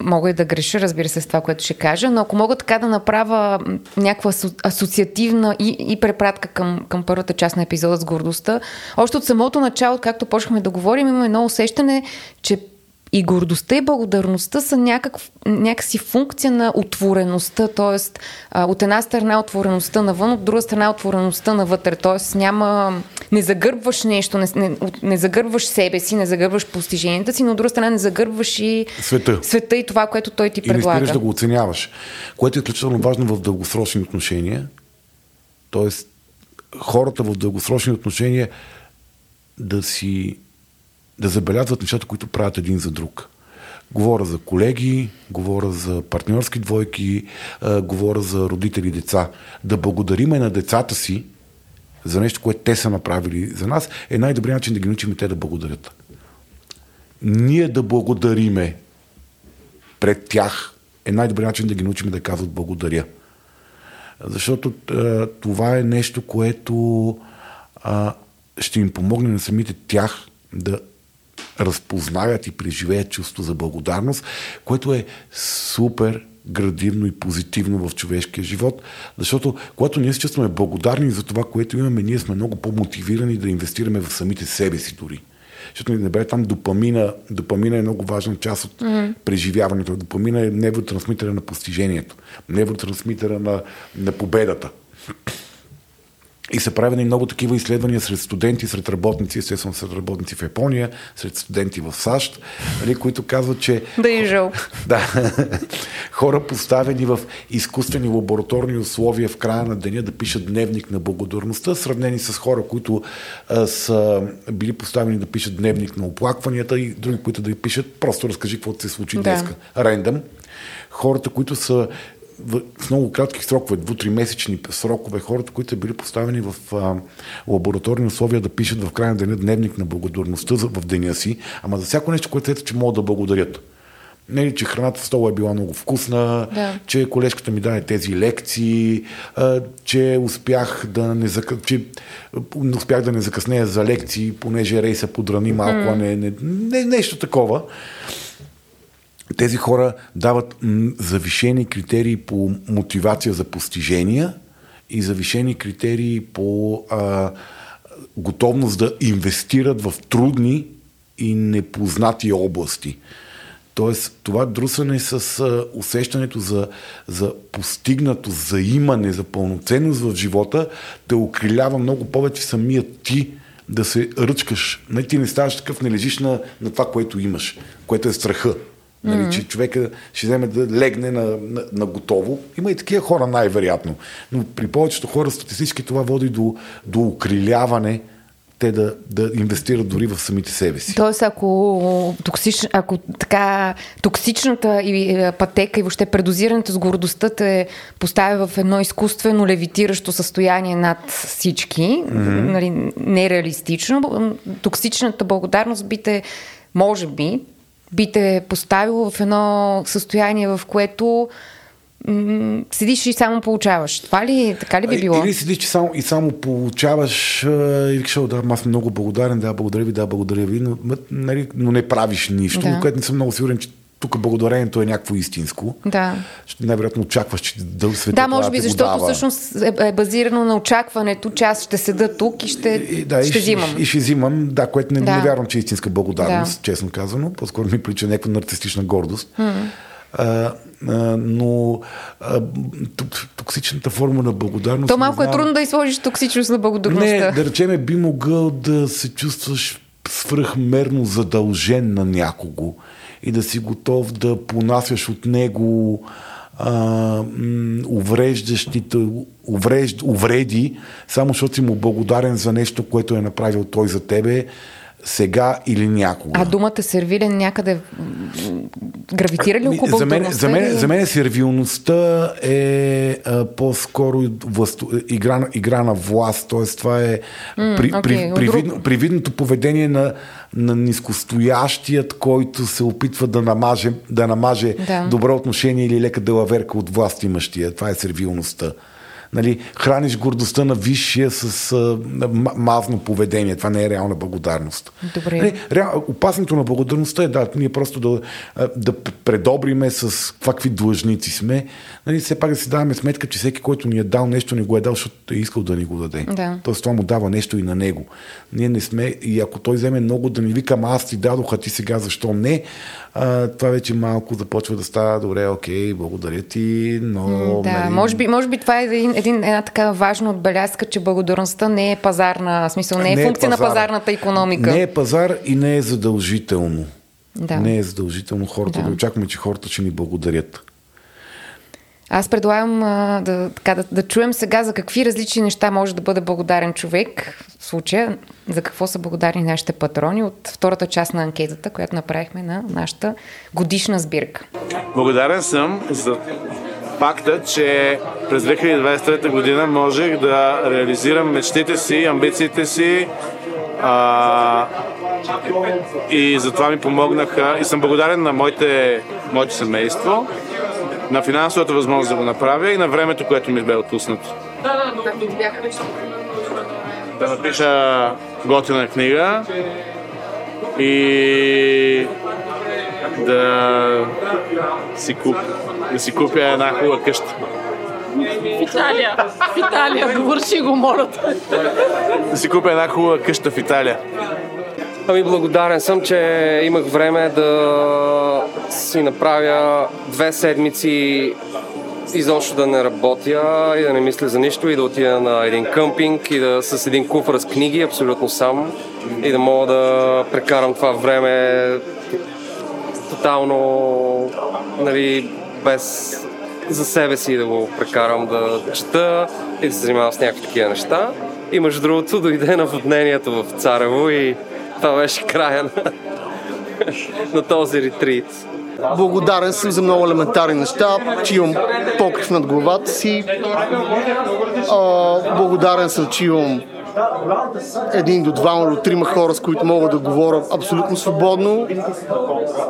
мога и да греша, разбира се, с това, което ще кажа, но ако мога така да направя някаква асо- асоциативна и, и препратка към, към първата част на епизода с гордостта, още от самото начало, както почнахме да говорим, имаме едно усещане, че и гордостта и благодарността са някак, някакси функция на отвореността, т.е. от една страна отвореността навън, от друга страна отвореността навътре, т.е. няма, не загърбваш нещо, не, не, не загърбваш себе си, не загърбваш постиженията си, но от друга страна не загърбваш и Света. света и това, което той ти И не предлага. спираш да го оценяваш. Което е изключително важно в дългосрочни отношения. Тоест, хората в дългосрочни отношения да си да забелязват нещата, които правят един за друг. Говоря за колеги, говоря за партньорски двойки, а, говоря за родители и деца. Да благодариме на децата си за нещо, което те са направили за нас, е най-добрият начин да ги научим и те да благодарят. Ние да благодариме пред тях е най-добрият начин да ги научим да казват благодаря. Защото а, това е нещо, което а, ще им помогне на самите тях да разпознаят и преживеят чувство за благодарност, което е супер градивно и позитивно в човешкия живот, защото когато ние се чувстваме благодарни за това, което имаме, ние сме много по-мотивирани да инвестираме в самите себе си дори. Защото не бе там допамина. Допамина е много важна част от mm-hmm. преживяването. Допамина е невротрансмитъра на постижението, невротрансмитъра на, на победата. И са правени много такива изследвания сред студенти, сред работници, естествено сред работници в Япония, сред студенти в САЩ, нали, които казват, че... Да и жал. Да. Хора поставени в изкуствени лабораторни условия в края на деня да пишат дневник на благодарността, сравнени с хора, които а, са били поставени да пишат дневник на оплакванията и други, които да пишат просто разкажи какво се случи да. днеска. Рендъм. Хората, които са в, в много кратки срокове, дву-три месечни срокове, хората, които са били поставени в а, лабораторни условия да пишат в края на деня дневник на благодарността в деня си, ама за всяко нещо, което ето, че могат да благодарят. Не ли, че храната в стола е била много вкусна, да. че колежката ми даде тези лекции, а, че успях да не, зак... че успях да не закъснея за лекции, понеже рейса подрани малко, mm. а не, не, не, нещо такова тези хора дават завишени критерии по мотивация за постижения и завишени критерии по а, готовност да инвестират в трудни и непознати области. Тоест, това друсане с усещането за, за постигнато, за имане, за пълноценност в живота, те укрилява много повече самия ти да се ръчкаш. Не, ти не ставаш такъв, не лежиш на, на това, което имаш, което е страха. Нали, mm-hmm. че човека ще вземе да легне на, на, на готово. Има и такива хора най-вероятно. Но при повечето хора статистически това води до, до укриляване те да, да инвестират дори в самите себе си. Тоест, ако, токсич, ако така токсичната и е, пътека и въобще предозирането с гордостта те поставя в едно изкуствено левитиращо състояние над всички, mm-hmm. нали, нереалистично, токсичната благодарност би те, може би, би те поставило в едно състояние, в което м- седиш и само получаваш. Това ли, така ли би било? Или седиш и само, и само получаваш и викаш, да, аз съм много благодарен, да, благодаря ви, да, благодаря ви, но, нали, но не правиш нищо, да. което не съм много сигурен, че тук благодарението е някакво истинско. Да. Най-вероятно очакваш, че да света Да, може би, защото всъщност е, е базирано на очакването, че аз ще седа тук и ще, и, да, ще и, взимам. И, и ще взимам, да, което не, да. не вярвам, че е истинска благодарност, да. честно казано. По-скоро ми прилича някаква нарцистична гордост. Mm. А, а, но а, токсичната форма на благодарност. То малко е трудно да изложиш токсичност на благодарността. Не, да речеме, би могъл да се чувстваш свръхмерно задължен на някого и да си готов да понасяш от него а, увреждащите уврежд, увреди, само защото си му благодарен за нещо, което е направил той за тебе, сега или някога. А думата сервилен някъде гравитира ли около за мен, за, мен, за мен сервилността е а, по-скоро власт, игра, игра на власт, т.е. това е mm, при, okay, при, привидно, привидното поведение на, на нискостоящият, който се опитва да намаже, да намаже да. добро отношение или лека делаверка от власт имащия. Това е сервилността нали, храниш гордостта на висшия с а, мазно поведение. Това не е реална благодарност. Добре. Нали, реал, опасното на благодарността е да, ние просто да, да предобриме с какви длъжници сме. Нали, все пак да си даваме сметка, че всеки, който ни е дал нещо, не го е дал, защото е искал да ни го даде. Да. Тоест това му дава нещо и на него. Ние не сме, и ако той вземе много да ни викам, аз ти дадох, а ти сега защо не, а, това вече малко започва да става добре, окей, благодаря ти, но... Да, нали... може, би, може би това е един, един, една така важна отбелязка, че благодарността не е пазарна, в смисъл не е не функция е пазар. на пазарната економика. Не е пазар и не е задължително. Да. Не е задължително хората да. да очакваме, че хората ще ни благодарят. Аз предлагам а, да, така, да, да чуем сега за какви различни неща може да бъде благодарен човек. В случая за какво са благодарни нашите патрони от втората част на анкетата, която направихме на нашата годишна сбирка. Благодарен съм за факта, че през 2023 година можех да реализирам мечтите си, амбициите си а, и затова ми помогнаха и съм благодарен на моите, моето семейство, на финансовата възможност да го направя и на времето, което ми бе отпуснато. Да напиша готина книга и да си, куп, да си купя една хубава къща. В Италия. В Италия. Довърши го, моля. Да си купя една хубава къща в Италия. Ами благодарен съм, че имах време да си направя две седмици изобщо да не работя и да не мисля за нищо и да отида на един къмпинг и да с един куфър с книги абсолютно сам и да мога да прекарам това време тотално нали, без за себе си да го прекарам да чета и да се занимавам с някакви такива неща. И между другото дойде наводнението в Царево и това беше края на, на този ретрит. Благодарен съм за много елементарни неща, че имам покрив над главата си. А, благодарен съм, че имам един до двама до трима хора, с които мога да говоря абсолютно свободно.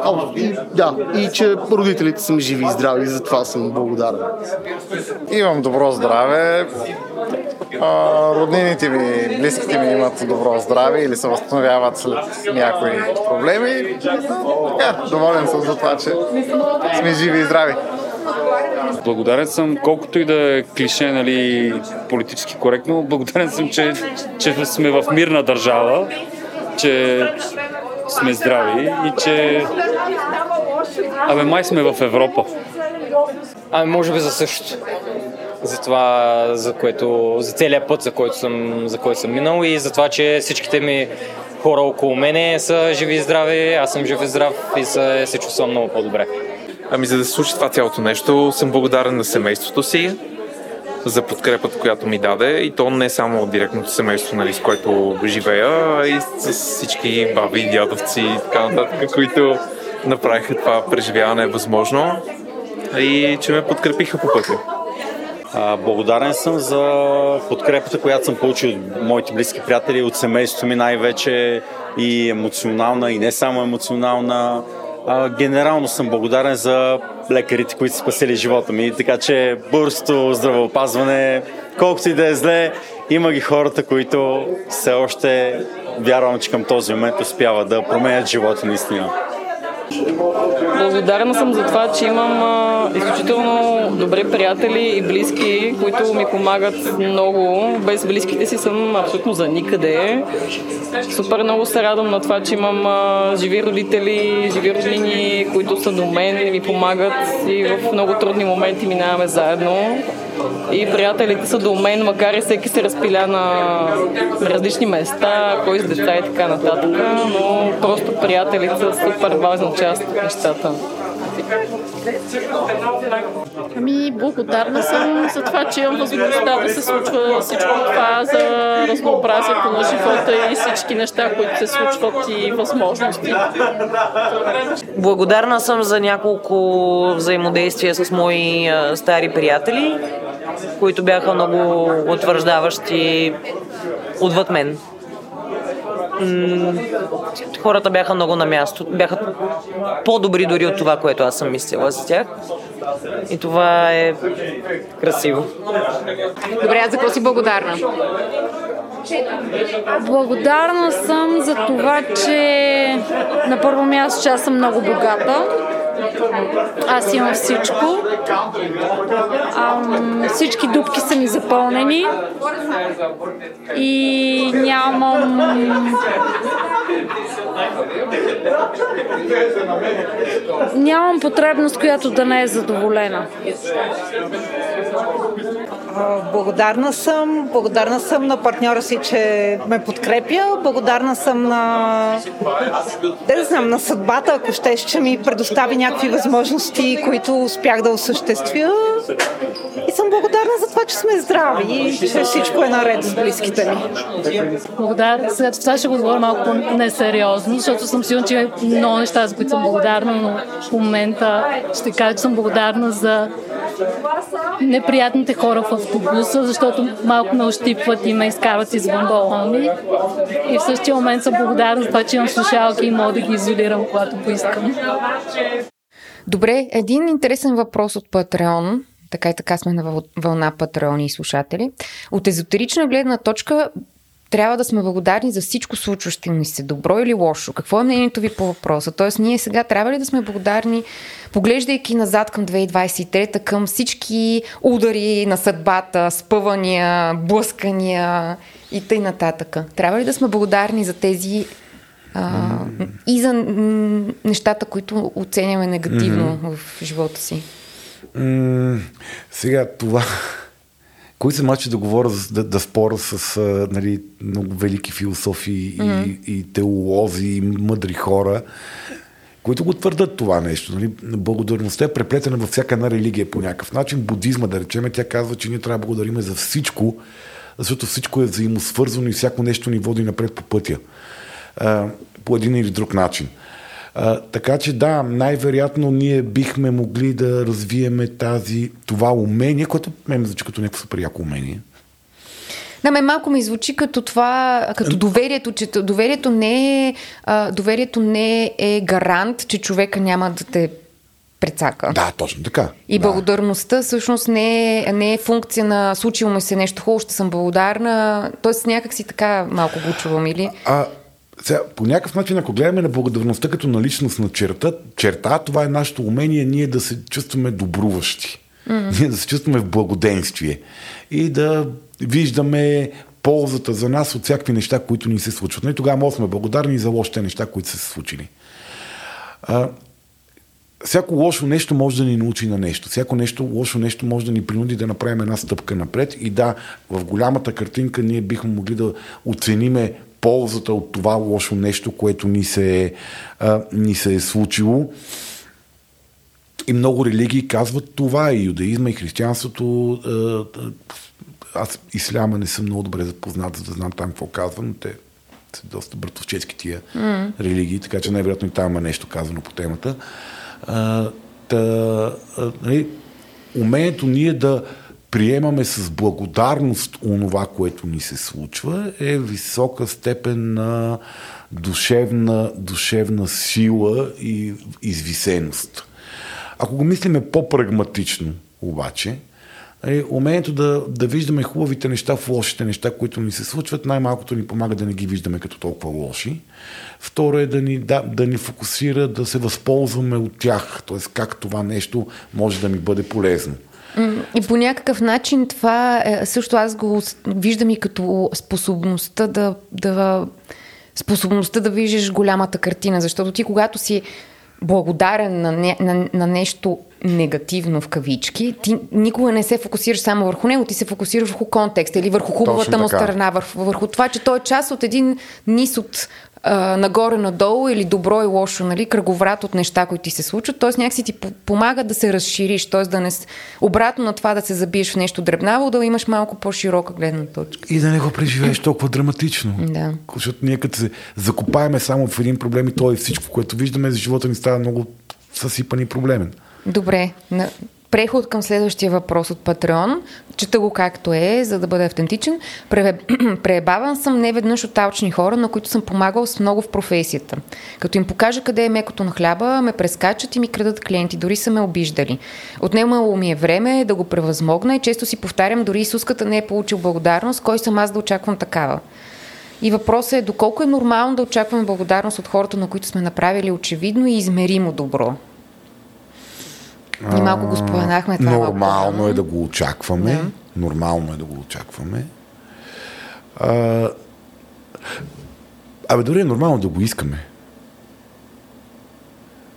А, и, да, и че родителите са ми живи и здрави, и за това съм благодарен. Имам добро здраве. А, роднините ми, близките ми имат добро здраве или се възстановяват след някои проблеми. Така, доволен съм за това, че сме живи и здрави. Благодарен съм, колкото и да е клише, нали, политически коректно, благодарен съм, че, че сме в мирна държава, че сме здрави и че... Абе, май сме в Европа. Ами, може би за същото. За това, за което, за целият път, за който съм, за който съм минал и за това, че всичките ми хора около мене са живи и здрави, аз съм жив и здрав и се, се чувствам много по-добре. Ами за да се случи това цялото нещо, съм благодарен на семейството си за подкрепата, която ми даде и то не само от директното семейство, нали, с което живея, а и с всички баби, дядовци и така нататък, които направиха това преживяване възможно и че ме подкрепиха по пътя. А, благодарен съм за подкрепата, която съм получил от моите близки приятели, от семейството ми най-вече и емоционална, и не само емоционална. А, генерално съм благодарен за лекарите, които са спасили живота ми, така че българското здравеопазване, колкото и да е зле, има ги хората, които все още вярвам, че към този момент успяват да променят живота наистина. Благодарна съм за това, че имам изключително добри приятели и близки, които ми помагат много. Без близките си съм абсолютно за никъде. Супер много се радвам на това, че имам живи родители, живи роднини, които са до мен и ми помагат и в много трудни моменти минаваме заедно. И приятелите са до мен, макар и всеки се разпиля на различни места, кой с деца и така нататък, но просто приятелите са супер важна част от нещата. Ами, благодарна съм за това, че имам възможността да се случва всичко това за разнообразието на живота и всички неща, които се случват и възможности. Благодарна съм за няколко взаимодействия с мои стари приятели, които бяха много утвърждаващи отвъд мен. Хората бяха много на място, бяха по-добри дори от това, което аз съм мислила за тях. И това е красиво. Добре, а за какво си благодарна? Благодарна съм за това, че на първо място, че аз съм много богата. Аз имам всичко. Ам, всички дупки са ми запълнени. И нямам... Нямам потребност, която да не е задоволена. Благодарна съм. Благодарна съм на партньора си, че ме подкрепя. Благодарна съм на... Да знам, на съдбата, ако щеш, че ми предостави някакви възможности, които успях да осъществя. И съм благодарна за това, че сме здрави и че всичко е наред с близките ми. Благодарна. Сега това ще го говоря малко несериозно, защото съм сигурна, че много неща, за които съм благодарна, но в момента ще кажа, че съм благодарна за неприятните хора в автобуса, защото малко ме ощипват и ме изкарват извън балона ми. И в същия момент съм благодарна за това, че имам слушалки и мога да ги изолирам, когато поискам. Добре, един интересен въпрос от Патреон. Така и така сме на въл- вълна патреони и слушатели. От езотерична гледна точка трябва да сме благодарни за всичко случващо ни се, добро или лошо. Какво е мнението ви по въпроса? Тоест, ние сега трябва ли да сме благодарни, поглеждайки назад към 2023, към всички удари на съдбата, спъвания, блъскания и тъй нататък? Трябва ли да сме благодарни за тези а, и за нещата, които оценяме негативно в живота си? Сега това... Кои съм аз, че да говоря, да, да споря с а, нали, много велики философи Мгм. и, и теолози, и мъдри хора, които го твърдат това нещо. Нали? Благодарността е преплетена във всяка една религия по някакъв начин. Будизма, да речем, тя казва, че ние трябва да благодарим за всичко, защото всичко е взаимосвързано и всяко нещо ни води напред по пътя. А, по един или друг начин. А, така че да, най-вероятно ние бихме могли да развиеме тази, това умение, което ме звучи като някакво супер яко умение. Да, ме малко ми звучи като това, като доверието, че доверието не е, а, доверието не е гарант, че човека няма да те прецака. Да, точно така. И благодарността всъщност не е, не е функция на случило ми се нещо хубаво, ще съм благодарна. Тоест някак си така малко го чувам или... А, сега, по някакъв начин, ако гледаме на благодарността като на личностна черта, черта, това е нашето умение ние да се чувстваме добруващи. Мгм. Ние да се чувстваме в благоденствие. И да виждаме ползата за нас от всякакви неща, които ни се случват. И тогава може сме благодарни за лошите неща, които са се случили. А, всяко лошо нещо може да ни научи на нещо. Всяко нещо, лошо нещо може да ни принуди да направим една стъпка напред. И да, в голямата картинка ние бихме могли да оцениме ползата от това лошо нещо, което ни се, е, а, ни се е случило. И много религии казват това, и юдаизма, и християнството. Аз исляма не съм много добре запознат, за да знам там какво казва, но те са доста братовчески тия М. религии, така че най-вероятно и там има нещо казано по темата. А, та, а, нали, умението ние да приемаме с благодарност онова, което ни се случва, е висока степен на душевна, душевна сила и извисеност. Ако го мислиме по-прагматично, обаче, е, умението да, да виждаме хубавите неща в лошите неща, които ни се случват, най-малкото ни помага да не ги виждаме като толкова лоши. Второ е да ни, да, да ни фокусира да се възползваме от тях, т.е. как това нещо може да ми бъде полезно. И по някакъв начин това е, също аз го виждам и като способността да, да способността да виждаш голямата картина, защото ти когато си благодарен на, не, на, на нещо негативно в кавички, ти никога не се фокусираш само върху него, ти се фокусираш върху контекста или върху хубавата му страна, върху, върху това, че той е част от един низ от а, нагоре-надолу или добро и лошо, нали, кръговрат от неща, които ти се случват. Тоест някакси ти по- помага да се разшириш, т.е. да не обратно на това да се забиеш в нещо дребнаво, да имаш малко по-широка гледна точка. И да не го преживееш толкова драматично. Да. Защото ние като се закопаеме само в един проблем и то е всичко, което виждаме, за живота ни става много съсипан и проблемен. Добре. Преход към следващия въпрос от Патреон. Чета го както е, за да бъде автентичен. Пре- Преебаван съм не веднъж от алчни хора, на които съм помагал с много в професията. Като им покажа къде е мекото на хляба, ме прескачат и ми крадат клиенти, дори са ме обиждали. Отнемало ми е време да го превъзмогна и често си повтарям, дори Исуската не е получил благодарност, кой съм аз да очаквам такава. И въпросът е доколко е нормално да очакваме благодарност от хората, на които сме направили очевидно и измеримо добро. Ние малко го споменахме това. малко Нормално е да го очакваме. Да. Нормално е да го очакваме. А, абе, дори е нормално да го искаме.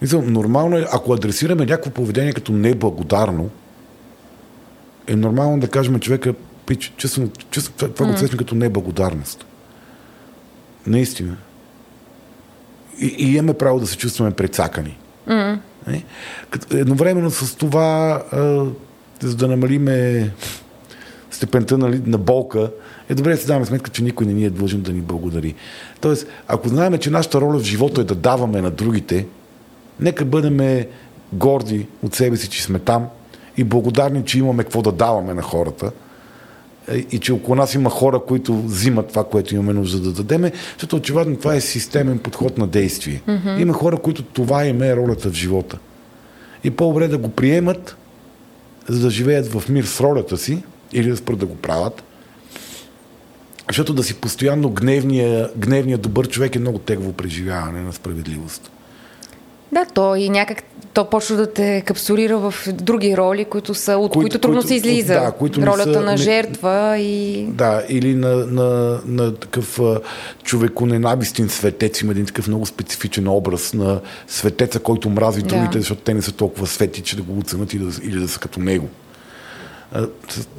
Мисля, нормално е, ако адресираме някакво поведение като неблагодарно, е нормално да кажем човека, пич, чувствам, чувствам, това, това го усещам като неблагодарност. Наистина. И, и имаме право да се чувстваме прецакани. Като едновременно с това, за да намалиме степента на, на болка, е добре да си даваме сметка, че никой не ни е длъжен да ни благодари. Тоест, ако знаем, че нашата роля в живота е да даваме на другите, нека бъдем горди от себе си, че сме там и благодарни, че имаме какво да даваме на хората и че около нас има хора, които взимат това, което имаме нужда да дадеме, защото очевидно това е системен подход на действие. Мгм. Има хора, които това им е ролята в живота. И по-добре да го приемат, за да живеят в мир с ролята си, или да спрат да го правят. Защото да си постоянно гневния, гневния добър човек е много тегло преживяване на справедливост. Да, то и някак то почва да те капсулира в други роли, които са, от които, Които- трудно които- се излиза. да, които Ролята са- на не- жертва и... Да, или на, на, на такъв човеконенавистен светец. Има един такъв много специфичен образ на светеца, който мрази Да. другите, защото те не са толкова свети, че да го оценят или да, или да са като него.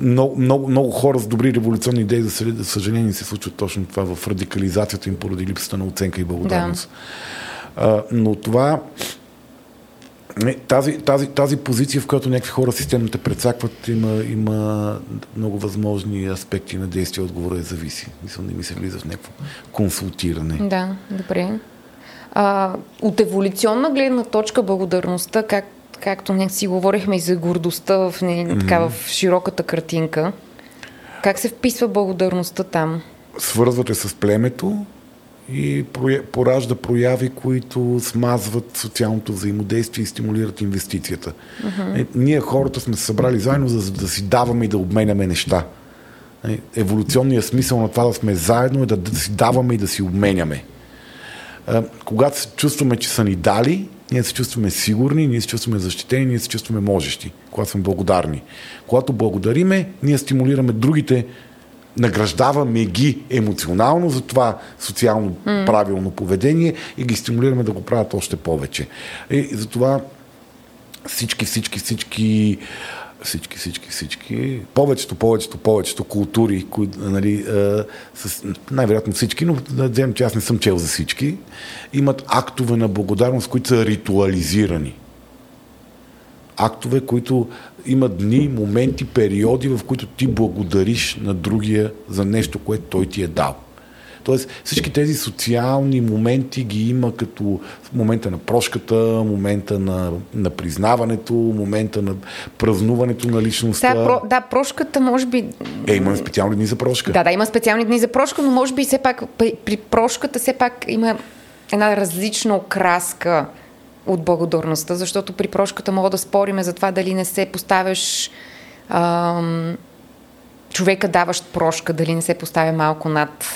Много, много, много хора с добри революционни идеи, за съ- за съжаление, се случва точно това в радикализацията им поради липсата на оценка и благодарност. А, но това тази, тази, тази позиция, в която някакви хора системно те прецакват, има, има много възможни аспекти на действие. Отговора е зависи. Мисля, не ми се влиза в някакво консултиране. Да, добре. А, от еволюционна гледна точка благодарността, как, както не си говорихме и за гордостта в, не, така, в широката картинка, как се вписва благодарността там? Свързвате с племето и поражда прояви, които смазват социалното взаимодействие и стимулират инвестицията. Е, ние хората сме се събрали заедно, за да си даваме и да обменяме неща. Е, Еволюционният смисъл на това да сме заедно е да, да си даваме и да си обменяме. А, Когато се чувстваме, че са ни дали, ние се чувстваме сигурни, ние се чувстваме защитени, ние се чувстваме можещи, когато сме благодарни. Когато благодариме, ние стимулираме другите, награждаваме ги емоционално за това социално правилно поведение и ги стимулираме да го правят още повече. И затова всички, всички, всички всички, всички, всички, повечето, повечето, повечето култури, кои, нали, е, с, най-вероятно всички, но да вземем, че аз не съм чел за всички, имат актове на благодарност, които са ритуализирани. Актове, които имат дни, моменти, периоди, в които ти благодариш на другия за нещо, което той ти е дал. Тоест всички тези социални моменти ги има като момента на прошката, момента на, на признаването, момента на празнуването на личността. Сега, про, да, прошката може би... Е, имаме специални дни за прошка. Да, да, има специални дни за прошка, но може би все пак при, при прошката все пак има една различна окраска от благодарността, защото при прошката мога да спориме за това дали не се поставяш ам, човека даващ прошка, дали не се поставя малко над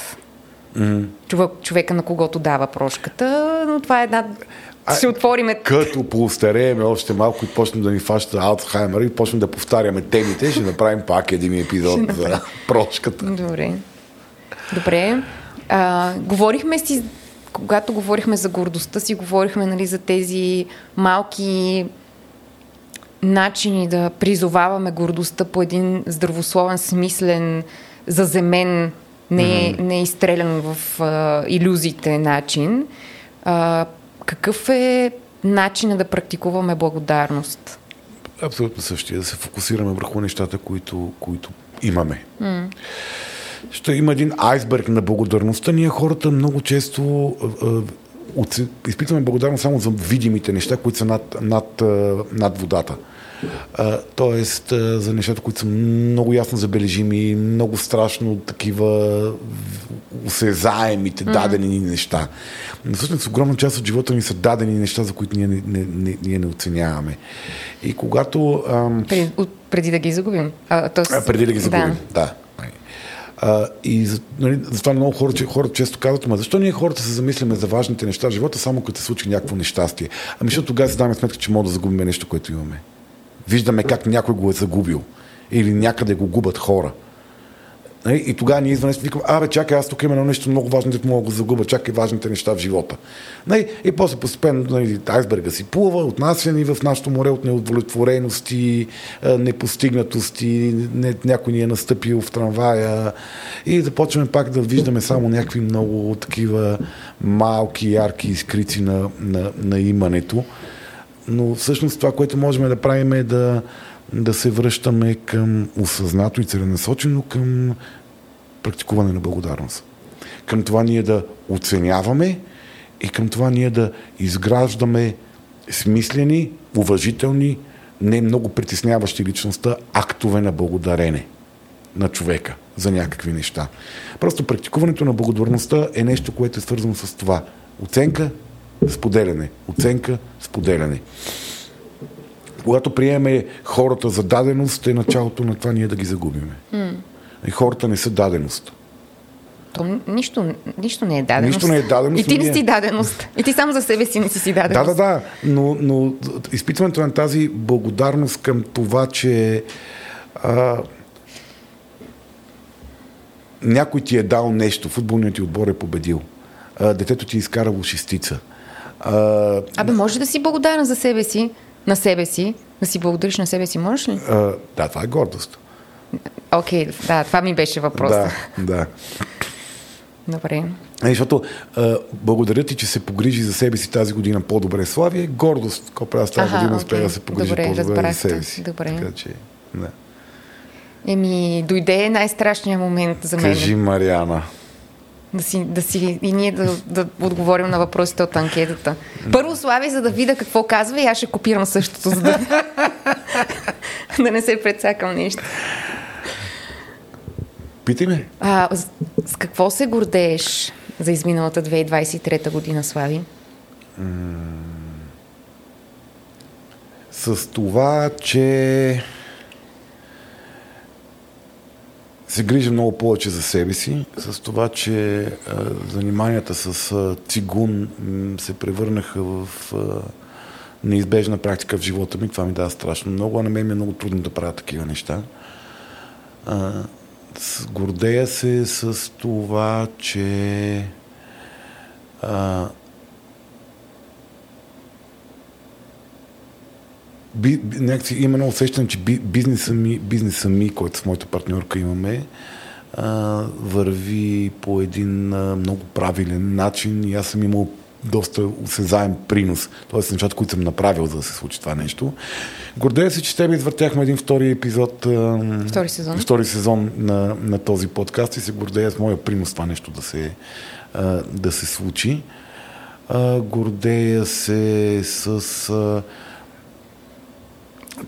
М. човек, човека, на когото дава прошката, но това е една... Ще отвориме... Като поостарееме още малко и почнем да ни фаща Алцхаймер и почнем да повтаряме темите, ще направим пак един епизод за прошката. Добре. Добре. А, говорихме си, когато говорихме за гордостта си, говорихме нали, за тези малки начини да призоваваме гордостта по един здравословен, смислен, заземен, не, Мгм. не изстрелян в а, иллюзиите начин. А, какъв е начинът да практикуваме благодарност? Абсолютно същия. Да се фокусираме върху нещата, които, които имаме. М. Ще има един айсберг на благодарността. Ние хората много често а, а, оце- изпитваме благодарност само за видимите неща, които са над, над, а, над водата. А, тоест а, за нещата, които са много ясно забележими, много страшно такива осезаемите, дадени ни неща. Но всъщност огромна част от живота ни са дадени неща, за които ние не, не, не, ние не оценяваме. И когато... Ам, Преди, от- преди да ги загубим. А, тоест, а, преди да ги загубим, да. А, и нали, затова много хора, че, често казват, ма защо ние хората се замисляме за важните неща в живота, само като се случи някакво нещастие? Ами защото тогава си даваме сметка, че може да загубим нещо, което имаме. Виждаме как някой го е загубил. Или някъде го губят хора. Нали? И тогава ние извън викам, абе, чакай, аз тук имам нещо много важно, да мога да го загубя, чакай важните неща в живота. Нали? И после постепенно нали, айсберга си плува, отнася ни в нашото море от неудовлетворености, непостигнатости, не, някой ни е настъпил в трамвая и започваме пак да виждаме само някакви много такива малки, ярки изкрици на, на, на имането. Но всъщност това, което можем да правим е да, да се връщаме към осъзнато и целенасочено към практикуване на благодарност. Към това ние да оценяваме и към това ние да изграждаме смислени, уважителни, не много притесняващи личността актове на благодарене на човека за някакви неща. Просто практикуването на благодарността е нещо, което е свързано с това. Оценка, споделяне. Оценка, споделяне. Когато приеме хората за даденост, е началото на това ние да ги загубиме. М. И хората не са даденост. То нищо, нищо не е даденост. Нищо не е даденост, И ти не ние- си даденост. И ти само за себе си не си си Да, даденост. да, да, но, но изпитването на тази благодарност към това, че а, някой ти е дал нещо, футболният ти отбор е победил, а, детето ти е изкарало шестица. А, Абе, може да си благодарен за себе си, на себе си, да си благодариш на себе си, можеш ли? а, да, това е гордост. Окей, да, това ми беше въпросът. Да, да. Добре. Е, защото а, благодаря ти, че се погрижи за себе си тази година по-добре. Славия, гордост, какво правя с тази Аха, година, успя окей. да се погрижи Добре, по-добре за себе си. Добре. Така че, да. Еми, дойде най-страшният момент за мен. Кажи, Мариана. Да си, да си, и ние да, да отговорим на въпросите от анкетата. Първо Слави, за да видя какво казва и аз ще копирам същото, за да, да не се прецакам нещо. Питай ме. А, с, с какво се гордееш за изминалата 2023 година, Слави? с това, че се грижа много повече за себе си, с това, че а, заниманията с а, цигун м, се превърнаха в а, неизбежна практика в живота ми. Това ми дава страшно много, а на мен ми е много трудно да правя такива неща. А, с, гордея се с това, че а, би, някакси именно усещам, че би, бизнеса, ми, бизнеса ми, който с моята партньорка имаме, а, върви по един а, много правилен начин и аз съм имал доста осезаем принос, т.е. нещата, които съм направил, за да се случи това нещо. Гордея се, че тебе извъртяхме един втори епизод, Втори сезон. втори сезон на, на този подкаст и се гордея с моя принос това нещо да се, да се случи. Гордея се с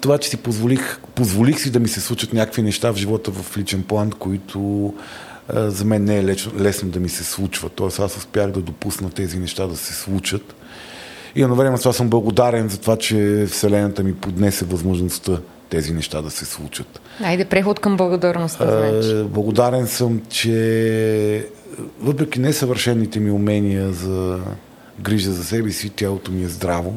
това, че си позволих, позволих си да ми се случат някакви неща в живота в личен план, които а, за мен не е лесно, лесно да ми се случва. Тоест аз успях да допусна тези неща да се случат. И едновременно с това съм благодарен за това, че Вселената ми поднесе възможността тези неща да се случат. Айде, преход към благодарността, значи. Благодарен съм, че въпреки несъвършените ми умения за грижа за себе си, тялото ми е здраво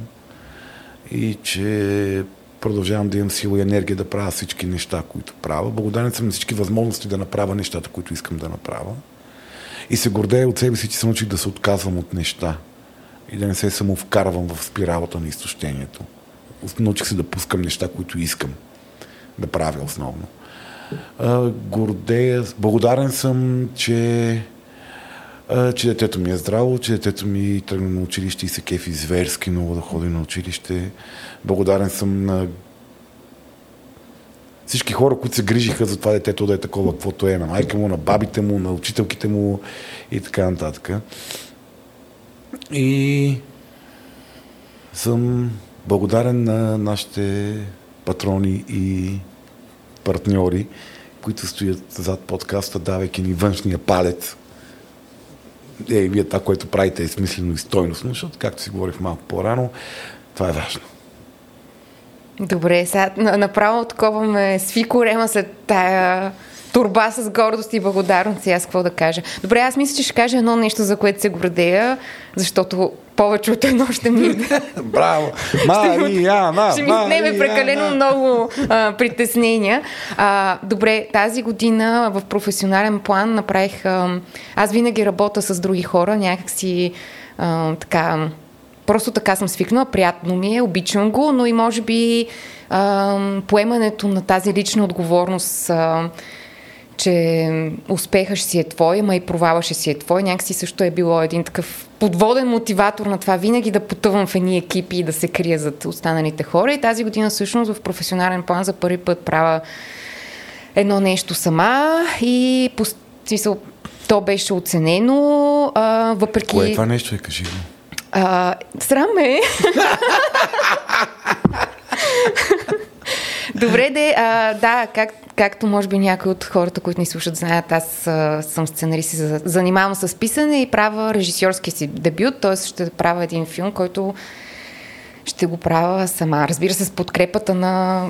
и че продължавам да имам сила и енергия да правя всички неща, които правя. Благодарен съм на всички възможности да направя нещата, които искам да направя. И се гордея от себе си, че се научих да се отказвам от неща и да не се самовкарвам в спиралата на изтощението. Научих се да пускам неща, които искам да правя основно. Гордея, благодарен съм, че, че детето ми е здраво, че детето ми тръгна на училище и се кефи зверски много да ходи на училище. Благодарен съм на всички хора, които се грижиха за това детето да е такова, каквото е, на майка му, на бабите му, на учителките му и така нататък. И съм благодарен на нашите патрони и партньори, които стоят зад подкаста, давайки ни външния палец. Е, вие това, което правите е смислено и стойностно, защото, както си говорих малко по-рано, това е важно. Добре, сега на- направо такова ме сви корема след тая турба с гордост и благодарност аз какво да кажа. Добре, аз мисля, че ще кажа едно нещо, за което се гордея, защото повече от едно ще ми... Браво! Марияна! Ще ми отнеме прекалено много а, притеснения. А, добре, тази година в професионален план направих... А, аз винаги работя с други хора, някакси а, така... Просто така съм свикнала, приятно ми е, обичам го, но и може би а, поемането на тази лична отговорност... А, че успехът ще си е твой, ама и провала ще си е твой. Някакси също е било един такъв подводен мотиватор на това винаги да потъвам в едни екипи и да се крия зад останалите хора. И тази година всъщност в професионален план за първи път правя едно нещо сама и по смисъл, то беше оценено, а, въпреки... Кое е това нещо, е кажи го? А, срам е. Добре, де, а, да, как, както може би някои от хората, които ни слушат, знаят, аз а, съм сценарист и занимавам с писане и правя режисьорския си дебют, т.е. ще правя един филм, който ще го правя сама. Разбира се, с подкрепата на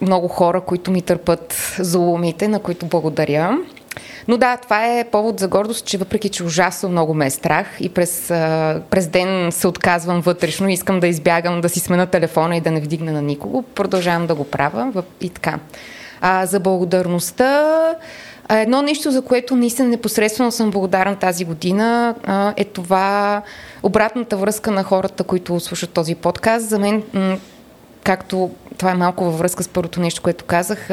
много хора, които ми търпат зулумите, на които благодаря. Но да, това е повод за гордост, че въпреки, че ужасно много ме е страх и през, през ден се отказвам вътрешно, искам да избягам, да си смена телефона и да не вдигна на никого, продължавам да го правя и така. А, за благодарността, едно нещо, за което наистина непосредствено съм благодарна тази година, е това обратната връзка на хората, които слушат този подкаст. За мен, както това е малко във връзка с първото нещо, което казах,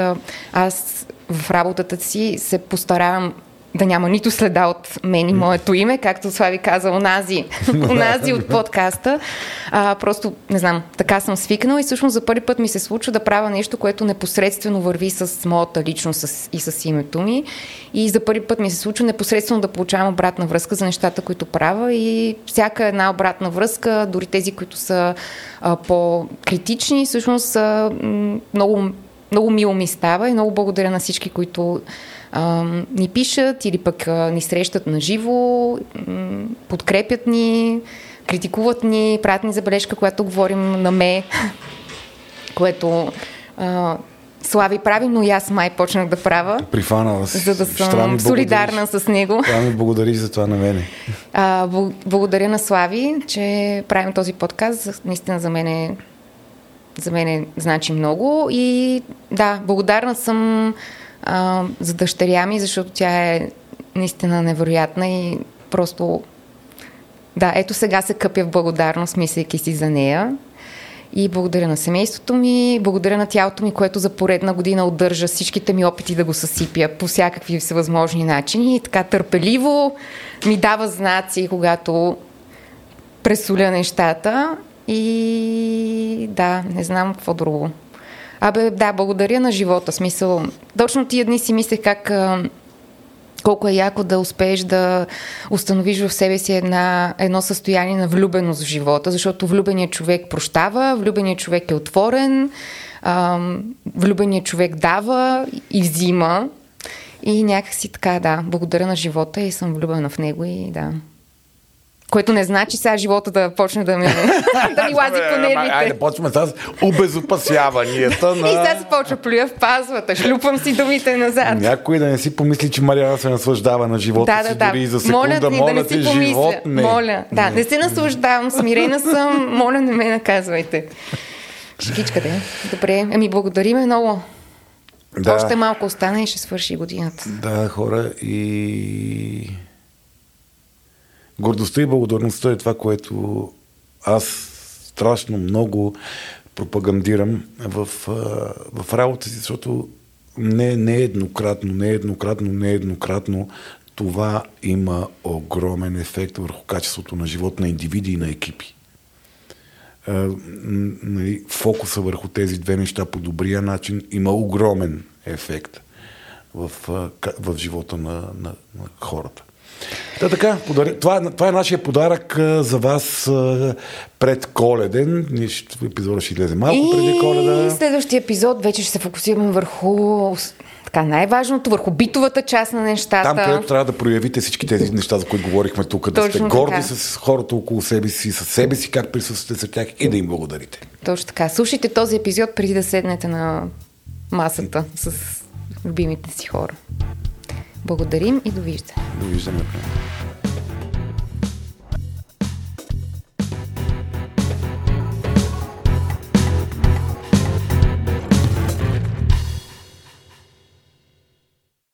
аз в работата си се постаравам да няма нито следа от мен и моето име, както Слави каза, онази, онази от подкаста. А, просто, не знам, така съм свикнала и всъщност за първи път ми се случва да правя нещо, което непосредствено върви с моята личност и с името ми. И за първи път ми се случва непосредствено да получавам обратна връзка за нещата, които правя и всяка една обратна връзка, дори тези, които са а, по-критични, всъщност са много, много мило ми става и много благодаря на всички, които а, ни пишат или пък а, ни срещат на живо, подкрепят ни, критикуват ни, правят ни забележка, когато говорим на ме, което а, Слави прави, но и аз май почнах да правя. Прифанала си. За да съм солидарна с него. Това ми благодариш за това на мене. А, благодаря на Слави, че правим този подкаст. Наистина за мен е, за мен е, значи много. И да, благодарна съм а, за дъщеря ми, защото тя е наистина невероятна и просто да, ето сега се къпя в благодарност, мислейки си за нея. И благодаря на семейството ми, благодаря на тялото ми, което за поредна година удържа всичките ми опити да го съсипя по всякакви всевъзможни начини. И така търпеливо ми дава знаци, когато пресоля нещата. И да, не знам какво друго. Абе, да, благодаря на живота. Смисъл, точно тия дни си мислех как колко е яко да успееш да установиш в себе си една, едно състояние на влюбеност в живота, защото влюбеният човек прощава, влюбеният човек е отворен, ам, влюбеният човек дава и взима. И някакси така, да, благодаря на живота и съм влюбена в него и да. Което не значи сега живота да почне да ми, да ми лази по нервите. Айде, почваме с обезопасяванията на... И сега се почва плюя в пазвата, шлюпам си думите назад. Някой да не си помисли, че Мариана се наслаждава на живота да, си, да, дори и за секунда. Моля, моля да не си помисля. живот не. Моля, да, не. се наслаждавам, смирена съм, моля, не ме наказвайте. Шкичка, да. Добре, ами благодариме много. Да. Още малко остана и ще свърши годината. Да, хора, и гордостта и благодарността е това, което аз страшно много пропагандирам в, в работа си, защото не, не еднократно, не еднократно, не еднократно това има огромен ефект върху качеството на живот на индивиди и на екипи. Нали, фокуса върху тези две неща по добрия начин има огромен ефект в, в живота на, на, на хората. Да, така, подари... това, е, това е нашия подарък а, за вас а, пред коледен. Ние ще, епизода ще излезе малко и преди коледа. следващия епизод вече ще се фокусираме върху така, най-важното, върху битовата част на нещата. Там, където трябва да проявите всички тези неща, за които говорихме тук, да сте горди така. с хората около себе си, с себе си, как присъствате сред тях и да им благодарите. Точно така. Слушайте този епизод преди да седнете на масата с любимите си хора. Благодарим и довиждане. Довиждане.